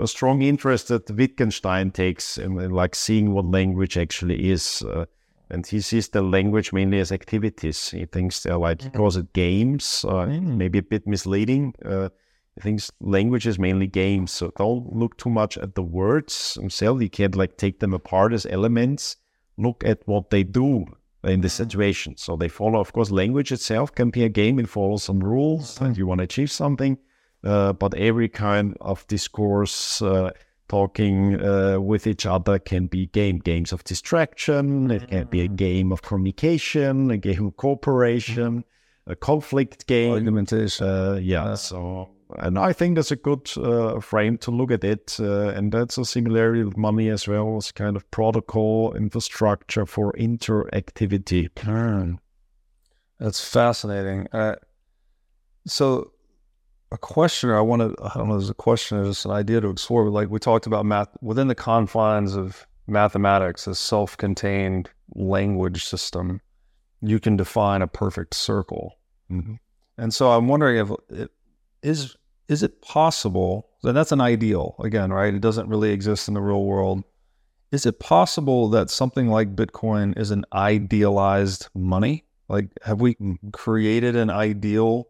a strong interest that Wittgenstein takes in, in like seeing what language actually is. Uh, and he sees the language mainly as activities. He thinks they're like he calls it games, uh, maybe a bit misleading. Uh, he thinks language is mainly games, so don't look too much at the words themselves. You can't like take them apart as elements. Look at what they do in the situation. So they follow, of course, language itself can be a game. It follows some rules, and you want to achieve something. Uh, but every kind of discourse, uh, talking uh, with each other, can be game games of distraction. It can be a game of communication, a game of cooperation, a conflict game. Argumentation. Uh, yeah. So, and I think that's a good uh, frame to look at it, uh, and that's a similarity with money as well as kind of protocol infrastructure for interactivity. That's fascinating. Uh, so, a question I want to, I don't know, there's a question, there's an idea to explore, but like we talked about math within the confines of mathematics, a self contained language system, you can define a perfect circle. Mhm. And so I'm wondering if is is it possible? And that's an ideal again, right? It doesn't really exist in the real world. Is it possible that something like Bitcoin is an idealized money? Like, have we created an ideal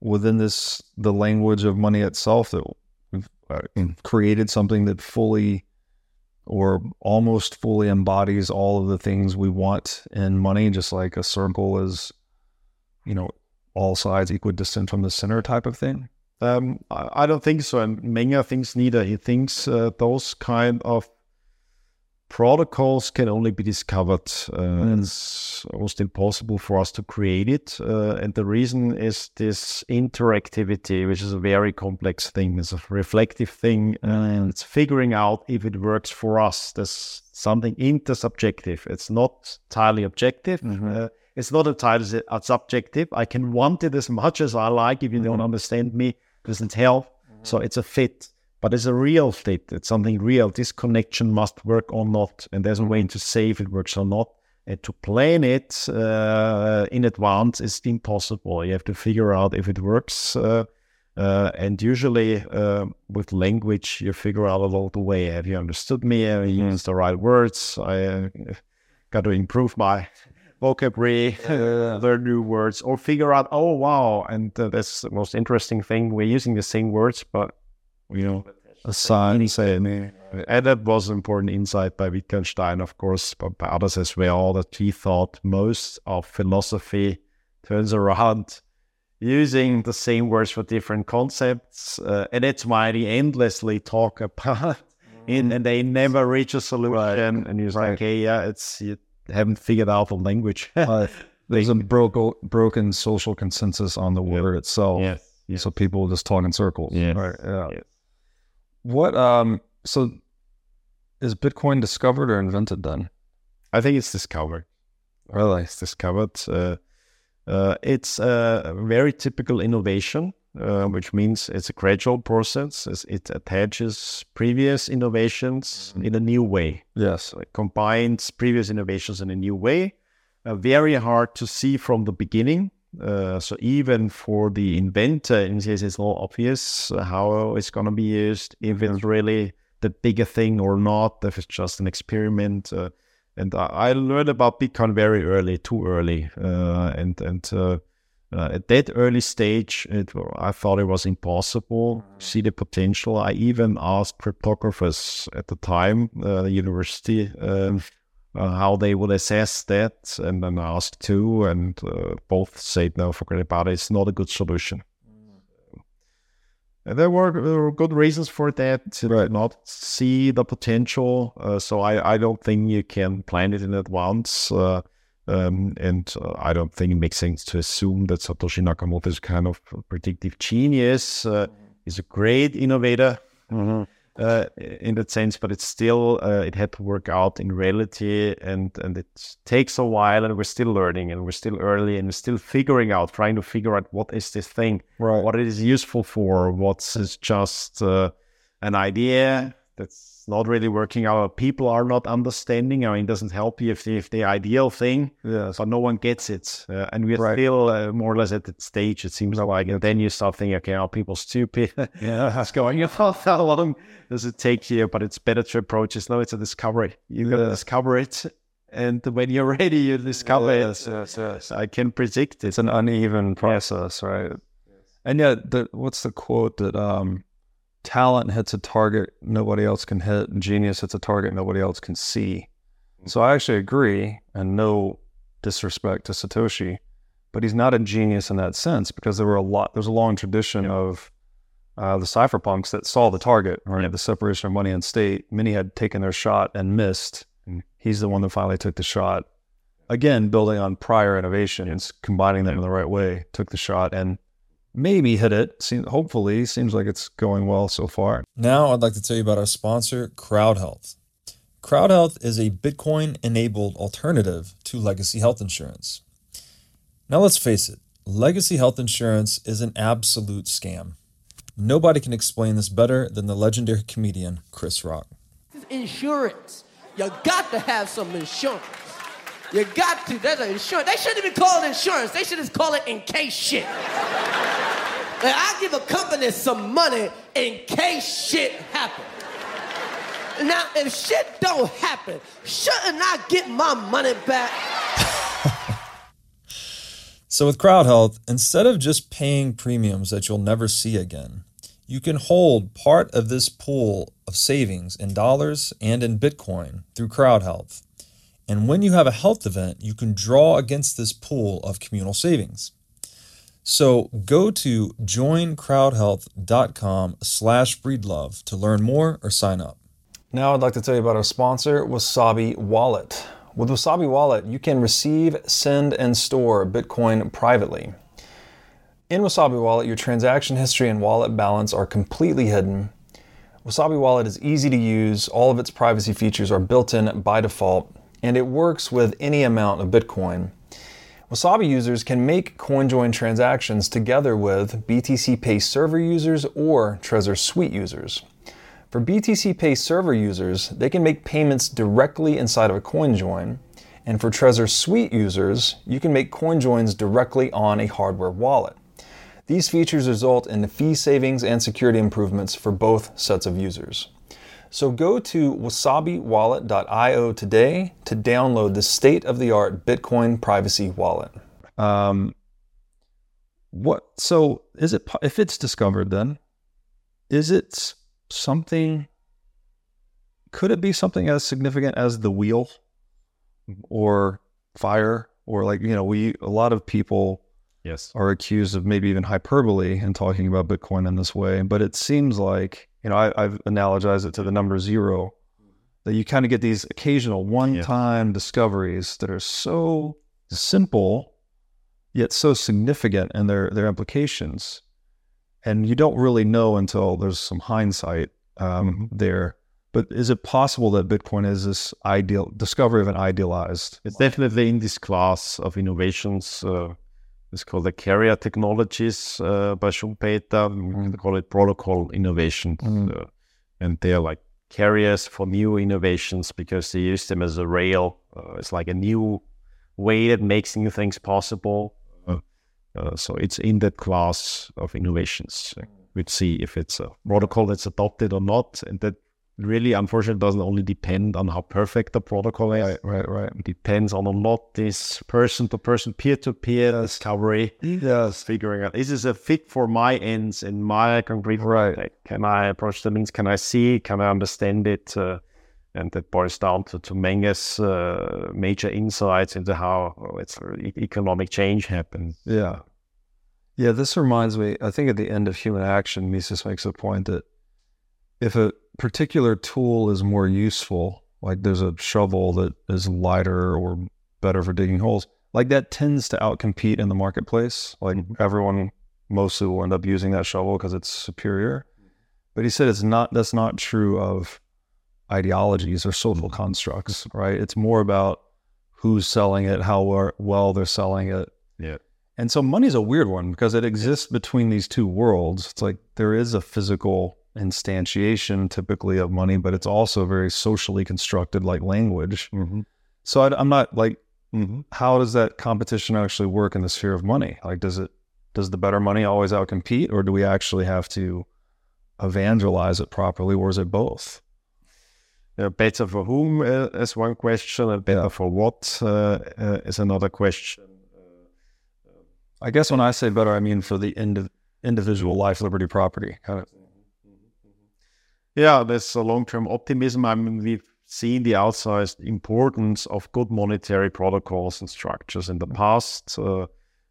within this the language of money itself that we've uh, created something that fully or almost fully embodies all of the things we want in money, just like a circle is, you know, all sides equidistant from the center type of thing? Um, I, don't think so, and Menger thinks neither. He thinks uh, those kind of protocols can only be discovered. Uh, It's almost impossible for us to create it, uh, and the reason is this interactivity, which is a very complex thing. It's a reflective thing, and it's figuring out if it works for us. There's something intersubjective. It's not entirely objective. Uh, it's not a entirely uh, subjective. I can want it as much as I like. If you don't understand me, it doesn't help. So it's a fit, but it's a real fit. It's something real. This connection must work or not, and there's a way to say if it works or not. And to plan it uh, in advance is impossible. You have to figure out if it works. Uh, uh, and usually uh, with language, you figure out along the way. Have you understood me? Have you used the right words? I uh, got to improve my vocabulary, [laughs] learn new words, or figure out, oh, wow. And uh, that's the most interesting thing. We're using the same words, but, you know, A sign saying, and that was an important insight by Wittgenstein, of course, but by others as well, that he thought most of philosophy turns around [laughs] using the same words for different concepts. Uh, and that's why they endlessly talk about [laughs] it, and they never reach a solution. And you're like, okay, yeah, it's, you haven't figured out the language. [laughs] uh, there's a broken broken social consensus on the word itself. yes. So people just talk in circles. Yes. Right. Yeah. Yes. What um so is Bitcoin discovered or invented then? I think it's discovered. Really? It's discovered. Uh, uh, it's a very typical innovation, uh, which means it's a gradual process. It attaches previous innovations in a new way. Yes. So it combines previous innovations in a new way. Uh, very hard to see from the beginning. Uh, so even for the inventor, in this case, it's not obvious how it's going to be used, if it's really the bigger thing or not, if it's just an experiment. Uh, and I, I learned about Bitcoin very early, too early, uh, and and uh, uh, at that early stage, it, I thought it was impossible to see the potential. I even asked cryptographers at the time, uh, the university, um, uh, how they would assess that, and then I asked two, and uh, both said no, forget about it. It's not a good solution. And there were, there were good reasons for that to Right. not see the potential. Uh, so I, I don't think you can plan it in advance. Um, and uh, I don't think it makes sense to assume that Satoshi Nakamoto is kind of a predictive genius. Uh, he's a great innovator uh, in that sense, but it's still uh, it had to work out in reality, and and it takes a while, and we're still learning, and we're still early, and we're still figuring out, trying to figure out what is this thing, Right. what it is useful for, what's just uh, an idea that's not really working out. People are not understanding. I mean, it doesn't help you if the, if the ideal thing, Yes. but no one gets it, uh, and we're Right. still uh, more or less at that stage. It seems like, and then you start thinking, okay, are people stupid? [laughs] Yeah. What's going [laughs] on? How long does it take you? But it's better to approach it. No, it's a discovery. You gotta Yeah. discover it, and when you're ready, you discover Yes, it. yes, yes. I can predict it. It's an uneven process, right? And yet, the, what's the quote that um, talent hits a target nobody else can hit, and genius hits a target nobody else can see. So I actually agree, and no disrespect to Satoshi, but he's not a genius in that sense because there were a lot. There's a long tradition of uh, the cypherpunks that saw the target, right? The separation of money and state. Many had taken their shot and missed. Mm. He's the one that finally took the shot. Again, building on prior innovations, combining them in the right way, took the shot and maybe hit it. Seem, hopefully, seems like it's going well so far. Now, I'd like to tell you about our sponsor, Crowd Health. Crowd Health is a Bitcoin enabled alternative to legacy health insurance. Now, let's face it, legacy health insurance is an absolute scam. Nobody can explain this better than the legendary comedian Chris Rock. insurance. You got to have some insurance. You got to. That's an insurance. They shouldn't even call it insurance. They should just call it in case shit. Like, I give a company some money in case shit happens. Now, if shit don't happen, shouldn't I get my money back? So, with Crowd Health, instead of just paying premiums that you'll never see again, you can hold part of this pool of savings in dollars and in Bitcoin through Crowd Health. And when you have a health event, you can draw against this pool of communal savings. So go to joincrowdhealth.com slash breedlove to learn more or sign up. Now I'd like to tell you about our sponsor, Wasabi Wallet. With Wasabi Wallet, you can receive, send, and store Bitcoin privately. In Wasabi Wallet, your transaction history and wallet balance are completely hidden. Wasabi Wallet is easy to use, all of its privacy features are built in by default, and it works with any amount of Bitcoin. Wasabi users can make CoinJoin transactions together with BTC Pay server users or Trezor Suite users. For BTC Pay server users, they can make payments directly inside of a CoinJoin, and for Trezor Suite users, you can make CoinJoins directly on a hardware wallet. These features result in the fee savings and security improvements for both sets of users. So go to wasabiwallet.io today to download the state of the art Bitcoin privacy wallet. Um, what? So is it if it's discovered? Then is it something? Could it be something as significant as the wheel, or fire, or like you know, we a lot of people Yes. are accused of maybe even hyperbole in talking about Bitcoin in this way. But it seems like, you know, I, I've analogized it to the number zero, that you kind of get these occasional one time discoveries that are so simple, yet so significant in their, their implications. And you don't really know until there's some hindsight um, there. But is it possible that Bitcoin is this ideal discovery of an idealized? It's definitely in this class of innovations. Uh, it's called the carrier technologies uh, by Schumpeter. We can call it protocol innovations. Uh, and they're like carriers for new innovations because they use them as a rail. Uh, it's like a new way that makes new things possible. Uh, uh, so it's in that class of innovations. We'd see if it's a protocol that's adopted or not. And that really, unfortunately, doesn't only depend on how perfect the protocol is. Right, right, right. It depends on a lot this person to person, peer to peer discovery. Yes. Figuring out is this a fit for my ends and my concrete Right. Can I approach the means? Can I see? Can I understand it? Uh, and that boils down to, to Menger's uh, major insights into how oh, it's e- economic change happens. Yeah. Yeah, this reminds me. I think at the end of Human Action, Mises makes a point that if a particular tool is more useful, like there's a shovel that is lighter or better for digging holes, like that tends to outcompete in the marketplace. Like Mhm. everyone mostly will end up using that shovel because it's superior. But he said it's not. That's not true of ideologies or social constructs, right? It's more about who's selling it, how well they're selling it. Yeah. And so money's a weird one because it exists between these two worlds. It's like there is a physical instantiation typically of money, but it's also very socially constructed like language. Mm-hmm. So I, am not like, Mm-hmm. how does that competition actually work in the sphere of money? Like, does it, does the better money always outcompete or do we actually have to evangelize it properly or is it both? Uh, better for whom uh, is one question, and better Yeah. for what uh, uh, is another question. I guess when I say better, I mean for the indi- individual life, liberty, property kind of. Yeah, there's a long-term optimism. I mean, we've seen the outsized importance of good monetary protocols and structures in the past, uh,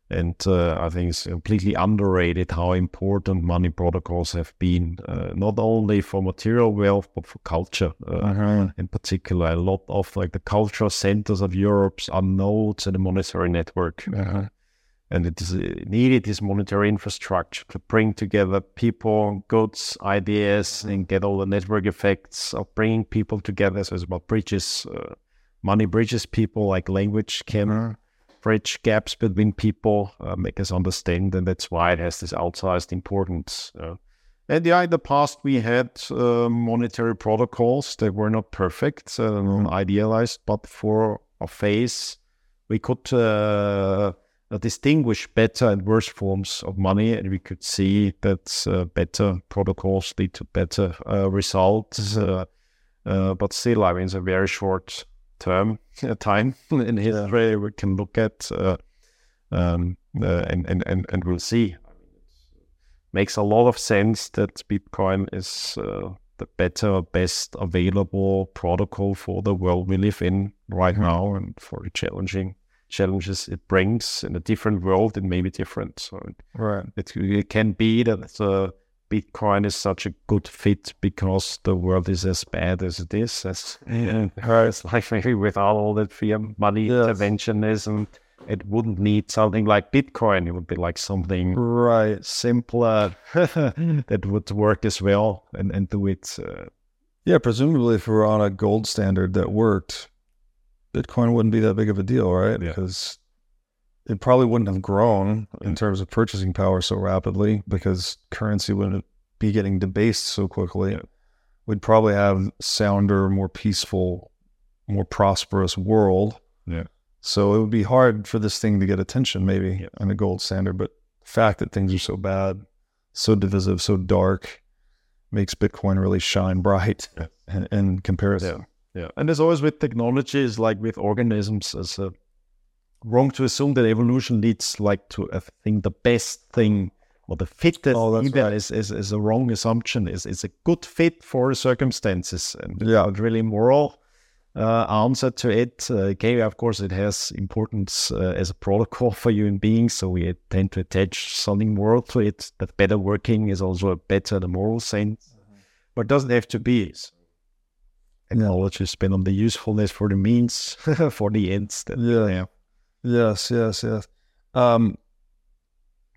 and uh, I think it's completely underrated how important money protocols have been, uh, not only for material wealth but for culture. Uh, In particular, a lot of like the cultural centers of Europe are nodes in the monetary network. Uh-huh. And it is uh, needed this monetary infrastructure to bring together people, goods, ideas, and get all the network effects of bringing people together. So it's about bridges. Uh, money bridges people, like language can bridge gaps between people, uh, make us understand, and that's why it has this outsized importance. Uh, and yeah, in the past we had uh, monetary protocols that were not perfect, uh, not idealized, but for a phase we could uh, distinguish better and worse forms of money, and we could see that uh, better protocols lead to better uh, results. Uh, uh, but still, I mean, it's a very short term [laughs] time [laughs] in history we can look at, uh, um, uh, and, and and and we'll see. It makes a lot of sense that Bitcoin is uh, the better, best available protocol for the world we live in right now, and for the challenging challenges it brings in a different world. It may be different, so it, Right. it, it can be that uh, Bitcoin is such a good fit because the world is as bad as it is. As Yeah. it's like maybe without all that fiat money Yes. interventionism, it wouldn't need something like Bitcoin. It would be like something Right. simpler [laughs] that would work as well and, and do it. Uh, Yeah, presumably if we were on a gold standard that worked, Bitcoin wouldn't be that big of a deal, right? Yeah. Because it probably wouldn't have grown in terms of purchasing power so rapidly because currency wouldn't be getting debased so quickly. Yeah. We'd probably have sounder, more peaceful, more prosperous world. Yeah. So it would be hard for this thing to get attention, maybe Yeah. on a gold standard. But the fact that things are so bad, so divisive, so dark, makes Bitcoin really shine bright Yeah. [laughs] in, in comparison. Yeah, and as always with technologies, like with organisms, it's uh, wrong to assume that evolution leads like to a thing, the best thing or the fittest Oh, either right. is, is, is a wrong assumption. Is it's a good fit for the circumstances and Yeah. really moral uh, answer to it. Uh, okay, of course, it has importance uh, as a protocol [laughs] for human beings, so we tend to attach something moral to it. That better working is also a better a moral sense, but it doesn't have to be. Technology is been on the usefulness for the means [laughs] for the ends. That, Yeah. Yes, yes, yes. Um,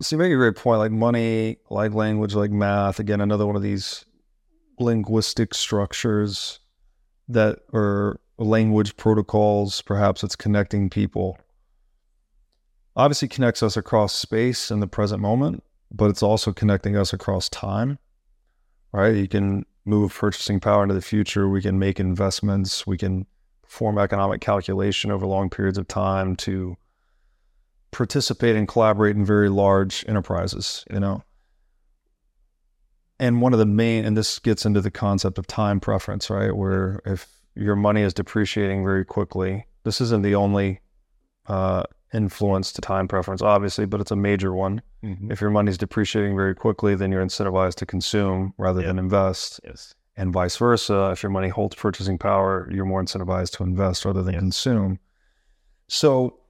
so you make a great point. Like money, like language, like math. Again, another one of these linguistic structures that are language protocols. Perhaps it's connecting people. Obviously, connects us across space in the present moment, but it's also connecting us across time. Right? You can move purchasing power into the future. We can make investments. We can perform economic calculation over long periods of time to participate and collaborate in very large enterprises, you know. And one of the main, and this gets into the concept of time preference, right? Where if your money is depreciating very quickly, this isn't the only uh, influence to time preference, obviously, but it's a major one. Mhm. If your money is depreciating very quickly, then you're incentivized to consume rather Yeah. than invest Yes. and vice versa. If your money holds purchasing power, you're more incentivized to invest rather than consume. So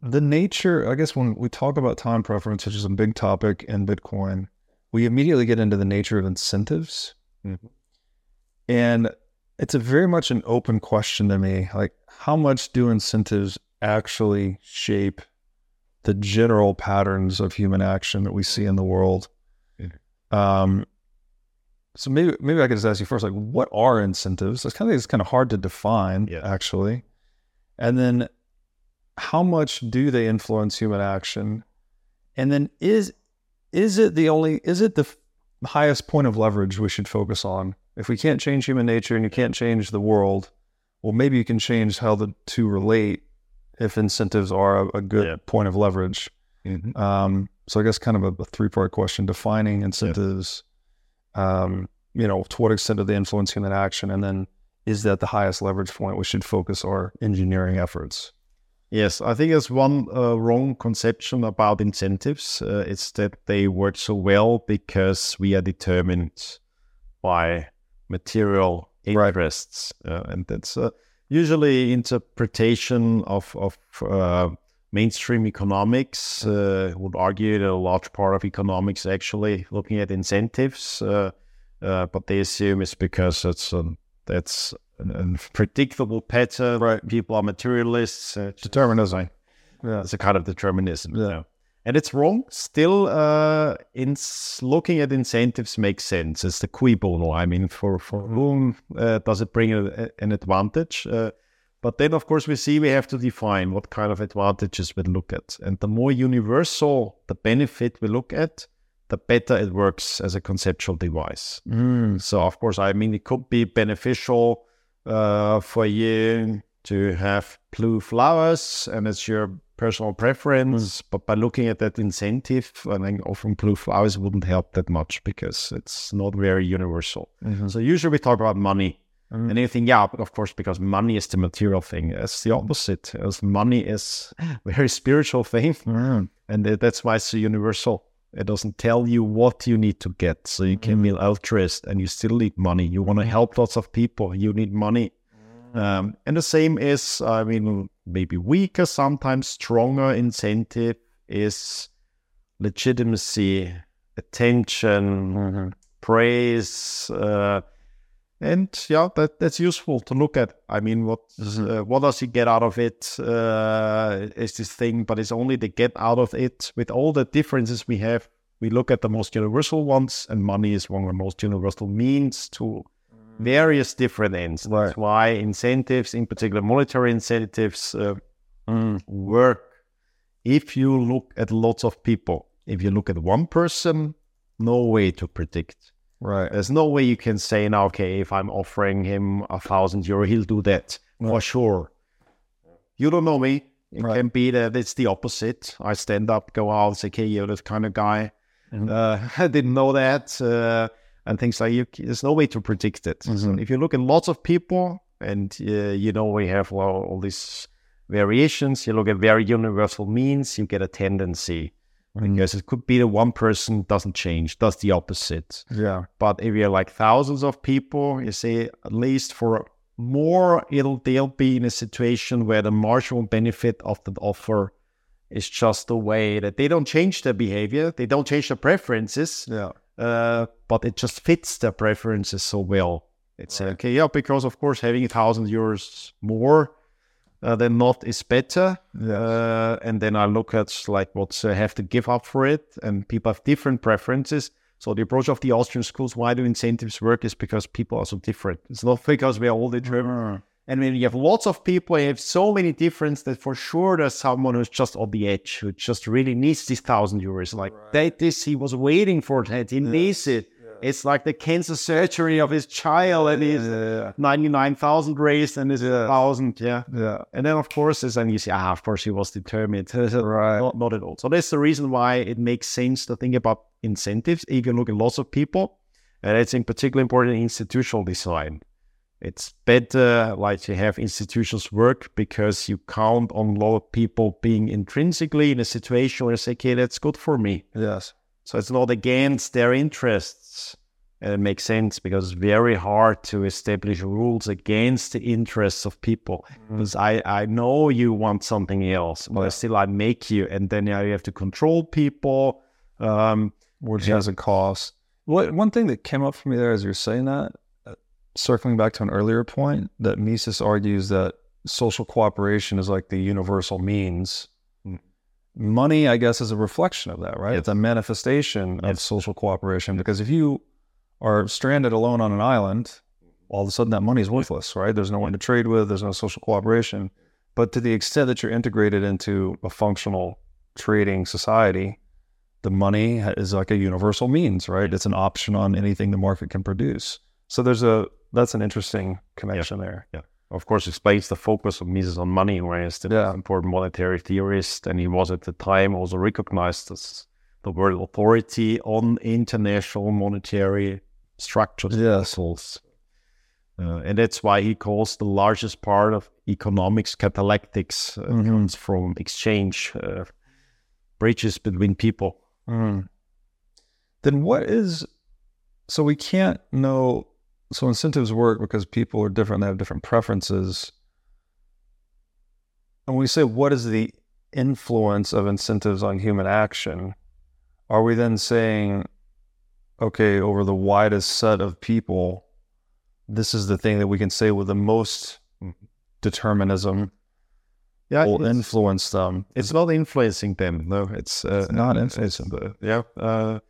the nature, I guess, when we talk about time preference, which is a big topic in Bitcoin, we immediately get into the nature of incentives. Mhm. And it's a very much an open question to me. Like, how much do incentives actually shape the general patterns of human action that we see in the world? Um, so maybe maybe I could just ask you first, like, what are incentives? That's kind of it's kind of hard to define, Yes. actually. And then, how much do they influence human action? And then is is it the only is it the highest point of leverage we should focus on? If we can't change human nature and you can't change the world, well, maybe you can change how the two relate if incentives are a, a good Yeah. point of leverage. Mhm. Um, so I guess kind of a, a three part question: defining incentives. Um, you know, to what extent do they influence human action, and then is that the highest leverage point we should focus our engineering efforts? Yes, I think there's one uh, wrong conception about incentives. Uh, it's that they work so well because we are determined by material interests, uh, and that's uh, usually interpretation of of uh, mainstream economics. Uh, would argue that a large part of economics actually looking at incentives, uh, uh, but they assume it's because it's um, that's an, an predictable pattern. Right. People are materialists. Uh, Determinism. Yeah. it's a kind of determinism. Yeah. you know. And it's wrong. Still, uh, in looking at incentives makes sense. It's the cui bono. I mean, for, for whom uh, does it bring a, an advantage? Uh, but then, of course, we see we have to define what kind of advantages we look at. And the more universal the benefit we look at, the better it works as a conceptual device. Mm. So, of course, I mean, it could be beneficial uh, for you to have blue flowers, and it's your personal preference. But by looking at that incentive, I think often blue flowers wouldn't help that much because it's not very universal. Mm-hmm. So, usually we talk about money. Mm-hmm. And you think, yeah, but of course, because money is the material thing. It's the opposite. As money is a very spiritual thing, Mm. and that's why it's so universal. It doesn't tell you what you need to get. So you can be altruist and you still need money. You want to help lots of people. You need money. Um, and the same is, I mean, maybe weaker, sometimes stronger incentive is legitimacy, attention, praise. Uh, and yeah, that, that's useful to look at. I mean, what uh, what does he get out of it? Uh, is this thing, but it's only the get out of it with all the differences we have. We look at the most universal ones, and money is one of the most universal means to various different ends. Right. That's why incentives, in particular monetary incentives, uh, work if you look at lots of people. If you look at one person, no way to predict. Right. There's no way you can say now, okay, if I'm offering him a thousand euro, he'll do that for sure. You don't know me. It Right. can be that it's the opposite. I stand up, go out, say, okay, you're that kind of guy. Uh, [laughs] I didn't know that. Uh, and things like you, there's no way to predict it. So if you look at lots of people, and uh, you know we have all, all these variations, you look at very universal means, you get a tendency. Because it could be that one person doesn't change, does the opposite. Yeah. But if you're like thousands of people, you say at least for more, it'll they'll be in a situation where the marginal benefit of the offer is just the way that they don't change their behavior, they don't change their preferences, Yeah. Uh, but it just fits their preferences so well. It's uh, okay, yeah, because of course having a thousand euros more uh, than not is better. Uh, and then I look at like what I have to give up for it, and people have different preferences. So the approach of the Austrian schools, why do incentives work, is because people are so different. It's not because we are all determined. And when you have lots of people, you have so many difference that for sure there's someone who's just on the edge, who just really needs these thousand euros. Like that, this he was waiting for that. He needs it. It's like the cancer surgery of his child, and he's ninety nine thousand raised, and is a thousand. Yeah, Yeah. and then of course, as then you say, ah, of course he was determined. [laughs] Right. Not, not at all. So that's the reason why it makes sense to think about incentives. If you look at lots of people, and it's in particular important in institutional design. It's better like to have institutions work because you count on a lot of people being intrinsically in a situation where they say, okay, that's good for me. Yes. So it's not against their interests. And it makes sense because it's very hard to establish rules against the interests of people. Because I, I know you want something else, but still I make you. And then you have to control people. Um, which has a cost. What one thing that came up for me there as you're saying that, circling back to an earlier point, that Mises argues that social cooperation is like the universal means. Mm. Money, I guess, is a reflection of that, right? Yes. It's a manifestation of social cooperation. Because if you are stranded alone on an island, all of a sudden that money is worthless, right? There's no one to trade with, there's no social cooperation. But to the extent that you're integrated into a functional trading society, the money is like a universal means, right? It's an option on anything the market can produce. So there's a that's an interesting connection there. Yeah. Of course, explains the focus of Mises on money, whereas the Yeah. important monetary theorist, and he was at the time also recognized as the world authority on international monetary structures. Yes. Uh, and that's why he calls the largest part of economics catallactics uh, Mhm. comes from exchange, uh, bridges between people. Mm. Then what is so we can't know so incentives work because people are different, they have different preferences. And when we say what is the influence of incentives on human action, are we then saying, okay, over the widest set of people, this is the thing that we can say with the most determinism Yeah, will influence them? It's not influencing them. No, it's, uh, It's not influencing them. yeah, uh,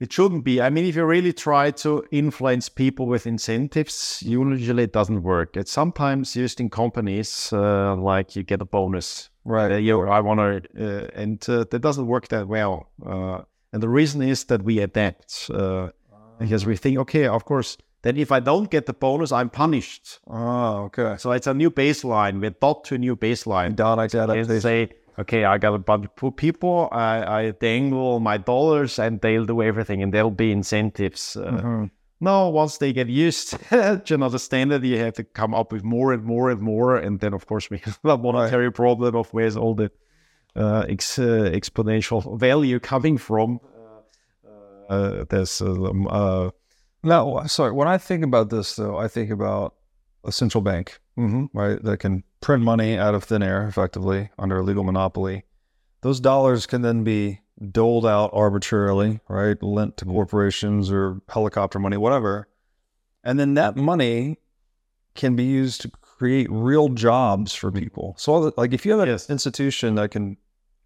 it shouldn't be. I mean, if you really try to influence people with incentives, usually it doesn't work. It's sometimes used in companies, uh, like you get a bonus. Right. Uh, you, I want to, uh, and uh, that doesn't work that well. Uh, and the reason is that we adapt uh, because we think, okay, of course, then if I don't get the bonus, I'm punished. Oh, okay. So it's a new baseline. We're taught to a new baseline Direct and adaptation. say, okay, I got a bunch of poor people, I, I dangle my dollars and they'll do everything and there'll be incentives. Uh, Mhm. No, once they get used [laughs] to another standard, you have to come up with more and more and more. And then, of course, we have [laughs] a monetary problem of where's all the uh, ex, uh, exponential value coming from. Uh, there's um, uh, No, sorry. When I think about this, though, I think about a central bank, right, that can print money out of thin air effectively under a legal monopoly. Those dollars can then be doled out arbitrarily, right, lent to corporations or helicopter money, whatever. And then that money can be used to create real jobs for people. So, like, if you have an Yes. institution that can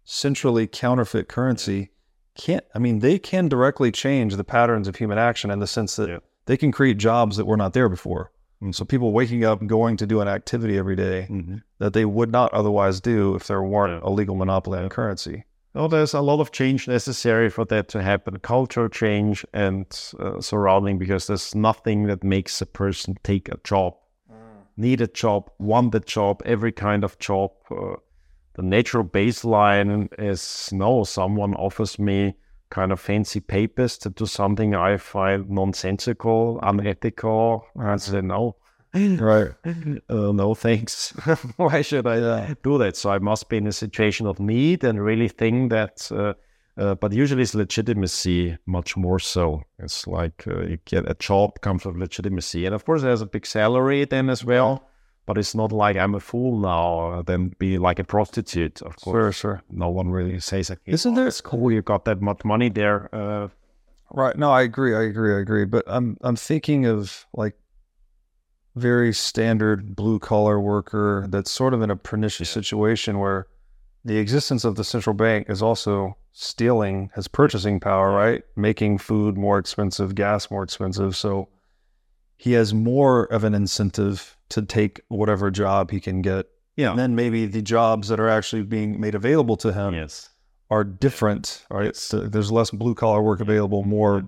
centrally counterfeit currency, can't I mean they can directly change the patterns of human action in the sense that Yeah. they can create jobs that were not there before. So people waking up and going to do an activity every day that they would not otherwise do if there weren't a legal monopoly on currency. No, there's a lot of change necessary for that to happen. Cultural change and uh, surrounding, because there's nothing that makes a person take a job, need a job, want a job, every kind of job. Uh, the natural baseline is no, someone offers me kind of fancy papers to do something I find nonsensical, unethical. I say no. [laughs] Right. Uh, no thanks. [laughs] Why should I uh, do that? So I must be in a situation of need and really think that. Uh, uh, but usually it's legitimacy much more so. It's like uh, you get a job comes with legitimacy, and of course there's a big salary then as well. But it's not like I'm a fool now, uh, then be like a prostitute. Of course, Sure, sure. no one really says like, Isn't "Oh, there- It's cool. You got that much money there. Uh, Right. No, I agree. I agree. I agree. But I'm I'm thinking of like very standard blue collar worker that's sort of in a pernicious situation where the existence of the central bank is also stealing his purchasing power, right? Making food more expensive, gas more expensive. So he has more of an incentive to take whatever job he can get. yeah. And then maybe the jobs that are actually being made available to him yes. are different, right? So there's less blue collar work available, more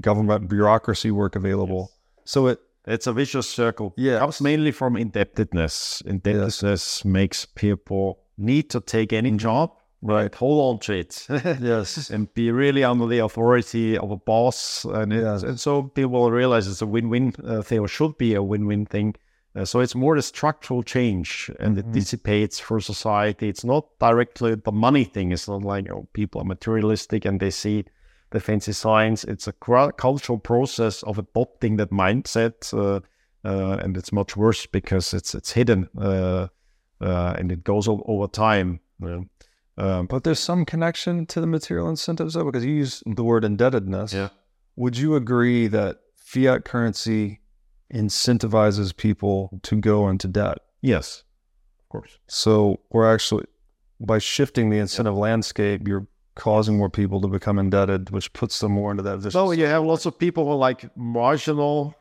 government bureaucracy work available. So it, It's a vicious circle. Yeah. Comes mainly from indebtedness. Indebtedness makes people need to take any job, right? Hold on to it. [laughs] yes, and be really under the authority of a boss. And, it, Yes. and so people realize it's a win win uh, thing or should be a win win thing. Uh, so it's more the structural change and it dissipates for society. It's not directly the money thing. It's not like oh, people are materialistic and they see the fancy science. It's a cultural process of adopting that mindset, uh, uh, and it's much worse because it's it's hidden uh, uh, and it goes over time. Yeah. Um, But there's some connection to the material incentives, though, because you use the word indebtedness. Yeah. Would you agree that fiat currency incentivizes people to go into debt? yes, of course. So we're actually, by shifting the incentive landscape, you're causing more people to become indebted, which puts them more into that vicious. So you have lots of people who are like marginal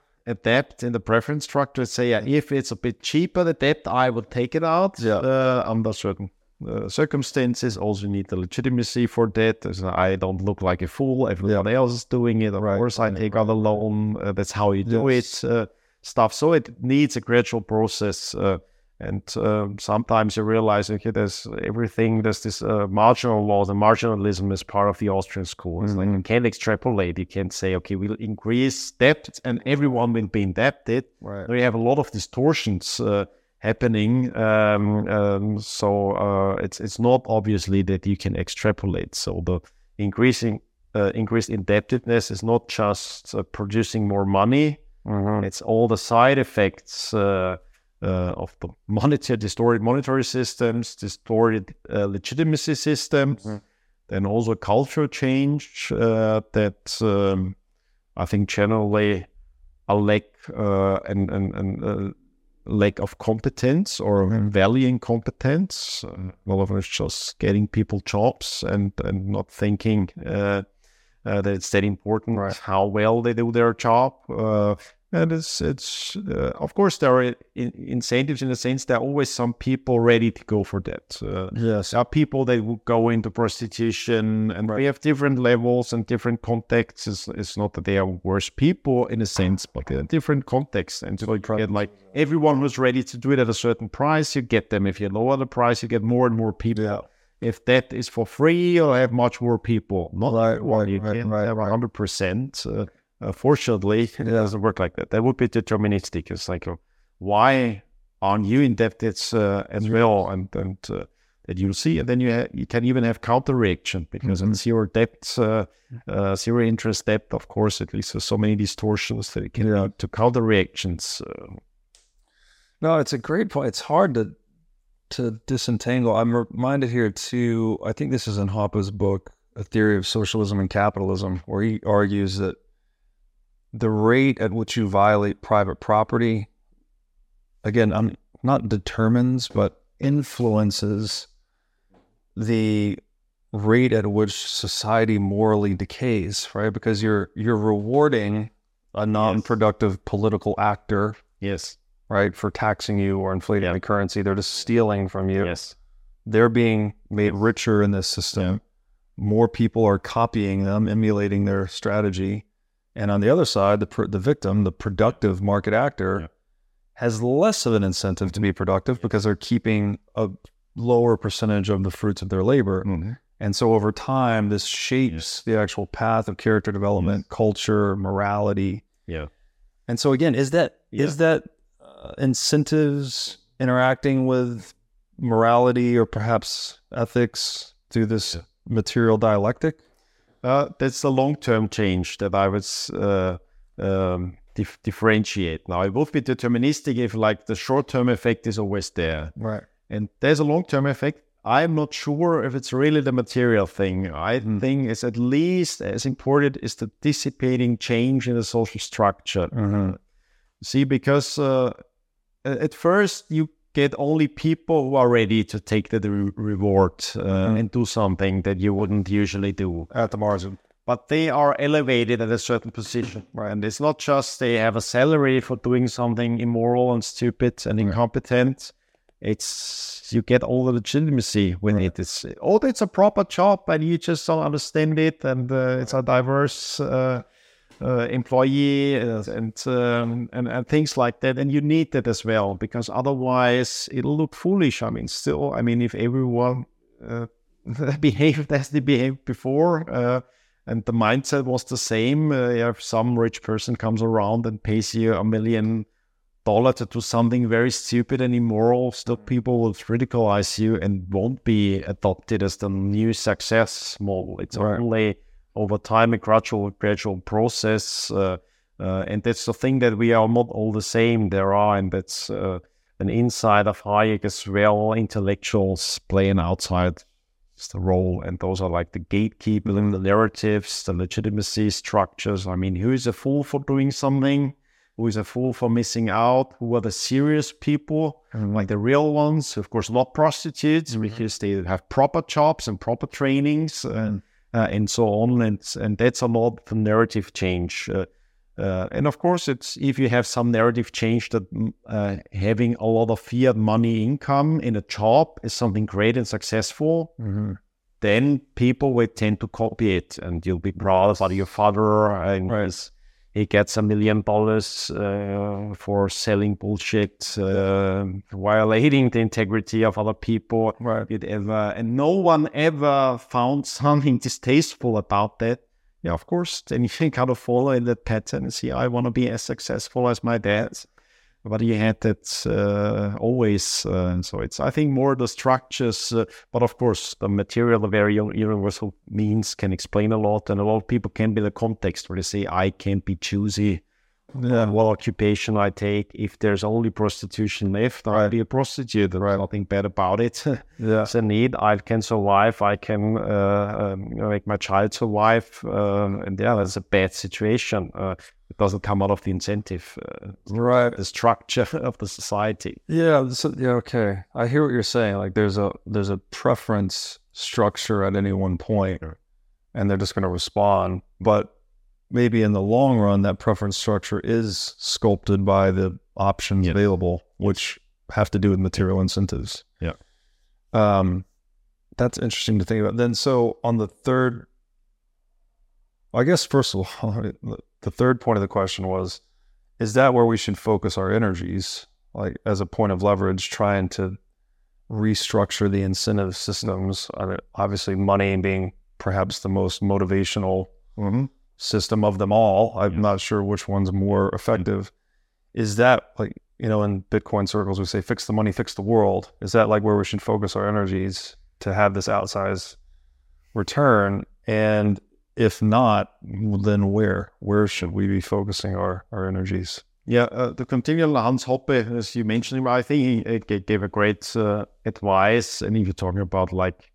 debt in the preference structure. Say, yeah, if it's a bit cheaper, the debt, I would take it out Yeah. uh, under certain uh, circumstances. Also, need the legitimacy for debt. As I don't look like a fool. Everyone else is doing it. Of Right, course, I take out a loan. Uh, that's how you do Yes. it. Uh, stuff. So it needs a gradual process. Uh, and um, sometimes you realize, okay, there's everything, there's this uh, marginal law, the marginalism is part of the Austrian school. It's like you can't extrapolate. You can't say, okay, we'll increase debt and everyone will be indebted. Right. We have a lot of distortions uh, happening. Um, um, so uh, it's it's not obviously that you can extrapolate. So the increasing uh, increased indebtedness is not just uh, producing more money. It's all the side effects uh, uh, of the monetary distorted monetary systems, distorted uh, legitimacy systems, then also cultural change uh, that um, I think generally a lack uh, and and, and uh, lack of competence or valuing competence. Uh, a lot of is just getting people jobs and and not thinking. Uh, uh, that it's that important how well they do their job. And it's it's uh, of course there are in- incentives in the sense there are always some people ready to go for that. Uh, Yes. there are people that will go into prostitution, and we have different levels and different contexts. It's, it's not that they are worse people in a sense, but are different contexts. And so you get like everyone who's ready to do it at a certain price, you get them. If you lower the price, you get more and more people. If that is for free, you'll have much more people. Not Right, right, you right, can't right, have hundred percent. Uh, uh, fortunately, it doesn't work like that. That would be deterministic. It's like, uh, why aren't you indebted uh, as well? And and uh, that you'll see, and then you ha- you can even have counter reaction because Mm-hmm. in zero debt, uh, uh, zero interest debt, of course, at least there's so many distortions that it can Yeah. lead to counter reactions. Uh, No, it's a great point. It's hard to to disentangle. I'm reminded here too. I think this is in Hoppe's book, A Theory of Socialism and Capitalism, where he argues that the rate at which you violate private property, again, I'm not determines, but influences the rate at which society morally decays, right? Because you're you're rewarding a non-productive political actor yes, right, for taxing you or inflating Yeah. the currency. They're just stealing from you. yes, They're being made richer in this system. More people are copying them, emulating their strategy. And on the other side, the pr- the victim, the productive market actor, Yeah. has less of an incentive to be productive because they're keeping a lower percentage of the fruits of their labor. Mm-hmm. And so over time, this shapes the actual path of character development, culture, morality. yeah. And so again, is that is that uh, incentives interacting with morality or perhaps ethics through this material dialectic? Uh, that's the long-term change that I would uh, um, dif- differentiate. Now, it would be deterministic if, like, the short-term effect is always there, Right. and there's a long-term effect. I'm not sure if it's really the material thing. I think it's at least as important is the dissipating change in the social structure. See, because uh, at first you get only people who are ready to take the re- reward uh, and do something that you wouldn't usually do At the margin. but they are elevated at a certain position. Right. And it's not just they have a salary for doing something immoral and stupid and incompetent. It's you get all the legitimacy with it. It's oh, it's a proper job, and you just don't understand it, and uh, it's a diverse uh, uh, employee and, um, and and things like that. And you need that as well because otherwise it'll look foolish. I mean, still, I mean, if everyone uh, [laughs] behaved as they behaved before. Uh, and the mindset was the same. Uh, if some rich person comes around and pays you a million dollar to do something very stupid and immoral, still people will ridiculize you and won't be adopted as the new success model. It's Right. only over time, a gradual, gradual process. Uh, uh, and that's the thing that we are not all the same. There are, and that's uh, an inside of Hayek as well. Intellectuals play an outside the role, and those are like the gatekeeping, the narratives, the legitimacy structures. I mean, who is a fool for doing something? Who is a fool for missing out? Who are the serious people, mm-hmm. like the real ones? Of course, not prostitutes, mm-hmm. because they have proper jobs and proper trainings, and, uh, and so on. And and that's a lot of narrative change. Uh, uh, and of course, it's if you have some narrative change that mm, uh, having a lot of fiat money income in a job is something great and successful, mm-hmm. then people will tend to copy it, and you'll be proud about your father. And right. He gets a million dollars uh, for selling bullshit, uh, violating the integrity of other people. Right. Ever, and no one ever found something distasteful about that yeah, of course, then you can kind of follow in that pattern and see, I want to be as successful as my dad. But he had that uh, always. Uh, so it's, I think, more the structures, uh, but of course, the material, the very universal means can explain a lot. And a lot of people can be the context where they say, I can't be choosy yeah. what occupation I take. If there's only prostitution left, I'll be a prostitute. There's right. nothing bad about it. [laughs] yeah. It's a need. I can survive. I can uh, um, make my child survive. Uh, and yeah, that's a bad situation. Uh, it doesn't come out of the incentive, uh, right? The structure [laughs] of the society. Yeah. So, yeah. Okay. I hear what you're saying. Like there's a there's a preference structure at any one point, and they're just going to respond. But maybe in the long run, that preference structure is sculpted by the options available, which have to do with material incentives. Yeah. Um, that's interesting to think about. Then, so on the third, I guess first of all, [laughs] the third point of the question was, is that where we should focus our energies, like as a point of leverage, trying to restructure the incentive systems? I mean, obviously, money being perhaps the most motivational mm-hmm system of them all. I'm not sure which one's more effective. Is that like, you know, in Bitcoin circles, we say fix the money, fix the world. Is that like where we should focus our energies to have this outsized return? And if not, then where? Where should we be focusing our, our energies? Yeah, uh, the continual Hans Hoppe, as you mentioned, I think he, he gave a great uh, advice. And if you're talking about like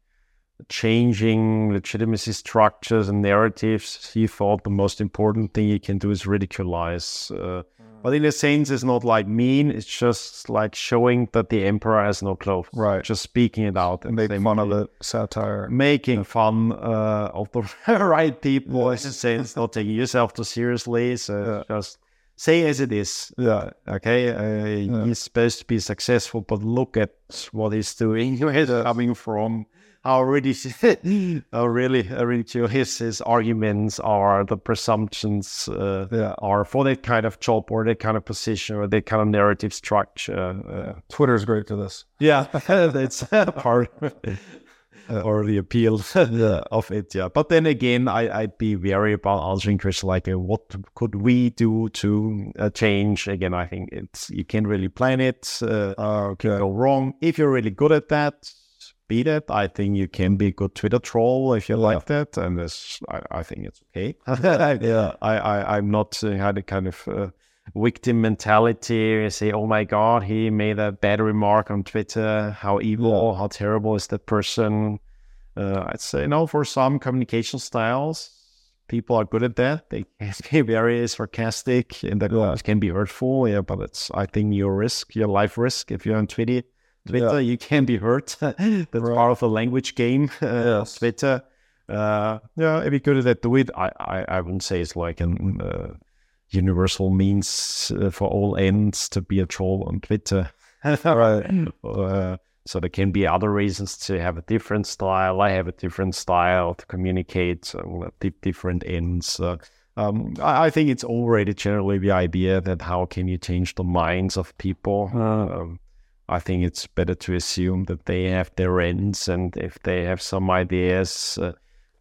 changing legitimacy structures and narratives, he thought the most important thing you can do is ridiculize. Uh. But in a sense, it's not like mean. It's just like showing that the emperor has no clothes. Right. Just speaking it out and making fun of the satire. Making yeah. fun uh, of the [laughs] right people, in a sense, not taking yourself too seriously. So yeah. just say as it is. Yeah. Okay. Uh, yeah. He's supposed to be successful, but look at what he's doing. [laughs] Where he's coming from how [laughs] really, how really, really his his arguments are the presumptions uh, yeah. are for that kind of job or that kind of position or that kind of narrative structure. Uh, Twitter is great for this. Yeah, [laughs] that's part or the appeal [laughs] of it. Yeah, but then again, I, I'd be wary about answering questions like, uh, "What could we do to uh, change?" Again, I think it's you can't really plan it. Uh, okay. Go wrong if you're really good at that beat it. I think you can be a good Twitter troll if you yeah. like that, and this, I, I, think it's okay. [laughs] yeah, I, I, I'm not uh, had a kind of uh, victim mentality. You say, oh my god, he made a bad remark on Twitter. How evil, yeah. how terrible is that person? Uh, I'd say no. For some communication styles, people are good at that. They [laughs] can be very sarcastic, and that yeah. can be hurtful. Yeah, but it's I think your risk, your life risk, if you're on Twitter Twitter, yeah. you can be hurt. [laughs] That's right. part of the language game. Uh, yes. Twitter. Uh, yeah, if you're good at do it. I, I, I wouldn't say it's like an uh, universal means uh, for all ends to be a troll on Twitter. [laughs] right. Uh, so there can be other reasons to have a different style. I have a different style to communicate uh, different ends. Um, I, I, think it's already generally the idea that how can you change the minds of people. Um, I think it's better to assume that they have their ends, and if they have some ideas, uh,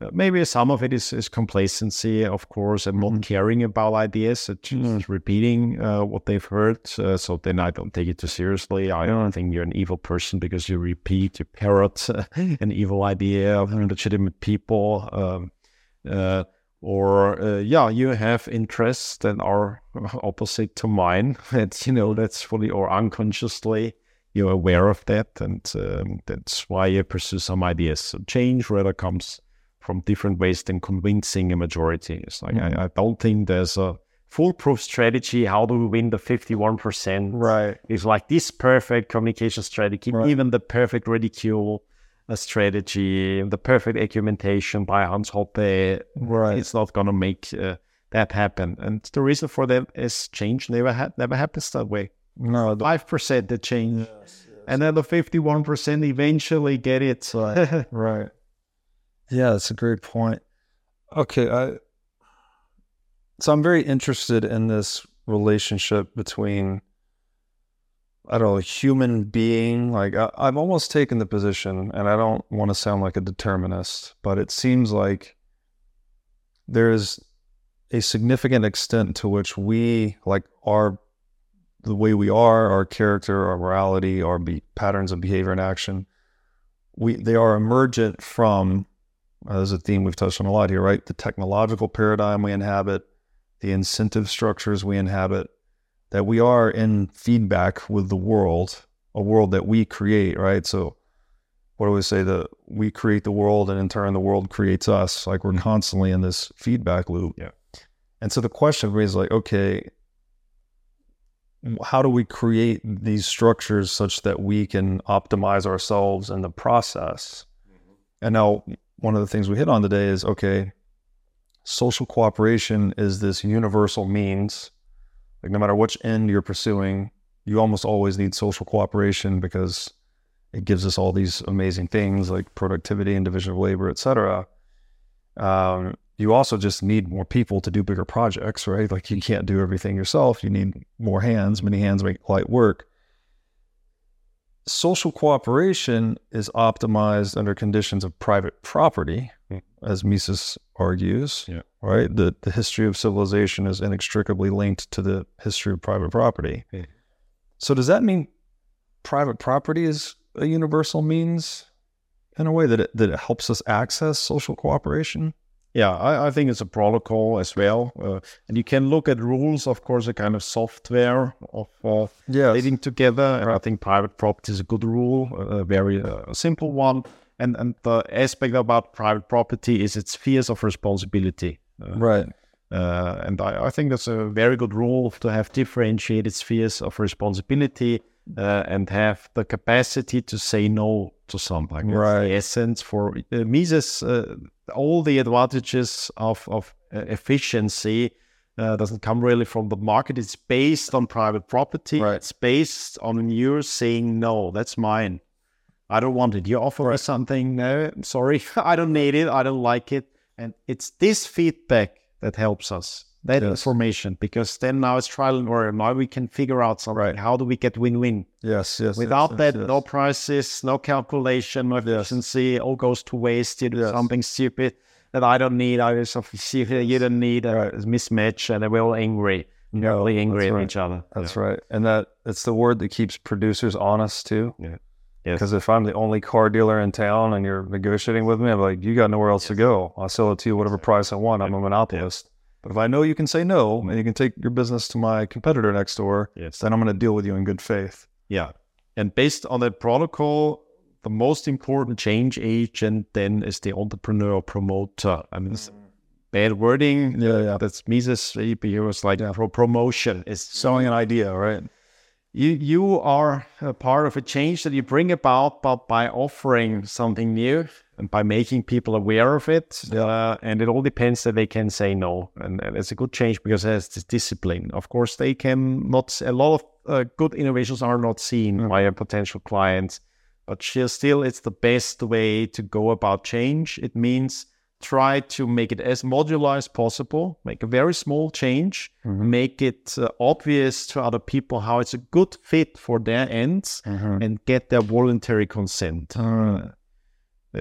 uh maybe some of it is, is complacency, of course, and mm-hmm. not caring about ideas, just mm-hmm. repeating uh, what they've heard. Uh, so then I don't take it too seriously. I don't think you're an evil person because you repeat, you parrot [laughs] an evil idea of legitimate people. Um, Uh, or uh, yeah, you have interests that are [laughs] opposite to mine. [laughs] That you know that's fully or unconsciously you're aware of that, and um, that's why you pursue some ideas. So change rather comes from different ways than convincing a majority. It's like I, I don't think there's a foolproof strategy. How do we win the fifty-one percent? Right. It's like this perfect communication strategy, Right. even the perfect ridicule uh, strategy, the perfect argumentation by Hans Hoppe. Right. It's not going to make uh, that happen. And the reason for that is change never ha- never happens that way. No, Five percent that change, and then the fifty-one percent eventually get it. [laughs] right. Yeah, that's a great point. Okay, I so I'm very interested in this relationship between I don't know, human being. Like I, I've almost taken the position, and I don't want to sound like a determinist, but it seems like there's a significant extent to which we like our the way we are, our character, our morality, our be- patterns of behavior and action, we they are emergent from uh, there's a theme we've touched on a lot here, right? The technological paradigm we inhabit, the incentive structures we inhabit, that we are in feedback with the world, a world that we create, right? So what do we say? That we create the world and in turn the world creates us. Like we're constantly in this feedback loop. Yeah. And so the question for me is like, okay, how do we create these structures such that we can optimize ourselves in the process? And now, one of the things we hit on today is okay, social cooperation is this universal means. Like, no matter which end you're pursuing, you almost always need social cooperation because it gives us all these amazing things like productivity and division of labor, et cetera. Um, you also just need more people to do bigger projects, right? Like you can't do everything yourself. You need more hands. Many hands make light work. Social cooperation is optimized under conditions of private property, Hmm. as Mises argues. Yeah. Right. The the history of civilization is inextricably linked to the history of private property. Yeah. So does that mean private property is a universal means in a way that it, that it helps us access social cooperation? Yeah, I, I think it's a protocol as well. Uh, and you can look at rules, of course, a kind of software of uh, leading together. And I think private property is a good rule, a very uh, simple one. And and the aspect about private property is its spheres of responsibility. Uh, Right. uh, and I, I think that's a very good rule to have differentiated spheres of responsibility uh, and have the capacity to say no to something. That's Right. The essence for uh, Mises, uh, all the advantages of, of uh, efficiency uh, doesn't come really from the market. It's based on private property. Right. It's based on you saying, no, that's mine. I don't want it. You offer me something. No, I'm sorry. [laughs] I don't need it. I don't like it. And it's this feedback that helps us. That Yes. information, because then now it's trial and error. Now we can figure out something. Right. How do we get win-win? Yes. Yes. Without yes, that, yes, no prices, no calculation, no efficiency, all goes to waste. You do something stupid that I don't need. I just see you don't need a mismatch, and we're all angry. No, all angry at right. each other. That's right. And that it's the word that keeps producers honest too. Yes. Because if I'm the only car dealer in town and you're negotiating with me, I'm like, you got nowhere else to go. I'll sell it to you whatever price I want. I'm a monopolist. But if I know you can say no and you can take your business to my competitor next door, Yes. then I'm going to deal with you in good faith. Yeah. And based on that protocol, the most important change agent then is the entrepreneur or promoter. I mean, it's bad wording. Yeah, yeah. That's Mises. He he was like pro- promotion is Selling an idea, right? you you are a part of a change that you bring about, but by offering something new by making people aware of it. Uh, and it all depends that they can say no, and, and it's a good change because there's this discipline. Of course, they can not. A lot of uh, good innovations are not seen by a potential client, but still, it's the best way to go about change. It means try to make it as modular as possible, make a very small change, make it uh, obvious to other people how it's a good fit for their ends, and get their voluntary consent. Uh,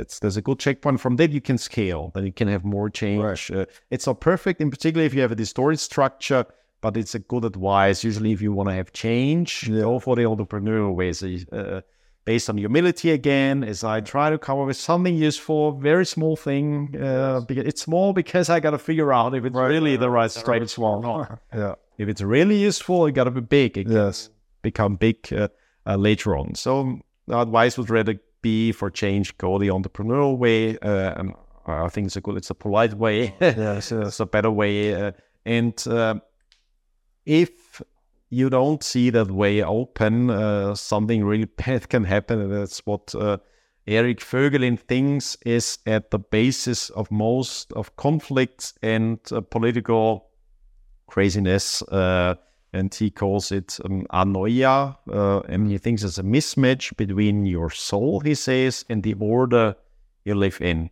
it's, there's a good checkpoint. From that, you can scale. Then you can have more change. Uh, it's not perfect, in particular if you have a distorted structure, but it's a good advice. Usually, if you want to have change, go for the entrepreneurial ways. Uh, based on humility again, as I try to come up with something useful, very small thing. Uh, because it's small because I got to figure out if it's really the right strategy or not. Yeah. If it's really useful, it got to be big. It Yes. become big uh, uh, later on. So the advice would rather be for change, go the entrepreneurial way. Uh, I think it's a good, it's a polite way. [laughs] Yes. it's a better way. Uh, and uh, if you don't see that way open, uh, something really [laughs] bad can happen. And that's what uh, Eric Voegelin thinks is at the basis of most of conflicts and uh, political craziness. Uh, and he calls it um, anoia. Uh, and he thinks it's a mismatch between your soul, he says, and the order you live in.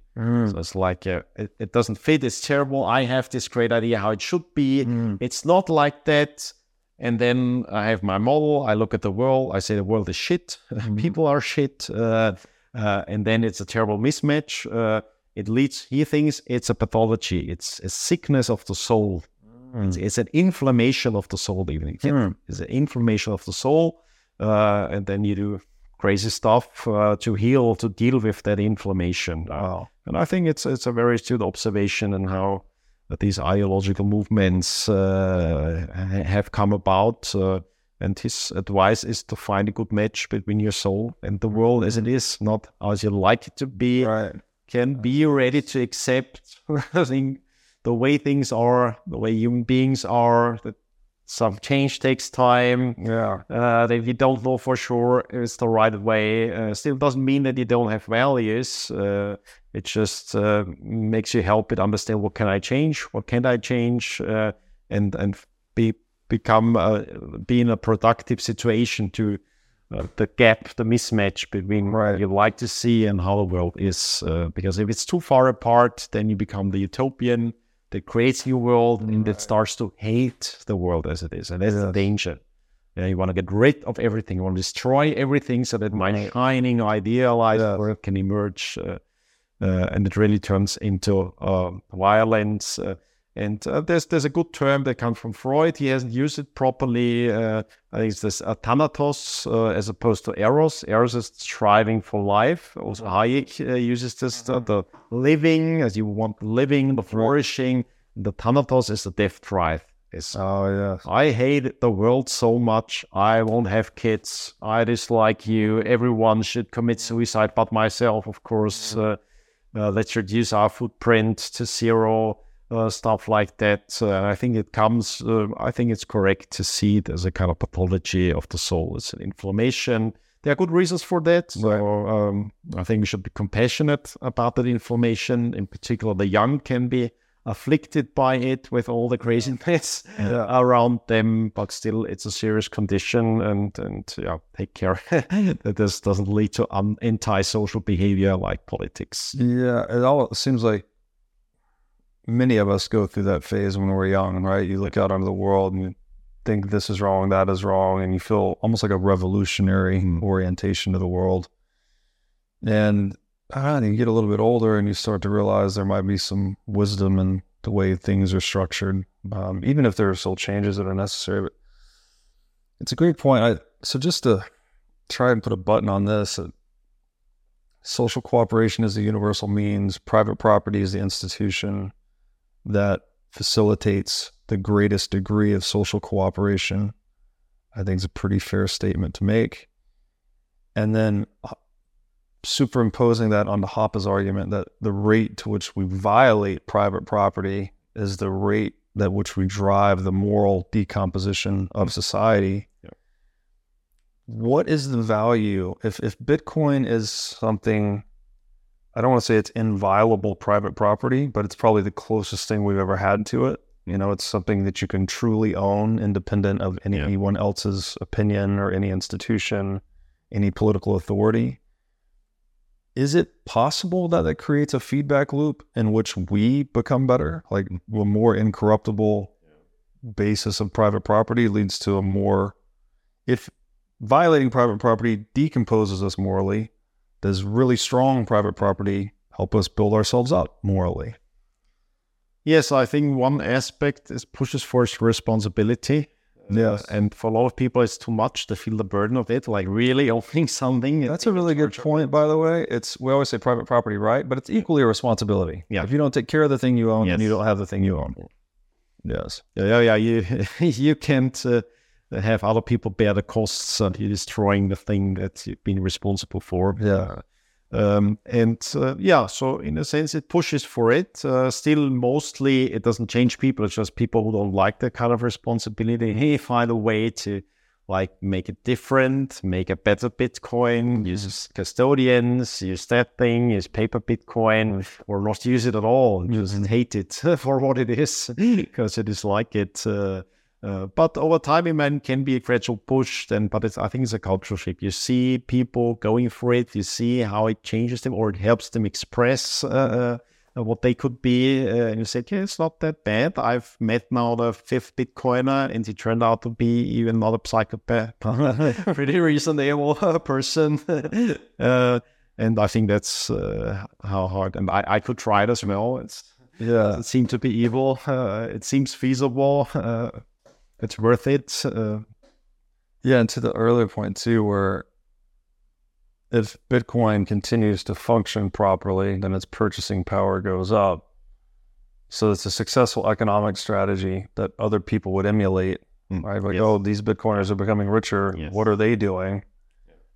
So it's like uh, it, it doesn't fit. It's terrible. I have this great idea how it should be. It's not like that. And then I have my model. I look at the world. I say the world is shit. [laughs] People are shit. Uh, uh, and then it's a terrible mismatch. Uh, it leads. He thinks it's a pathology. It's a sickness of the soul. It's, it's an inflammation of the soul. Even it's an inflammation of the soul. Uh, and then you do crazy stuff uh, to heal to deal with that inflammation. Wow. And I think it's it's a very astute observation and how that these ideological movements uh, have come about. Uh, and his advice is to find a good match between your soul and the world as it is, not as you like it to be. Right. Can be ready to accept [laughs] the way things are, the way human beings are. That some change takes time Yeah. uh, that you don't know for sure it's the right way. Uh, still doesn't mean that you don't have values. Uh, it just uh, makes you help it understand what can I change, what can I change, uh, and and be become uh, be in a productive situation to uh, the gap, the mismatch between Right. what you like to see and how the world is. Uh, because if it's too far apart, then you become the utopian that creates a new world and that starts to hate the world as it is, and that's the danger. Yeah, you want to get rid of everything. You want to destroy everything so that my shining, idealized Yes. world can emerge, uh, uh, and it really turns into uh, violence. And uh, there's there's a good term that comes from Freud. He hasn't used it properly. Uh, I think it's this uh, thanatos uh, as opposed to eros. Eros is striving for life. Also Hayek uh, uses this uh, the living as you want living, the flourishing. The thanatos is the death drive. Is Oh yes. I hate the world so much. I won't have kids. I dislike you. Everyone should commit suicide, but myself, of course. Uh, uh, let's reduce our footprint to zero. Uh, stuff like that. Uh, and I think it comes. Uh, I think it's correct to see it as a kind of pathology of the soul. It's an inflammation. There are good reasons for that. So um, I think we should be compassionate about that inflammation. In particular, the young can be afflicted by it with all the craziness [laughs] around them, but still it's a serious condition and, and yeah, take care [laughs] that this doesn't lead to un- anti-social behavior like politics. Yeah, it all seems like many of us go through that phase when we're young, right? You look out onto the world and you think this is wrong, that is wrong, and you feel almost like a revolutionary orientation to the world. And know, you get a little bit older and you start to realize there might be some wisdom in the way things are structured, um, even if there are still changes that are necessary. But it's a great point. I, so just to try and put a button on this, uh, social cooperation is the universal means, private property is the institution that facilitates the greatest degree of social cooperation. I think is a pretty fair statement to make. And then uh, superimposing that onto Hoppe's argument that the rate to which we violate private property is the rate that which we drive the moral decomposition of society. What is the value if if Bitcoin is something I don't want to say it's inviolable private property, but it's probably the closest thing we've ever had to it. You know, it's something that you can truly own independent of any, Yeah. anyone else's opinion or any institution, any political authority. Is it possible that it creates a feedback loop in which we become better? Like a more incorruptible basis of private property leads to a more, if violating private property decomposes us morally, does really strong private property help us build ourselves up morally? Yes, I think one aspect is pushes for responsibility. Yes. and for a lot of people, it's too much. They feel the burden of it, like really [laughs] owning something. That's a really good point, by the way. It's we always say private property, right? But it's equally a responsibility. Yeah. If you don't take care of the thing you own, then you don't have the thing you own. Yes. Yeah, yeah, yeah. You [laughs] you can't uh, have other people bear the costs and you're destroying the thing that you've been responsible for. Yeah. Um, and uh, yeah, so in a sense, it pushes for it. Uh, still, mostly it doesn't change people. It's just people who don't like that kind of responsibility. Hey, find a way to like make it different, make a better Bitcoin, use custodians, use that thing, use paper Bitcoin, or not use it at all. Just hate it [laughs] for what it is [laughs] because it is like it. Uh, uh, but over time, it man can be a gradual push. Then, but it's, I think it's a cultural shift. You see people going for it. You see how it changes them, or it helps them express uh, uh, what they could be. Uh, and you say, "Yeah, it's not that bad." I've met now the fifth Bitcoiner, and he turned out to be even not a psychopath, [laughs] pretty reasonable person. [laughs] uh, and I think that's uh, how hard. And I, I could try it as well. It's, Yeah. it seemed to be evil. Uh, it seems feasible. It's worth it. Uh, Yeah, and to the earlier point too, where if Bitcoin continues to function properly, then its purchasing power goes up. So it's a successful economic strategy that other people would emulate, right? Like, yes. oh, these Bitcoiners are becoming richer. Yes. What are they doing?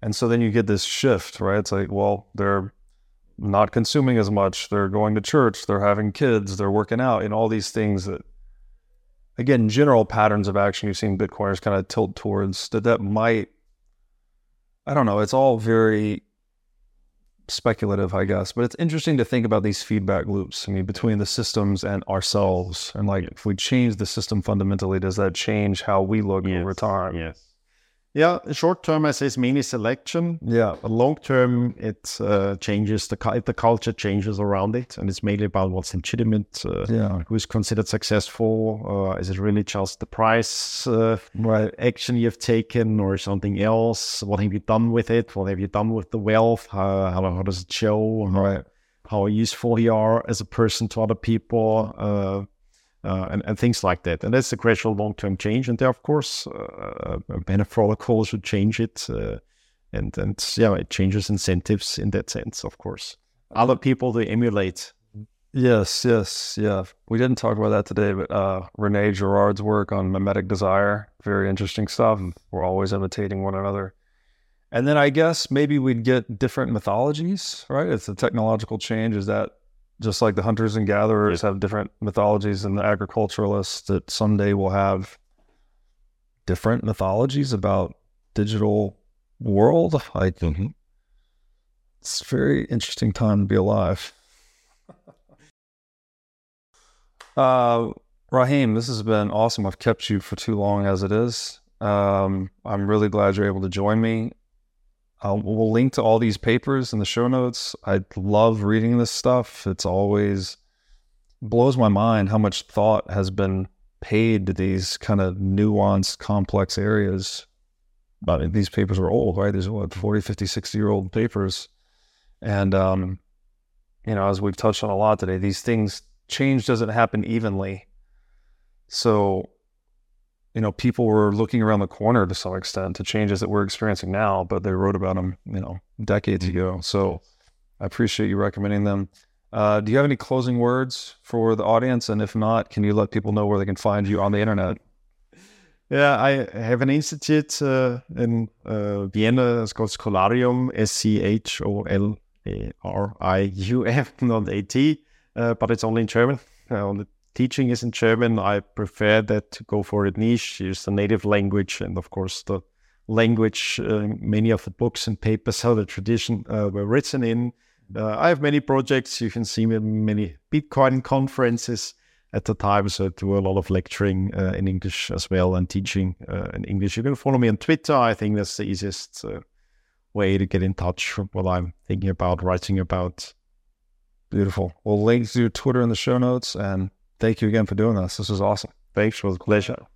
And so then you get this shift, right? It's like, well, they're not consuming as much. They're going to church. They're having kids. They're working out, and all these things that again, general patterns of action you've seen Bitcoiners kind of tilt towards that that might, I don't know, it's all very speculative, I guess, but it's interesting to think about these feedback loops. I mean, between the systems and ourselves. And like, if we change the system fundamentally, does that change how we look over time? Yes. Yeah, short term, I say it's mainly selection. Yeah. But long term, it uh, changes the cu- the culture changes around it, and it's mainly about what's legitimate. Uh, Yeah. Who is considered successful? Uh, is it really just the price uh, Right. action you've taken, or something else? What have you done with it? What have you done with the wealth? How, how, how does it show? Right. how useful you are as a person to other people, uh, and, and things like that. And that's a gradual long term change. And there, of course, uh, better protocol should change it. Uh, and, and yeah, it changes incentives in that sense, of course. Other people to emulate. Yes, yes, yeah. We didn't talk about that today, but uh, Rene Girard's work on mimetic desire, very interesting stuff. We're always imitating one another. And then I guess maybe we'd get different mythologies, right? It's a technological change. Is that just like the hunters and gatherers have different mythologies and the agriculturalists that someday will have different mythologies about digital world? Like, it's a very interesting time to be alive. [laughs] Uh, Rahim, this has been awesome. I've kept you for too long as it is. Um, I'm really glad you're able to join me. I'll, we'll link to all these papers in the show notes. I love reading this stuff. It's always blows my mind how much thought has been paid to these kind of nuanced, complex areas. But these papers are old, right? These are what, 40, 50, 60 year old papers. And, um, you know, as we've touched on a lot today, these things change doesn't happen evenly. So, you know, people were looking around the corner to some extent to changes that we're experiencing now, but they wrote about them, you know, decades ago. So I appreciate you recommending them. Uh, do you have any closing words for the audience? And if not, can you let people know where they can find you on the internet? [laughs] Yeah, I have an institute uh, in uh, Vienna. It's called Scholarium, S C H O L A R I U M, [laughs] not A T, uh, but it's only in German. [laughs] Uh, the teaching is in German. I prefer that to go for a niche, use the native language, and of course, the language uh, many of the books and papers how the tradition uh, were written in. Uh, I have many projects. You can see me many Bitcoin conferences at the time. So I do a lot of lecturing uh, in English as well and teaching uh, in English. You can follow me on Twitter. I think that's the easiest uh, way to get in touch with what I'm thinking about, writing about. Beautiful. We'll link to Twitter in the show notes. And thank you again for doing this. This was awesome. Thanks. It was a pleasure.